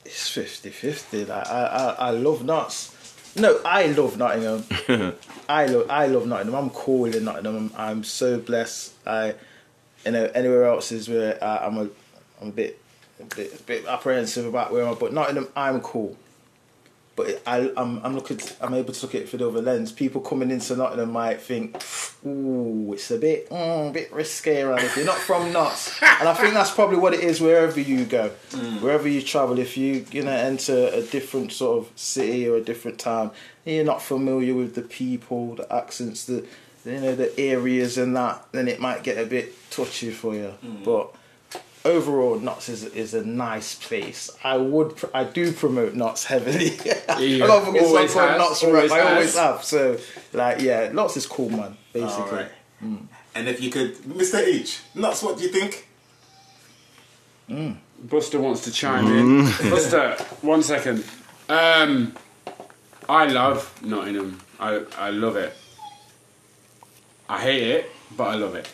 it's 50-50. Like I, I, I love Notts. No, I love Nottingham. I love, I love Nottingham. I'm cool in Nottingham. I'm, I'm so blessed. I, you know, anywhere else is where I, I'm a, I'm a bit, a bit, a bit apprehensive about where I'm. But Nottingham, I'm cool. But I, I'm, I'm looking, I'm able to look at it through the other lens. People coming into Nottingham might think, "Ooh, it's a bit, mm, a bit risky around if You're not from Notts, and I think that's probably what it is wherever you go, wherever you travel. If you, you know, enter a different sort of city or a different town, and you're not familiar with the people, the accents, the, you know, the areas and that, then it might get a bit touchy for you. But overall, Notts is, is a nice place. I would, pr- I do promote Notts heavily. I Yeah, love a good song always called has, Notts always Rap. I always have. So, like, yeah, Notts is cool, man. Basically. All right. Mm. And if you could, Mr. H, Notts What do you think? Mm. Buster wants to chime in. Mm. Buster, one second. Um, I love Nottingham. I I love it. I hate it, but I love it.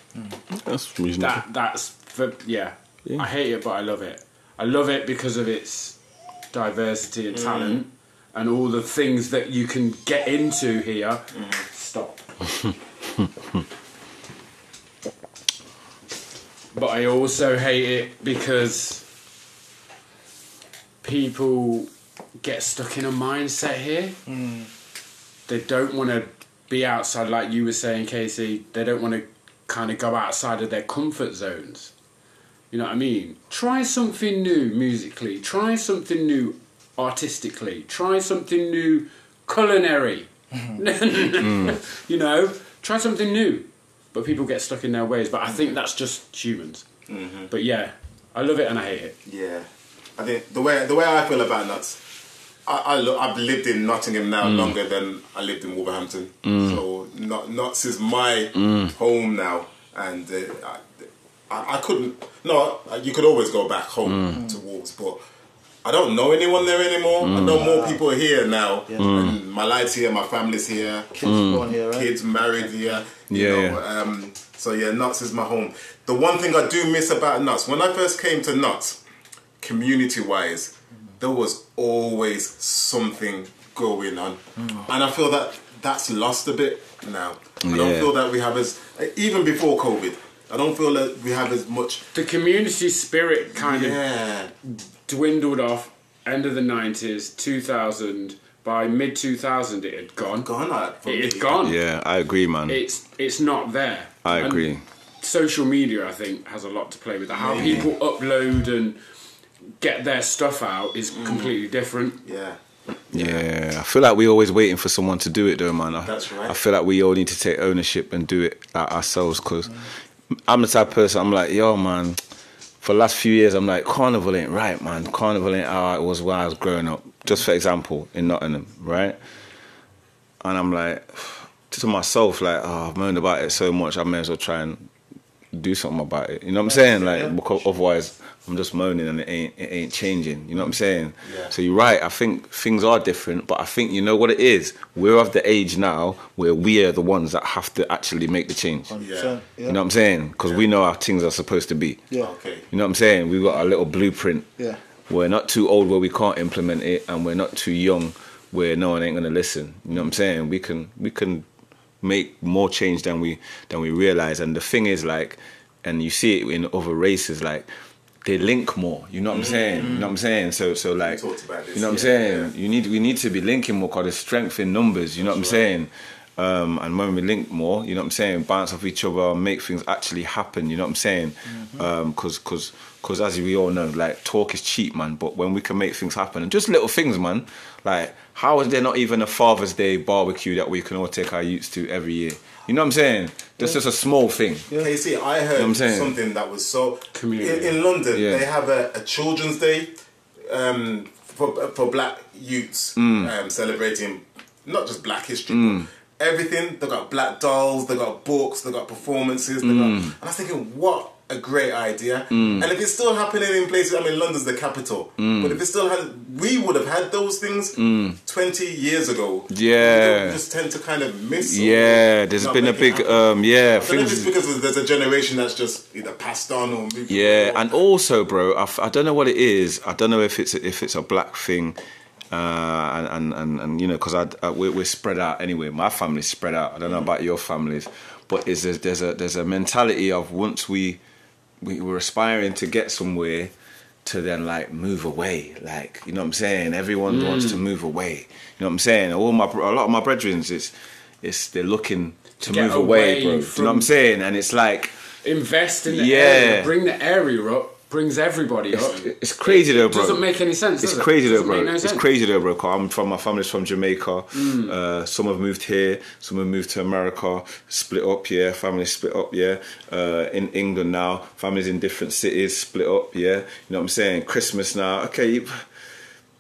That's reasonable. That that's for, yeah. I hate it, but I love it. I love it because of its diversity and mm. talent. and all the things that you can get into here. Mm. Stop. but I also hate it because people get stuck in a mindset here. Mm. They don't want to be outside, like you were saying, KC. They don't want to kind of go outside of their comfort zones. You know what I mean? Try something new musically. Try something new artistically. Try something new culinary. You know, try something new. But people get stuck in their ways. But I think mm-hmm. that's just humans. Mm-hmm. But yeah, I love it and I hate it. Yeah, I think the way the way I feel about Notts, I, I lo- I've lived in Nottingham now mm. longer than I lived in Wolverhampton. Mm. So Nut- Notts is my mm. home now, and uh, I, I, I couldn't. No, you could always go back home mm. to Wolves, but. I don't know anyone there anymore. I know mm. more people here now. And mm. my life's here, my family's here, Kids born here, right? kids married here. You Yeah, know, Um, so yeah, Notts is my home. The one thing I do miss about Notts, when I first came to Notts, community wise, there was always something going on, and I feel that that's lost a bit now. I don't feel that we have as even before COVID. I don't feel that we have as much. The community spirit kind of dwindled off end of the 90s 2000 by mid 2000 it had gone gone out. for it me. had gone Yeah, I agree, man. it's it's not there I And agree. social media i think has a lot to play with that how people upload and get their stuff out is Mm. completely different Yeah, Yeah, I feel like we're always waiting for someone to do it, though, man. I, That's right. I feel like we all need to take ownership and do it ourselves because I'm the type of person. I'm like, yo, man. For the last few years, I'm like, carnival ain't right, man. Carnival ain't how it was when I was growing up. Just for example, in Nottingham, right? And I'm like, to myself, like, oh, I've moaned about it so much. I may as well try and do something about it. You know what I'm saying? Like, because otherwise, I'm just moaning and it ain't it ain't changing. You know what I'm saying? Yeah. So you're right. I think things are different, but I think you know what it is. We're of the age now where we are the ones that have to actually make the change. Yeah. yeah. You know what I'm saying? Because we know how things are supposed to be. yeah. okay. You know what I'm saying? We've got a little blueprint. Yeah. We're not too old where we can't implement it, and we're not too young where no one ain't gonna listen. You know what I'm saying? We can we can make more change than we than we realize. And the thing is, like, and you see it in other races, like they link more. You know what I'm saying? You know what I'm saying? So so like, this, you know what I'm yeah, saying? yeah. You need we need to be linking more because there's strength in numbers. You know what I'm saying? Um, and when we link more, you know what I'm saying, bounce off each other, make things actually happen. You know what I'm saying? Um, because because because as we all know, like talk is cheap, man. But when we can make things happen, and just little things, man. Like how is there not even a Father's Day barbecue that we can all take our youths to every year? You know what I'm saying? That's just a small thing. Hey, see, I heard what I'm something that was so. Community. In, in London, Yeah. they have a, a Children's Day um, for for Black youths Mm. um, celebrating not just Black history, but everything. They've got black dolls, they've got books, they've got performances. They got, Mm. and I was thinking, what a great idea! And if it's still happening in places, I mean, London's the capital, Mm. but if it still had, we would have had those things twenty years ago. Yeah. we just tend to kind of miss. Yeah, there's been a big um, yeah. I don't know if it's because there's a generation that's just either passed on or. Yeah, on. and also, bro, I, f- I don't know what it is. I don't know if it's if it's a black thing, uh, and, and and and you know, because I, I we're, we're spread out anyway. My family's spread out. I don't know about your families, but is there's, there's a there's a mentality of once we we we're aspiring to get somewhere to then like move away like you know what i'm saying? Everyone wants to mm. move away. You know what i'm saying? All my a lot of my brethren it's it's they're looking to, get move away, away bro. You know what i'm saying? And it's like invest in the Yeah. area bring the area up brings everybody up it's crazy though, bro. doesn't make any sense It's does it? crazy though, bro. no it's crazy though, bro. I'm from my family's from Jamaica. Uh, some have moved here. Some have moved to America. Split up, yeah. Families split up, yeah. Uh, in England now, families in different cities split up, yeah. You know what I'm saying? Christmas now, okay. You,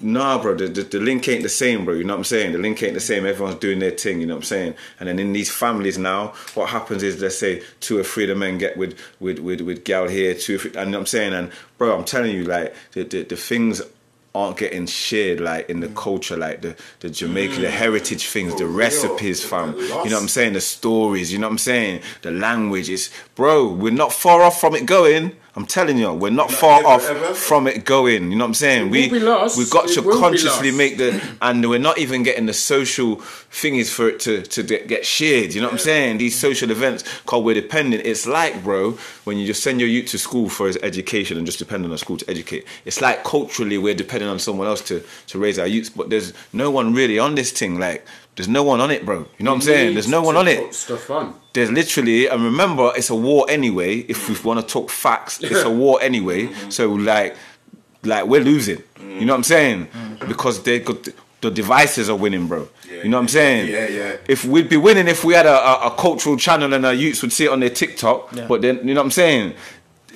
Nah, bro, the, the, the link ain't the same, bro. You know what I'm saying? The link ain't the same. Everyone's doing their thing, you know what I'm saying? And then in these families now, what happens is, let's say, two or three of the men get with with with, with gal here, two or three, and you know what I'm saying? And, bro, I'm telling you, like, the, the, the things aren't getting shared, like, in the mm. culture, like, the, the Jamaican, the mm. heritage things, the oh, real. recipes, fam. You know what I'm saying? The stories, you know what I'm saying? The language is, bro, we're not far off from it going. I'm telling you, we're not far here off forever. from it going. You know what I'm saying? we be lost. we've got It to consciously make the, and we're not even getting the social thingies for it to to get shared. You know what I'm saying? These social events, cause we're dependent. It's like, bro, when you just send your youth to school for his education and just depend on the school to educate. It's like culturally we're depending on someone else to to raise our youths, but there's no one really on this thing. Like, there's no one on it, bro. You know what I'm saying? There's no one on it. stuff on. there's literally and remember it's a war anyway if we want to talk facts it's a war anyway. So like like we're losing. You know what i'm saying? Because they got the devices are winning bro. You know what i'm saying? Yeah, yeah. if we'd be winning if we had a, a, a cultural channel and our youths would see it on their tiktok Yeah. but then you know what i'm saying?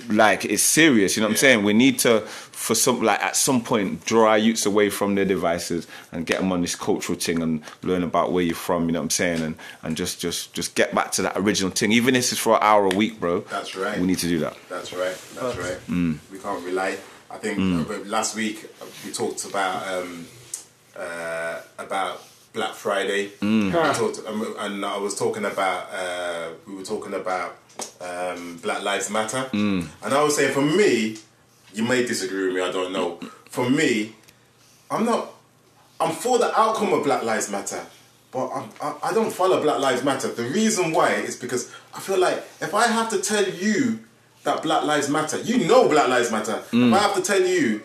Like it's serious you know what i'm saying? We need to for some like at some point draw our youths away from their devices and get them on this cultural thing and learn about where you're from you know what i'm saying and and just just just get back to that original thing even if it's for an hour a week bro That's right. we need to do that That's right. That's right. Mm. We can't rely. I think uh, last week uh, we talked about um, uh, about Black Friday. Mm. Talked, um, and I was talking about uh, we were talking about um, Black Lives Matter, Mm. and I was saying for me, you may disagree with me. I don't know. For me, I'm not. I'm for the outcome of Black Lives Matter, but I'm, I, I don't follow Black Lives Matter. The reason why is because I feel like if I have to tell you that Black Lives Matter, you know Black Lives Matter. If I mm. have to tell you,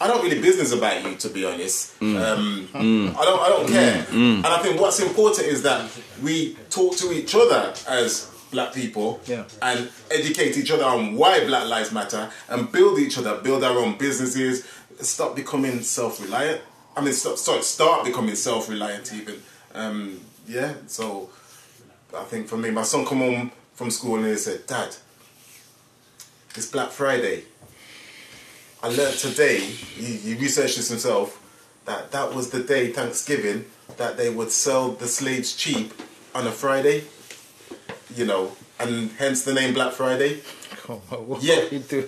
I don't really business about you, to be honest. Mm. Um, mm. I don't. I don't care. And I think what's important is that we talk to each other as black people Yeah. and educate each other on why Black Lives Matter and build each other, build our own businesses, stop becoming self-reliant. I mean, stop, sorry, start becoming self-reliant even. Um, yeah, so I think for me, my son come home from school and he said, Dad, it's Black Friday. I learned today, he, he researched this himself, that that was the day, Thanksgiving, that they would sell the slaves cheap on a Friday, you know, and hence the name Black Friday. what Yeah. you do?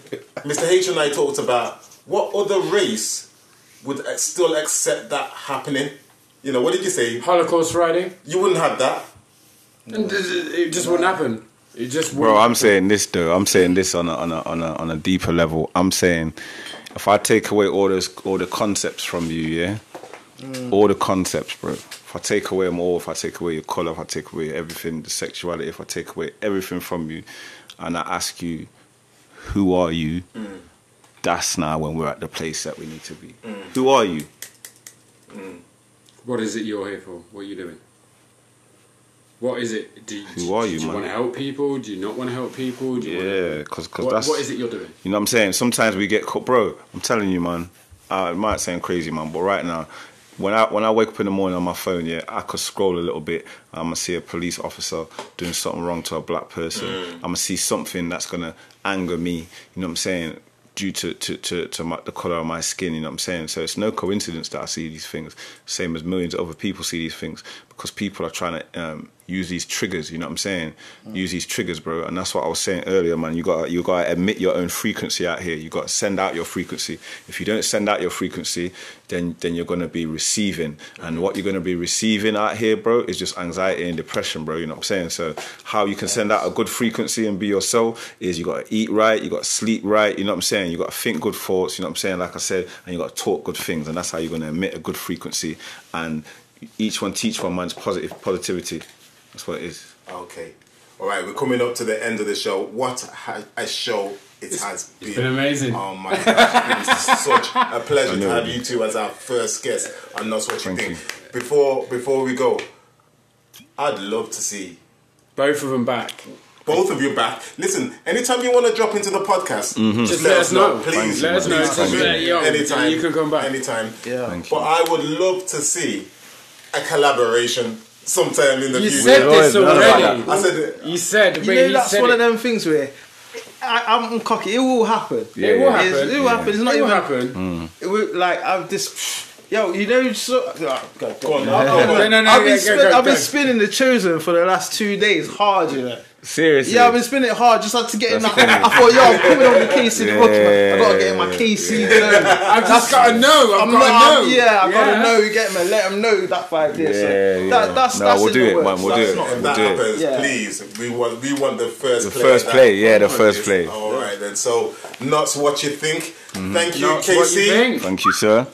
Mr. H and I talked about what other race would still accept that happening. You know, what did you say? Holocaust Friday. You wouldn't have that. And it just wouldn't happen. It just wouldn't Bro, I'm happen. saying this though. I'm saying this on a on a on a on a deeper level. I'm saying if I take away all those all the concepts from you, yeah, all the concepts, bro. If I take away them all, if I take away your color, if I take away everything, the sexuality, if I take away everything from you, and I ask you, who are you? That's now when we're at the place that we need to be. Who are you? What is it you're here for? What are you doing? What is it? Do you, Who are you, do you man? want to help people? Do you not want to help people? Do you Yeah, because Want that's what, what is it you're doing? You know what I'm saying? Sometimes we get caught, bro. I'm telling you, man. Uh, it might sound crazy, man, but right now, when I when I wake up in the morning on my phone, yeah, I could scroll a little bit. I'm gonna see a police officer doing something wrong to a black person. I'm gonna see something that's gonna anger me. You know what I'm saying? Due to to to, to my, the color of my skin, you know what I'm saying. So it's no coincidence that I see these things. Same as millions of other people see these things because people are trying to um, use these triggers. You know what I'm saying? Use these triggers, bro. And that's what I was saying earlier, man. You got you got to admit your own frequency out here. You got to send out your frequency. If you don't send out your frequency, then then you're gonna be receiving. And what you're gonna be receiving out here, bro, is just anxiety and depression, bro. You know what I'm saying? So how you can send out a good frequency and be yourself is you got to eat right, you got to sleep right. You know what I'm saying? You got to think good thoughts. You know what I'm saying? Like I said, and you got to talk good things, and that's how you're gonna emit a good frequency. And each one teach one man's positive positivity. That's what it is. Okay. All right, we're coming up to the end of the show. What a show it has been. It's been amazing. Oh my gosh, it's such a pleasure to have you two as our first guest on That's What You Thank Think. Before before we go, I'd love to see Both of them back. both of you back. Listen, anytime you want to drop into the podcast, mm-hmm. Just let us know. Please, Let us know. please, Just please. let yo, anytime you can come back. Anytime. Yeah. Thank But I would love to see a collaboration sometime in the You future. said this Always, none of already. I said it. You said, You know, that's said one it. of them things where I, I'm cocky. It will happen. Yeah, It will yeah. happen. It's- it will happen. It's not It will even. happen. It will, like I've this. Yo, you know, so, oh, go, go, on, I've, go on. been- No, no, no, I've been, yeah, spin- go, go, I've been go. spinning the chosen for the last two days hard, you know. Seriously. Yeah, I've been spinning it hard, just had to get in that. That's I thought, yo, I'm coming on the KC the Rookie, man. I gotta get in my KC zone. I've just got to know. I've I'm got not, to know. yeah, I gotta Yeah. know, get me, let them know that five days. Yeah, so yeah. That, that's, No, that's we'll do the it, works. man, we'll do That's it. not- If We'll that do it. happens, Yeah. please, we want we want the first The play. first that play, yeah, the first this. play. All right then. So, Notts, what you think? Mm-hmm. Thank you, Not what you KC. Thank you, sir.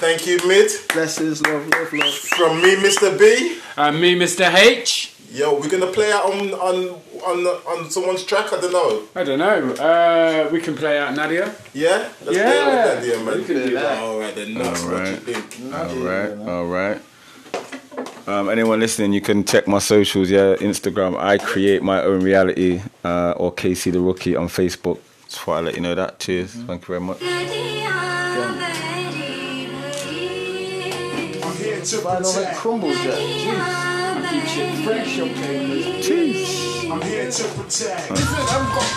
Thank you, Mid. Blessings, love, love, love. From me, Mr. B. And me, Mr. H. Yo, we're gonna play out on on on on someone's track. I don't know. I don't know. Uh, we can play out Nadia. Yeah, let's Yeah, play out with that, man. we can do that. All right then. Notts, what you Alright. think? All right, all right. Um, anyone listening, you can check my socials. Yeah, Instagram. I create my own reality, uh, or KC the Rookie on Facebook. Just thought I'd let you know that. Cheers. Thank you very much. I'm here to Man, all that protect. crumbles, yeah. I'm here to protect.